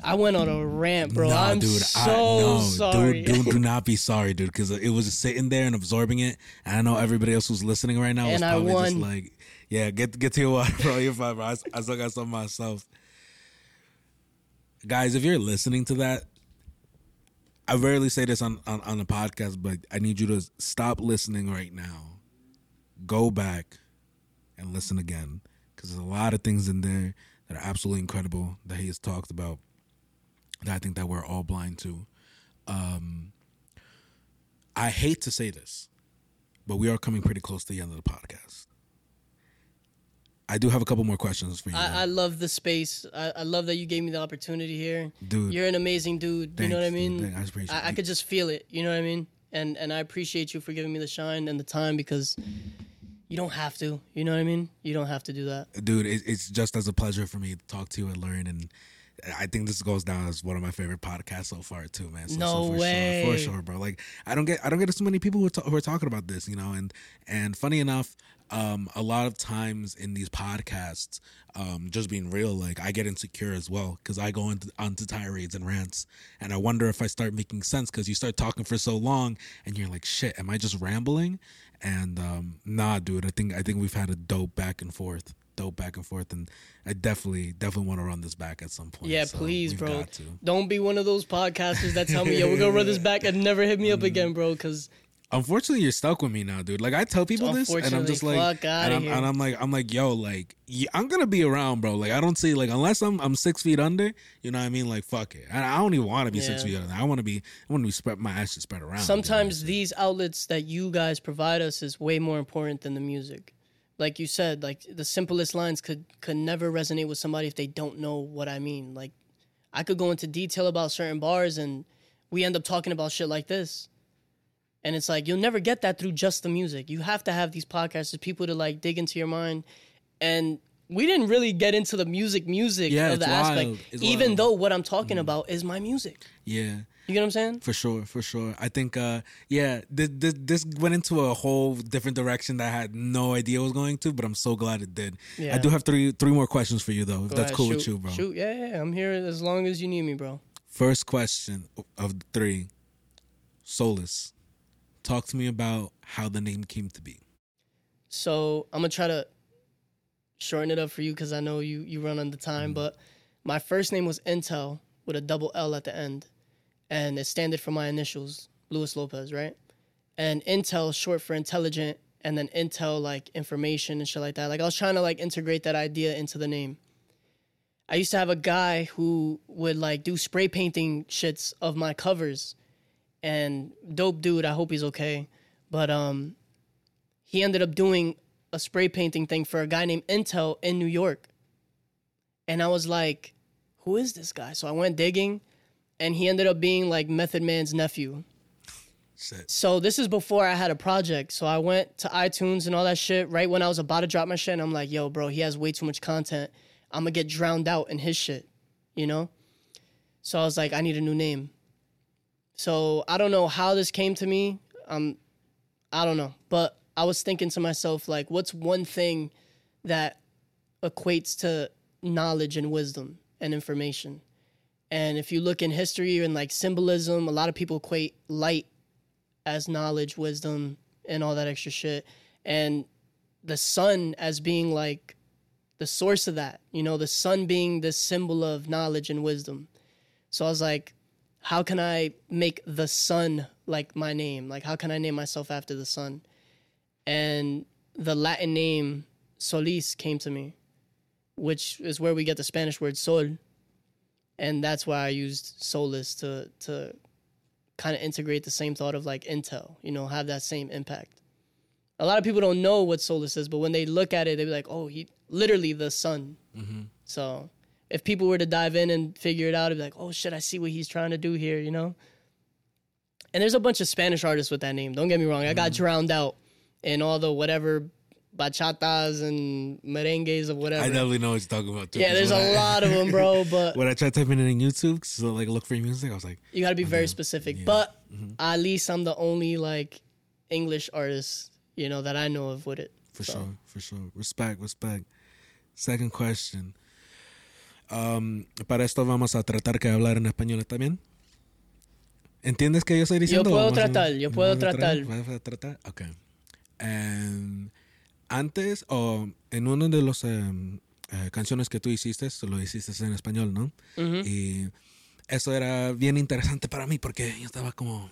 I went on a rant, bro. Nah, I'm dude, so I, no, sorry. Dude, dude, do not be sorry, dude, because it was just sitting there and absorbing it. And I know everybody else who's listening right now was And I probably just like, yeah, get get to your water, bro. You're fine, bro. I, I still got some myself. Guys, if you're listening to that, I rarely say this on, on, on the podcast, but I need you to stop listening right now. Go back and listen again. Because there's a lot of things in there that are absolutely incredible that he has talked about that I think that we're all blind to. Um, I hate to say this, but we are coming pretty close to the end of the podcast. I do have a couple more questions for you, I, I love the space. I, I love that you gave me the opportunity here. dude. You're an amazing dude. you know what I thanks, dude. mean? I appreciate I, I could just feel it. You know what I mean? And and I appreciate you for giving me the shine and the time because you don't have to. You know what I mean? You don't have to do that. dude it, it's just as a pleasure for me to talk to you and learn and I think this goes down as one of my favorite podcasts so far too, man. So, No so for way. sure, for sure, bro. Like I don't get, I don't get so many people who are, ta- who are talking about this, you know. And and funny enough, um, a lot of times in these podcasts, um, just being real, like I get insecure as well because I go into onto tirades and rants, and I wonder if I start making sense because you start talking for so long, and you're like, shit, am I just rambling? And um, nah, dude, I think I think we've had a dope back and forth, dope back and forth, and I definitely definitely want to run this back at some point. Yeah, so please, bro. Don't be one of those podcasters that tell me, "Yo, we're gonna run this back," and never hit me up again, bro. Because Unfortunately, you're stuck with me now, dude. Like I tell people this, and I'm just like, and, I'm, and I'm like, I'm like, yo, like, i'm gonna be around, bro. Like, I don't see, like, unless I'm, I'm six feet under, you know what I mean? Like, fuck it. I, I don't even want to be six feet under. I want to be, I want to be spread, my ass should spread around. sometimes these outlets that you guys provide us is way more important than the music. Like you said, like the simplest lines could could never resonate with somebody if they don't know what I mean. Like I could go into detail about certain bars and we end up talking about shit like this. And it's like you'll never get that through just the music. You have to have these podcasts, people to like dig into your mind. And we didn't really get into the music music Yeah, of the aspect. Even wild. Mm. though what I'm talking about is my music. yeah. You get what I'm saying? For sure, for sure. I think, uh, yeah, this, this this went into a whole different direction that I had no idea it was going to, but I'm so glad it did. I do have three three more questions for you though, if Go that's ahead, cool shoot, with you, bro. Shoot, yeah, yeah, yeah. I'm here as long as you need me, bro. First question of the three, Solus. Talk to me about how the name came to be. So I'm gonna try to shorten it up for you because I know you you run on the time. Mm-hmm. But my first name was Intel with a double L at the end, and it's standard for my initials, Luis Lopez, right? And Intel short for intelligent, and then Intel like information and shit like that. Like I was trying to like integrate that idea into the name. I used to have a guy who would like do spray painting shits of my covers, and dope dude. I hope he's okay, but um he ended up doing a spray painting thing for a guy named Intel in New York. And I was like, who is this guy? So I went digging and he ended up being like Method Man's nephew. Shit. So this is before I had a project. So I went to iTunes and all that shit right when I was about to drop my shit. And I'm like, yo, bro, he has way too much content. I'm gonna get drowned out in his shit, you know? So I was like, I need a new name. So I don't know how this came to me. Um, I don't know. But I was thinking to myself, like, what's one thing that equates to knowledge and wisdom and information? And if you look in history and like symbolism, a lot of people equate light as knowledge, wisdom, and all that extra shit. And the sun as being like the source of that, you know, the sun being the symbol of knowledge and wisdom. So I was like, how can I make the sun like my name? Like, how can I name myself after the sun? And the Latin name Solis came to me, which is where we get the Spanish word sol. And that's why I used Solis to to kind of integrate the same thought of like Intel, you know, have that same impact. A lot of people don't know what Solis is, but when they look at it, they are like, oh, he literally the sun. Mm-hmm. So if people were to dive in and figure it out, it'd be like, oh shit, I see what he's trying to do here, you know? And there's a bunch of Spanish artists with that name. Don't get me wrong. I got drowned out in all the whatever bachatas and merengues of whatever. I definitely know what you're talking about too. yeah, there's a I- lot of them, bro. But when I tried typing it in YouTube, so like look for your music, I was like, you got to be very specific. But Mm-hmm. at least I'm the only like English artist, you know, that I know of with it. For So. sure, for sure. Respect, respect. Second question. Um, para esto vamos a tratar que hablar en español, ¿está bien? ¿Entiendes que yo estoy diciendo? puedo Vamos a- tratar, yo puedo tratar. Vamos a tratar. Ok. Em, antes, o en una de las em, eh, canciones que tú hiciste, lo hiciste en español, ¿no? Y eso era bien interesante para mí porque yo estaba como,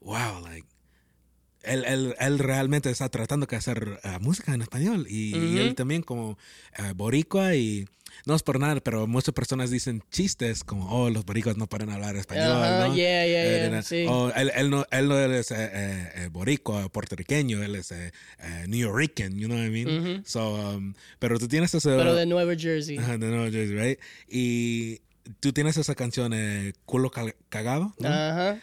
wow, like, él, él, él realmente está tratando de hacer eh, música en español y, y él también como eh, boricua y no es por nada, pero muchas personas dicen chistes como, oh, los boricuas no pueden hablar español, Ajá, ¿no? yeah, yeah, Eh, yeah, sí. o él, él no, él no es eh, eh, eh, boricua, puertorriqueño, él es New Yorican, you know what I mean? So, um, pero tú tienes ese... Pero de Nueva Jersey. De Nueva Jersey, right? Y tú tienes esa canción, Culo Ca- Cagado, ¿no? Ajá.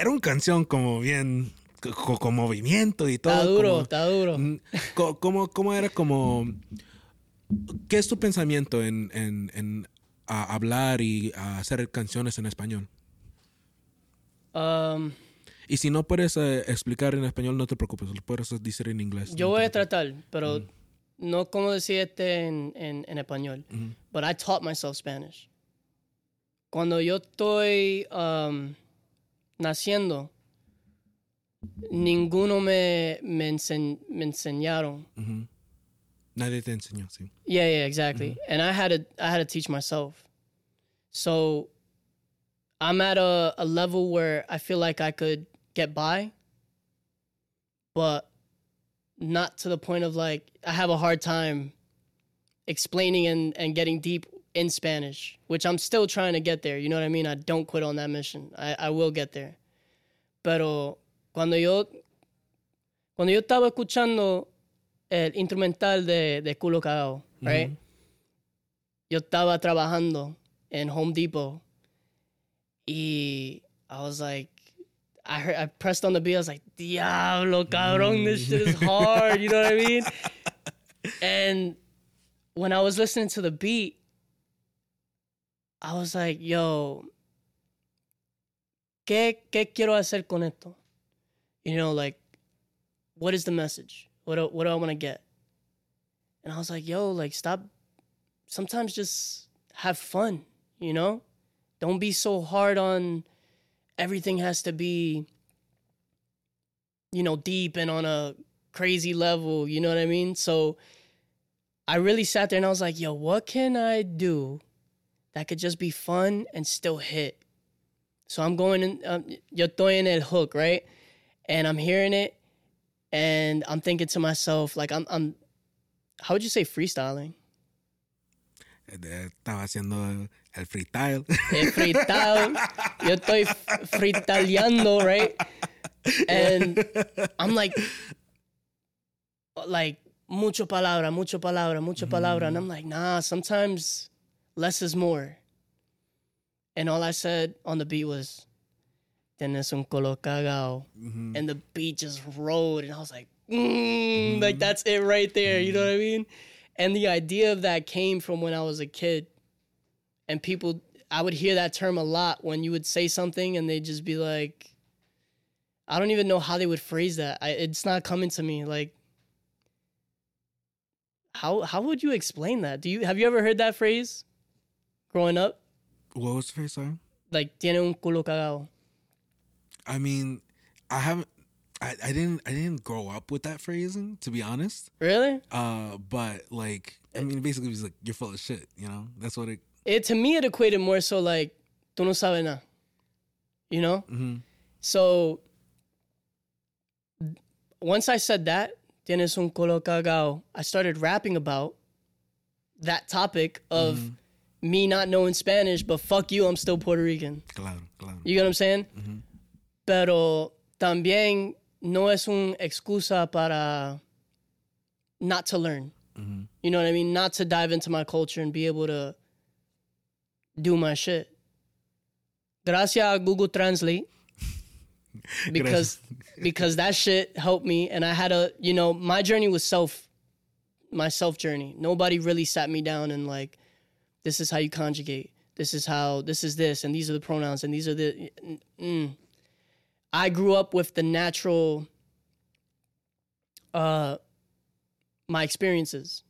Era una canción como bien con, con movimiento y todo. Está duro, como- está duro. Mm, ¿Cómo, cómo era como... ¿Qué es tu pensamiento en, en, en a hablar y a hacer canciones en español? Um, Y si no puedes eh, explicar en español, no te preocupes, lo puedes decir en inglés. yo no voy a tratar, pero no como decir este en, en, en español. Ujú. But I taught myself Spanish. Cuando yo estoy um, naciendo, ninguno me, me, ense- me enseñaron. preocupes. Ujú. Nadie te enseñó, sí. Yeah, yeah, exactly. And I had to I had to teach myself. So I'm at a, a level where I feel like I could get by, but not to the point of like I have a hard time explaining and, and getting deep in Spanish, which I'm still trying to get there. You know what I mean? I don't quit on that mission. I, I will get there. Pero cuando yo cuando yo estaba escuchando el instrumental de, de Culo Cagao, mm-hmm. right? Yo estaba trabajando en Home Depot y I was like, I heard, I pressed on the beat. I was like, Diablo, cabrón, mm. this shit is hard. You know what I mean? And when I was listening to the beat, I was like, yo, ¿qué, qué quiero hacer con esto? You know, like, what is the message? What do, what do I want to get? And I was like, yo, like, stop. Sometimes just have fun, you know? Don't be so hard on everything has to be, you know, deep and on a crazy level, you know what I mean? So I really sat there and I was like, yo, what can I do that could just be fun and still hit? So I'm going in, um, yo estoy en el hook, right? And I'm hearing it and I'm thinking to myself, like, I'm, I'm, how would you say freestyling? Estaba haciendo el freestyle. Eh, freestyle. Yo estoy freestyleando, right? And I'm like, like, mucho palabra, mucho palabra, mucho palabra. And I'm like, nah, sometimes less is more. And all I said on the beat was, Tienes un culo cagao. Mm-hmm. And the beat just rolled. And I was like, mm, like, mm-hmm. that's it right there. You know what I mm-hmm. mean? And the idea of that came from when I was a kid and people i would hear that term a lot when you would say something and they'd just be like i don't even know how they would phrase that I, it's not coming to me like how how would you explain that do you have you ever heard that phrase growing up What was the freestyle? like tiene un culo cagao I mean, I haven't. I, I didn't. I didn't grow up with that phrasing, to be honest. really Uh, but like, I mean, basically, it's like you're full of shit. You know, that's what it. it to me it equated more so like tú no sabes nada you know Mhm. so once i said that tienes un culo cagao i started rapping about that topic of me not knowing spanish but fuck you i'm still puerto rican Claro, claro. you get what i'm saying mm-hmm. pero también no es una excusa para not to learn mm-hmm. you know what i mean not to dive into my culture and be able to do my shit. Gracias a Google Translate. Because because that shit helped me and I had a you know, my journey was self my self journey. Nobody really sat me down and like this is how you conjugate. This is how this is this and these are the pronouns and these are the mm. I grew up with the natural uh my experiences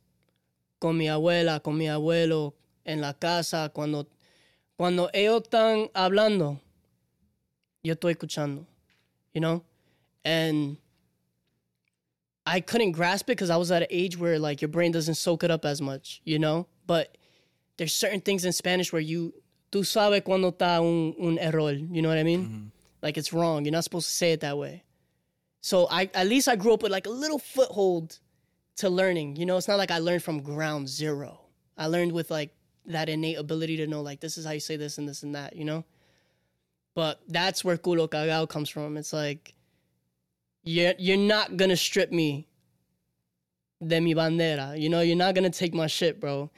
con mi abuela, con mi abuelo, en la casa, cuando, cuando ellos están hablando, yo estoy escuchando, you know? And I couldn't grasp it because I was at an age where like your brain doesn't soak it up as much, you know? But there's certain things in Spanish where you, tú sabes cuando está un, un error, you know what I mean? Mm-hmm. Like it's wrong. You're not supposed to say it that way. So I at least I grew up with like a little foothold to learning. You know, it's not like I learned from ground zero. I learned with like that innate ability to know like this is how you say this and this and that, you know? But that's where culo cagao comes from. It's like you're you're not gonna strip me de mi bandera. You know, you're not gonna take my shit, bro.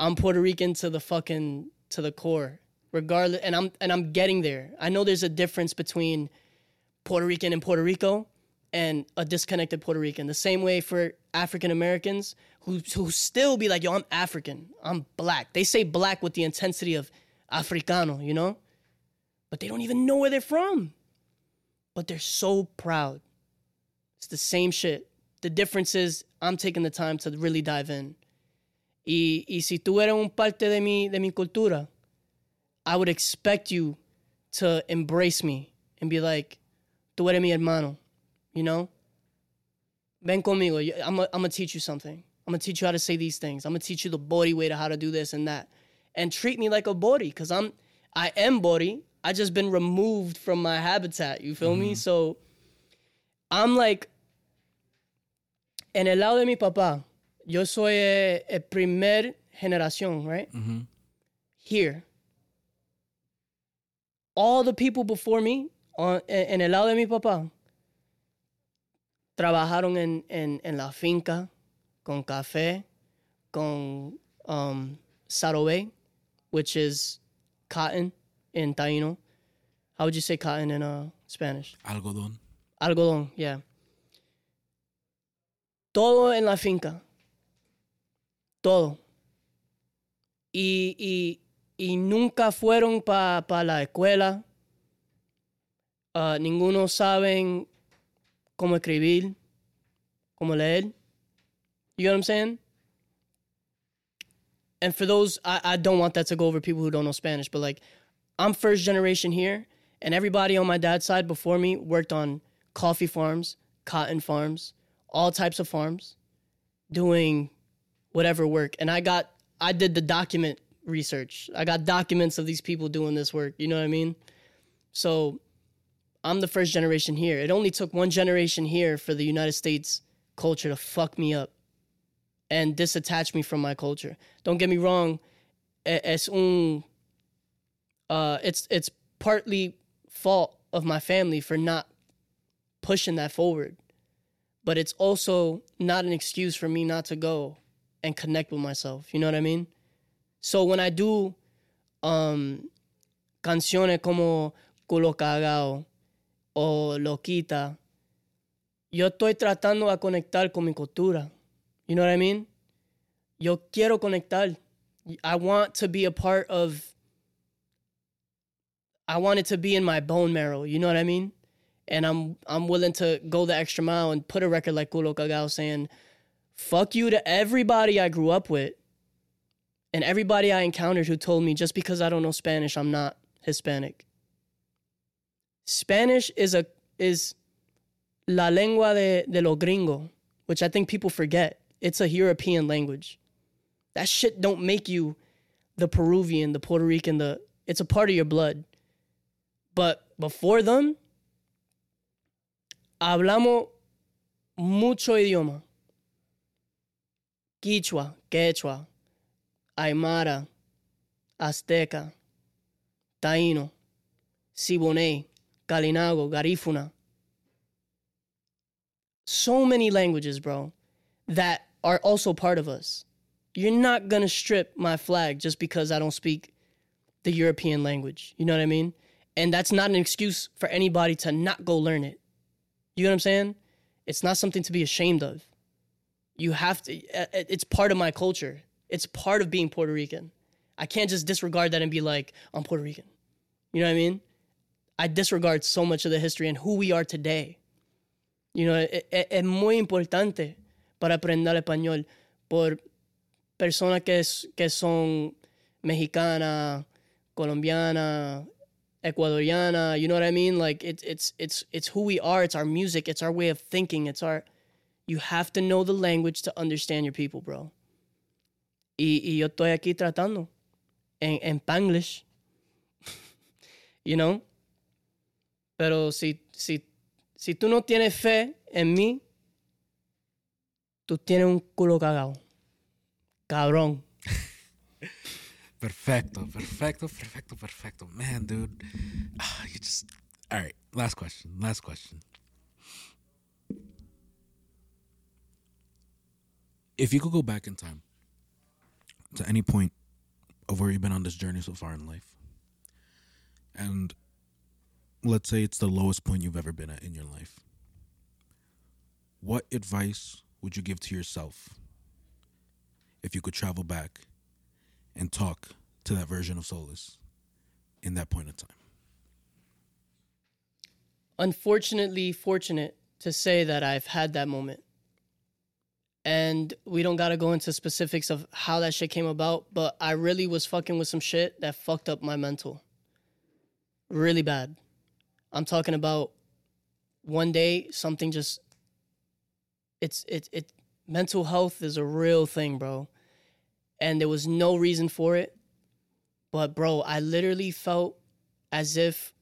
I'm Puerto Rican to the fucking to the core. Regardless and I'm and I'm getting there. I know there's a difference between Puerto Rican and Puerto Rico and a disconnected Puerto Rican. The same way for African Americans who who still be like, yo, I'm African, I'm black. They say black with the intensity of Africano, you know, but they don't even know where they're from. But they're so proud. It's the same shit. The difference is I'm taking the time to really dive in. Y, y si tú eres un parte de mi, de mi cultura, I would expect you to embrace me and be like, tú eres mi hermano, you know? Ven conmigo. I'm going to teach you something. I'm going to teach you how to say these things. I'm going to teach you the body way to how to do this and that. And treat me like a body because I'm, I am body. I just been removed from my habitat. You feel me? Mm-hmm. So I'm like, en el lado de mi papá, yo soy eh, el primer generación, right? Here. All the people before me, on, en, en el lado de mi papá, trabajaron en, en, en la finca, con café, con um, sarobe, which is cotton in Taino. How would you say cotton in uh, Spanish? Algodón. Algodón, yeah. Todo en la finca. Todo. Y, y, y nunca fueron para pa la escuela. Uh, ninguno saben cómo escribir, cómo leer. You know what I'm saying? And for those, I, I don't want that to go over people who don't know Spanish, but like, I'm first generation here, and everybody on my dad's side before me worked on coffee farms, cotton farms, all types of farms, doing whatever work. And I got, I did the document research. I got documents of these people doing this work. You know what I mean? So I'm the first generation here. It only took one generation here for the United States culture to fuck me up and disattach me from my culture. Don't get me wrong, es un uh it's it's partly fault of my family for not pushing that forward. But it's also not an excuse for me not to go and connect with myself. You know what I mean? So when I do um canciones como culo cagao o loquita, yo estoy tratando de conectar con mi cultura. You know what I mean? Yo quiero conectar. I want to be a part of I want it to be in my bone marrow, you know what I mean? And I'm I'm willing to go the extra mile and put a record like Culo Cagao saying, fuck you to everybody I grew up with and everybody I encountered who told me just because I don't know Spanish, I'm not Hispanic. Spanish is a is la lengua de, de lo gringo, which I think people forget. It's a European language. That shit don't make you the Peruvian, the Puerto Rican, the it's a part of your blood. But before them, hablamos mucho idioma. Quichua, Quechua, Aymara, Azteca, Taíno, Siboney, Kalinago, Garifuna. So many languages, bro, that are also part of us. You're not gonna strip my flag just because I don't speak the European language. You know what I mean? And that's not an excuse for anybody to not go learn it. You know what I'm saying? It's not something to be ashamed of. You have to, uh, it's part of my culture. It's part of being Puerto Rican. I can't just disregard that and be like, I'm Puerto Rican. You know what I mean? I disregard so much of the history and who we are today. You know, es, muy importante para aprender español por personas que, es, que son mexicana, colombiana, ecuadoriana, you know what I mean? Like it's it's it's it's who we are, it's our music, it's our way of thinking, it's our you have to know the language to understand your people, bro. Y, y yo estoy aquí tratando en, en Panglish. you know? Pero si, si, si tú no tienes fe en mí, tú tienes un culo cagado. Cabrón. Perfecto, perfecto, perfecto, perfecto. Man, dude. Ah, you just. All right, last question. Last question. If you could go back in time to any point of where you've been on this journey so far in life, and let's say it's the lowest point you've ever been at in your life. What advice would you give to yourself if you could travel back and talk to that version of Solus in that point of time? Unfortunately, fortunate to say that I've had that moment. And we don't got to go into specifics of how that shit came about, but I really was fucking with some shit that fucked up my mental. Really bad. I'm talking about one day something just it's it it mental health is a real thing, bro. And there was no reason for it. But bro, I literally felt as if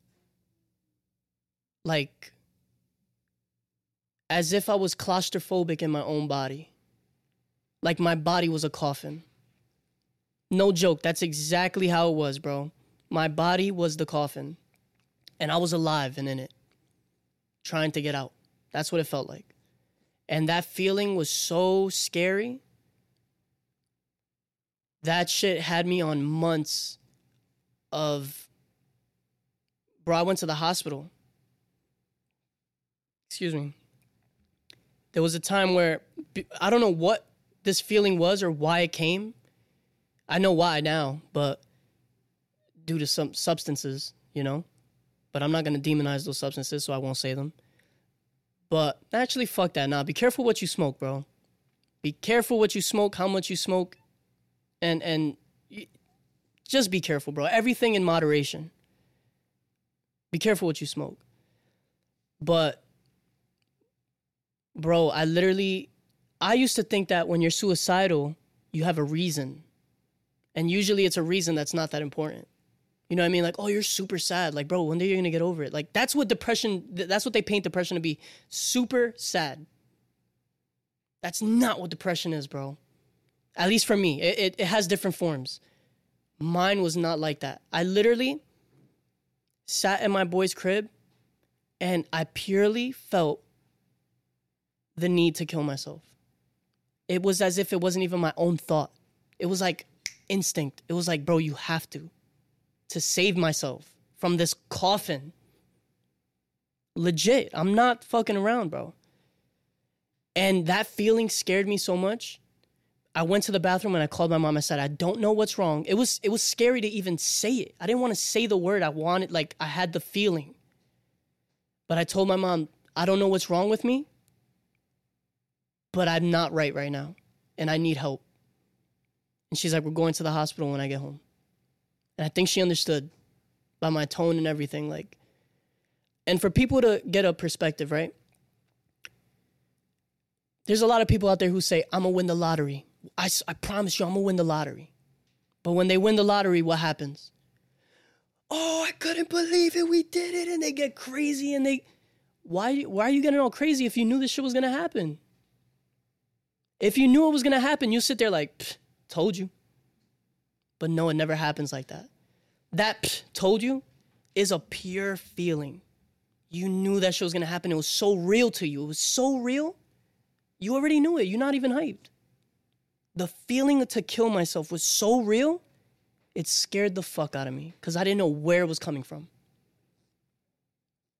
like as if I was claustrophobic in my own body. Like my body was a coffin. No joke, that's exactly how it was, bro. My body was the coffin. And I was alive and in it, trying to get out. That's what it felt like. And that feeling was so scary. That shit had me on months of. Bro, I went to the hospital. Excuse me. There was a time where I don't know what this feeling was or why it came. I know why now, but due to some substances, you know? But I'm not gonna demonize those substances, so I won't say them. But actually, fuck that. Now, be careful what you smoke, bro. Be careful what you smoke, how much you smoke, and and just be careful, bro. Everything in moderation. Be careful what you smoke. But, bro, I literally, I used to think that when you're suicidal, you have a reason, and usually it's a reason that's not that important. You know what I mean? Like, oh, you're super sad. Like, bro, one day you're gonna get over it. Like, that's what depression. That's what they paint depression to be. Super sad. That's not what depression is, bro. At least for me, it, it, it has different forms. Mine was not like that. I literally sat in my boy's crib, and I purely felt the need to kill myself. It was as if it wasn't even my own thought. It was like instinct. It was like, bro, you have to to save myself from this coffin. Legit. I'm not fucking around, bro. And that feeling scared me so much. I went to the bathroom and I called my mom. I said, I don't know what's wrong. It was it was scary to even say it. I didn't want to say the word. I wanted like I had the feeling. But I told my mom, I don't know what's wrong with me, but I'm not right right now and I need help. And she's like, We're going to the hospital when I get home. And I think she understood by my tone and everything. Like, and for people to get a perspective, right? There's a lot of people out there who say, I'm gonna win the lottery. I, I promise you, I'm gonna win the lottery. But when they win the lottery, what happens? Oh, I couldn't believe it. We did it. And they get crazy and they. Why, why are you getting all crazy if you knew this shit was gonna happen? If you knew it was gonna happen, you sit there like, told you. But no, it never happens like that. That told you is a pure feeling. You knew that shit was gonna happen. It was so real to you. It was so real. You already knew it. You're not even hyped. The feeling to kill myself was so real, it scared the fuck out of me because I didn't know where it was coming from.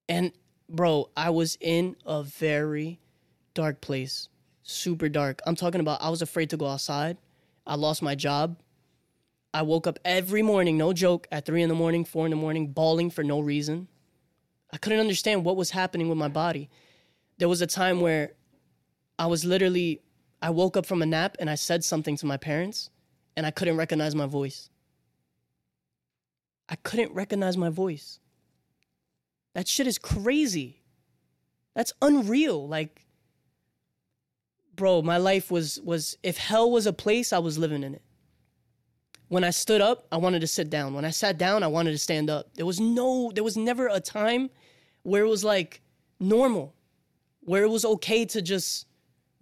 And bro, I was in a very dark place, super dark. I'm talking about I was afraid to go outside. I lost my job. I woke up every morning, no joke, at three in the morning, four in the morning, bawling for no reason. I couldn't understand what was happening with my body. There was a time where I was literally, I woke up from a nap and I said something to my parents and I couldn't recognize my voice. I couldn't recognize my voice. That shit is crazy. That's unreal. Like, bro, my life was was if hell was a place, I was living in it. When I stood up, I wanted to sit down. When I sat down, I wanted to stand up. There was no, there was never a time where it was like normal, where it was okay to just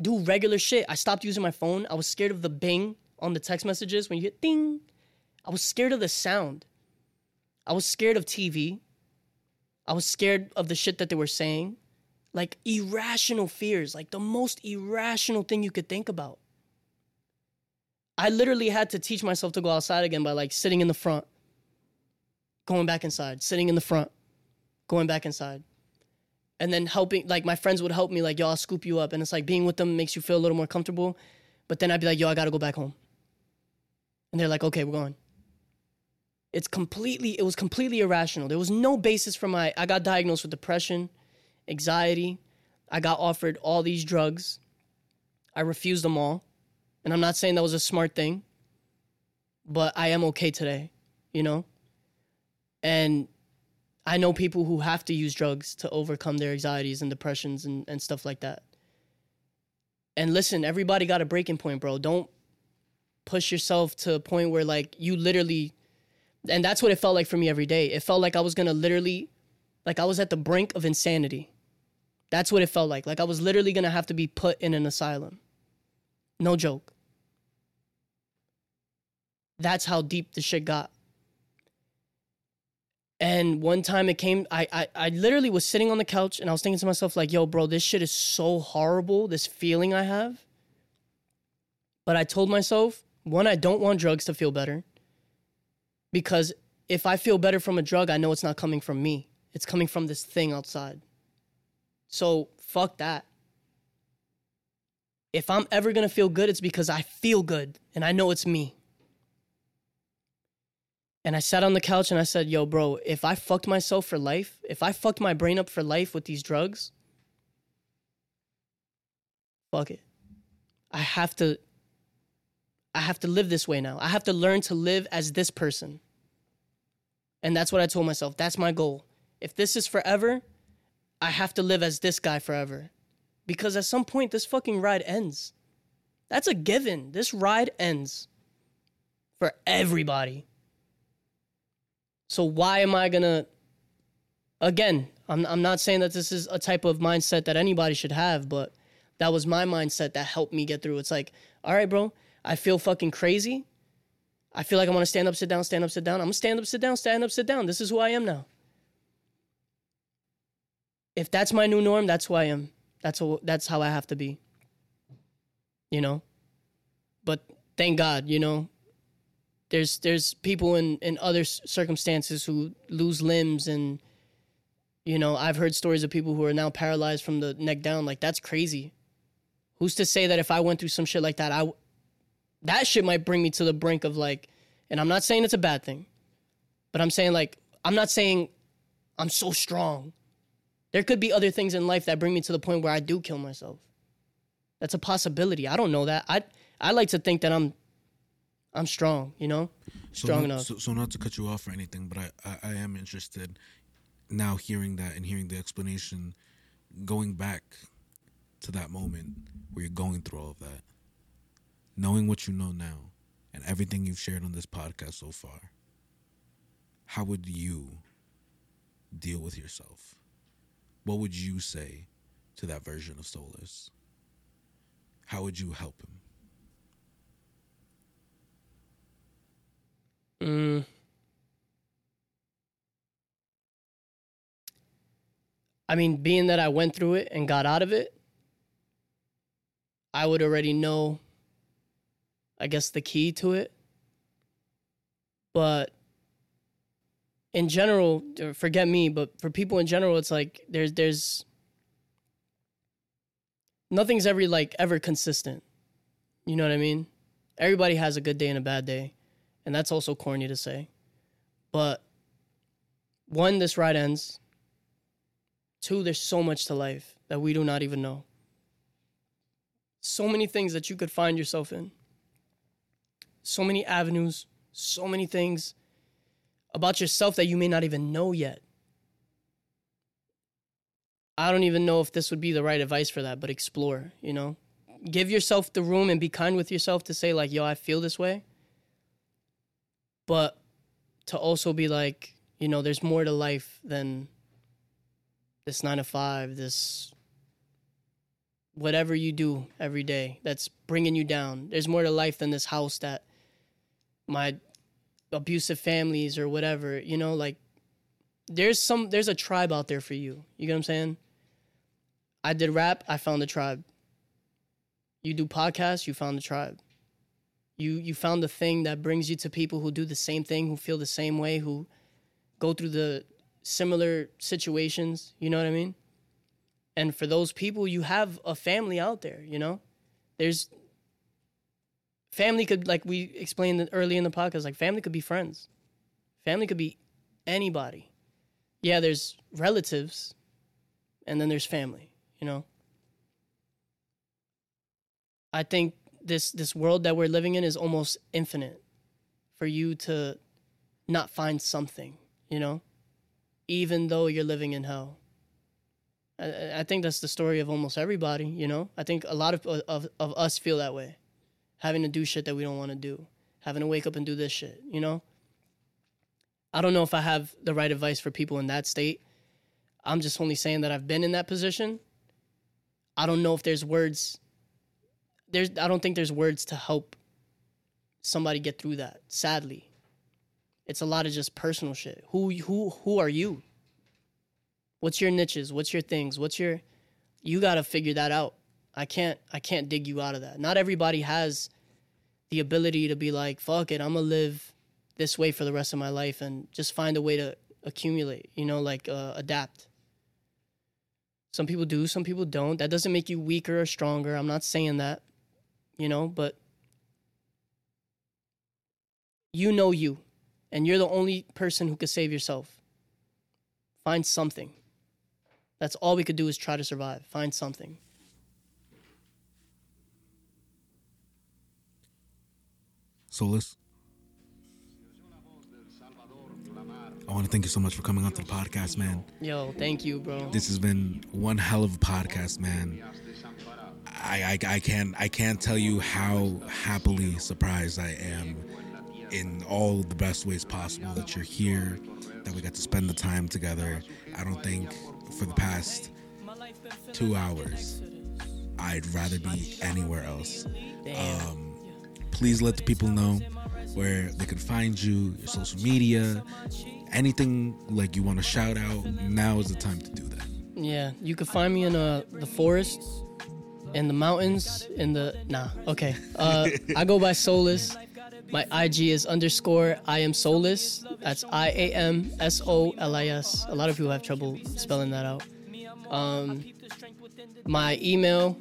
do regular shit. I stopped using my phone. I was scared of the bing on the text messages when you hit ding. I was scared of the sound. I was scared of TV. I was scared of the shit that they were saying. Like irrational fears, like the most irrational thing you could think about. I literally had to teach myself to go outside again by like sitting in the front, going back inside, sitting in the front, going back inside. And then helping, like my friends would help me, like, yo, I'll scoop you up. And it's like being with them makes you feel a little more comfortable. But then I'd be like, yo, I gotta go back home. And they're like, okay, we're going. It's completely, it was completely irrational. There was no basis for my, I got diagnosed with depression, anxiety. I got offered all these drugs. I refused them all. And I'm not saying that was a smart thing, but I am okay today, you know? And I know people who have to use drugs to overcome their anxieties and depressions and, and stuff like that. And listen, everybody got a breaking point, bro. Don't push yourself to a point where like you literally and that's what it felt like for me every day. It felt like I was gonna literally like I was at the brink of insanity. That's what it felt like. Like I was literally gonna have to be put in an asylum. No joke. That's how deep the shit got. And one time it came, I, I I literally was sitting on the couch and I was thinking to myself, like, yo, bro, this shit is so horrible, this feeling I have. But I told myself, one, I don't want drugs to feel better. Because if I feel better from a drug, I know it's not coming from me. It's coming from this thing outside. So fuck that. If I'm ever gonna feel good, it's because I feel good and I know it's me. And I sat on the couch and I said, Yo, bro, if I fucked myself for life, if I fucked my brain up for life with these drugs, fuck it. I have to I have to live this way now. I have to learn to live as this person. And that's what I told myself. That's my goal. If this is forever, I have to live as this guy forever. Because at some point, this fucking ride ends. That's a given. This ride ends for everybody. So why am I gonna? Again, I'm I'm not saying that this is a type of mindset that anybody should have, but that was my mindset that helped me get through. It's like, all right, bro, I feel fucking crazy. I feel like I want to stand up, sit down, stand up, sit down. I'm gonna stand up, sit down, stand up, sit down. This is who I am now. If that's my new norm, that's who I am. That's that's how I have to be. You know? But thank God, you know, there's there's people in in other circumstances who lose limbs and you know i've heard stories of people who are now paralyzed from the neck down like that's crazy who's to say that if i went through some shit like that i that shit might bring me to the brink of like and i'm not saying it's a bad thing but i'm saying like i'm not saying i'm so strong there could be other things in life that bring me to the point where i do kill myself that's a possibility i don't know that i i like to think that i'm I'm strong, you know, strong so not, enough. So, so not to cut you off or anything, but I, I, I am interested now hearing that and hearing the explanation, going back to that moment where you're going through all of that, knowing what you know now and everything you've shared on this podcast so far. How would you deal with yourself? What would you say to that version of Solus? How would you help him? Mm. I mean, being that I went through it and got out of it, I would already know, I guess, the key to it. But in general, uh, forget me, but for people in general, it's like there's there's nothing's ever like ever consistent. You know what I mean? Everybody has a good day and a bad day. And that's also corny to say. But one, this ride ends. Two, there's so much to life that we do not even know. So many things that you could find yourself in. So many avenues, so many things about yourself that you may not even know yet. I don't even know if this would be the right advice for that, but explore, you know? Give yourself the room and be kind with yourself to say, like, yo, I feel this way but to also be like, you know, there's more to life than this nine to five, this whatever you do every day that's bringing you down. There's more to life than this house that my abusive families or whatever, you know, like there's some there's a tribe out there for you. You get what I'm saying? I did rap, I found the tribe. You do podcasts, you found the tribe you you found the thing that brings you to people who do the same thing who feel the same way who go through the similar situations. You know what I mean? And for those people, you have a family out there. You know, there's family could like we explained early in the podcast. Like family could be friends, family could be anybody. Yeah, there's relatives, and then there's family. You know. I think this this world that we're living in is almost infinite for you to not find something, you know, even though you're living in hell. I, I think that's the story of almost everybody, you know. I think a lot of, of of us feel that way, having to do shit that we don't want to do, having to wake up and do this shit, you know. I don't know if I have the right advice for people in that state. I'm just only saying that I've been in that position. I don't know if there's words. There's I don't think there's words to help somebody get through that. Sadly, it's a lot of just personal shit. Who who who are you? What's your niches? What's your things? What's your you got to figure that out. I can't I can't dig you out of that. Not everybody has the ability to be like, fuck it, I'm gonna live this way for the rest of my life and just find a way to accumulate, you know, like uh, adapt. Some people do, some people don't. That doesn't make you weaker or stronger. I'm not saying that, you know, but you know you, and you're the only person who could save yourself. Find something. That's all we could do is try to survive. Find something. Solus. I want to thank you so much for coming onto the podcast, man. Yo, thank you, bro. This has been one hell of a podcast, man. I, I, I can't I can't tell you how happily surprised I am in all the best ways possible that you're here, that we got to spend the time together. I don't think for the past two hours I'd rather be anywhere else. Um, please let the people know where they can find you, your social media, anything like you want to shout out. Now is the time to do that. Yeah, you can find me in uh, the forest, in the mountains, in the nah. Okay, uh, I go by Solus. My IG is underscore I am Solus. That's I A M S O L I S. A lot of people have trouble spelling that out. Um, my email,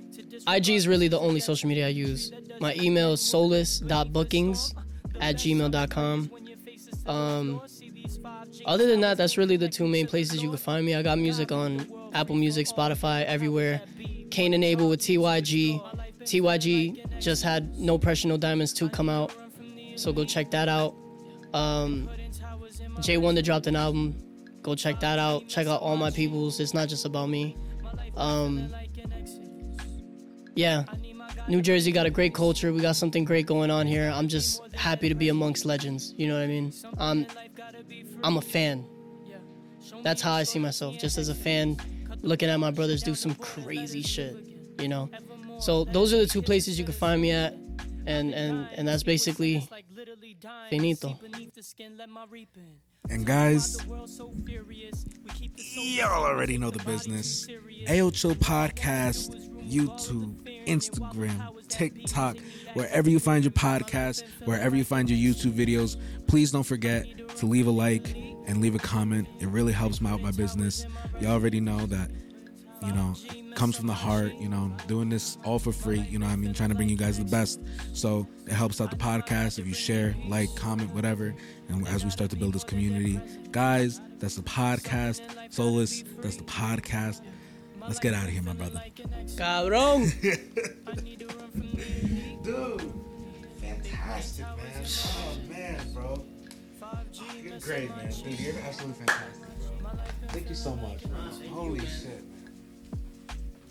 IG is really the only social media I use. My email is solus.bookings at gmail.com. Um, other than that, that's really the two main places you can find me. I got music on Apple Music, Spotify, everywhere. Cain and Abel with TYG. TYG just had No Pressure, No Diamonds 2 come out. So go check that out. Um, J Wonder dropped an album. Go check that out. Check out all my peoples. It's not just about me. Um, yeah, New Jersey got a great culture. We got something great going on here. I'm just happy to be amongst legends. You know what I mean? I'm, I'm a fan. That's how I see myself, just as a fan, looking at my brothers do some crazy shit. You know, so those are the two places you can find me at, and and and that's basically finito. And guys, y'all already know the business. AO Chill Podcast, YouTube, Instagram, TikTok, wherever you find your podcast, wherever you find your YouTube videos, please don't forget to leave a like and leave a comment. It really helps me out my business. You already know that, you know, comes from the heart, you know, doing this all for free, you know I mean, trying to bring you guys the best. So it helps out the podcast if you share, like, comment, whatever. And as we start to build this community, guys, that's the podcast. Solus, that's the podcast. Let's get out of here, my brother. Cabrón. Dude, fantastic, man. Oh, man, bro. You're great, man. Dude, you're absolutely fantastic, bro. Thank you so much, bro. Holy shit.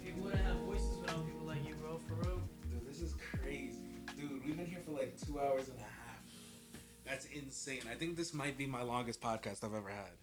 People wouldn't have voices without people like you, bro. For real. Dude, this is crazy. Dude, we've been here for like two hours and a half. That's insane. I think this might be my longest podcast I've ever had. Shit.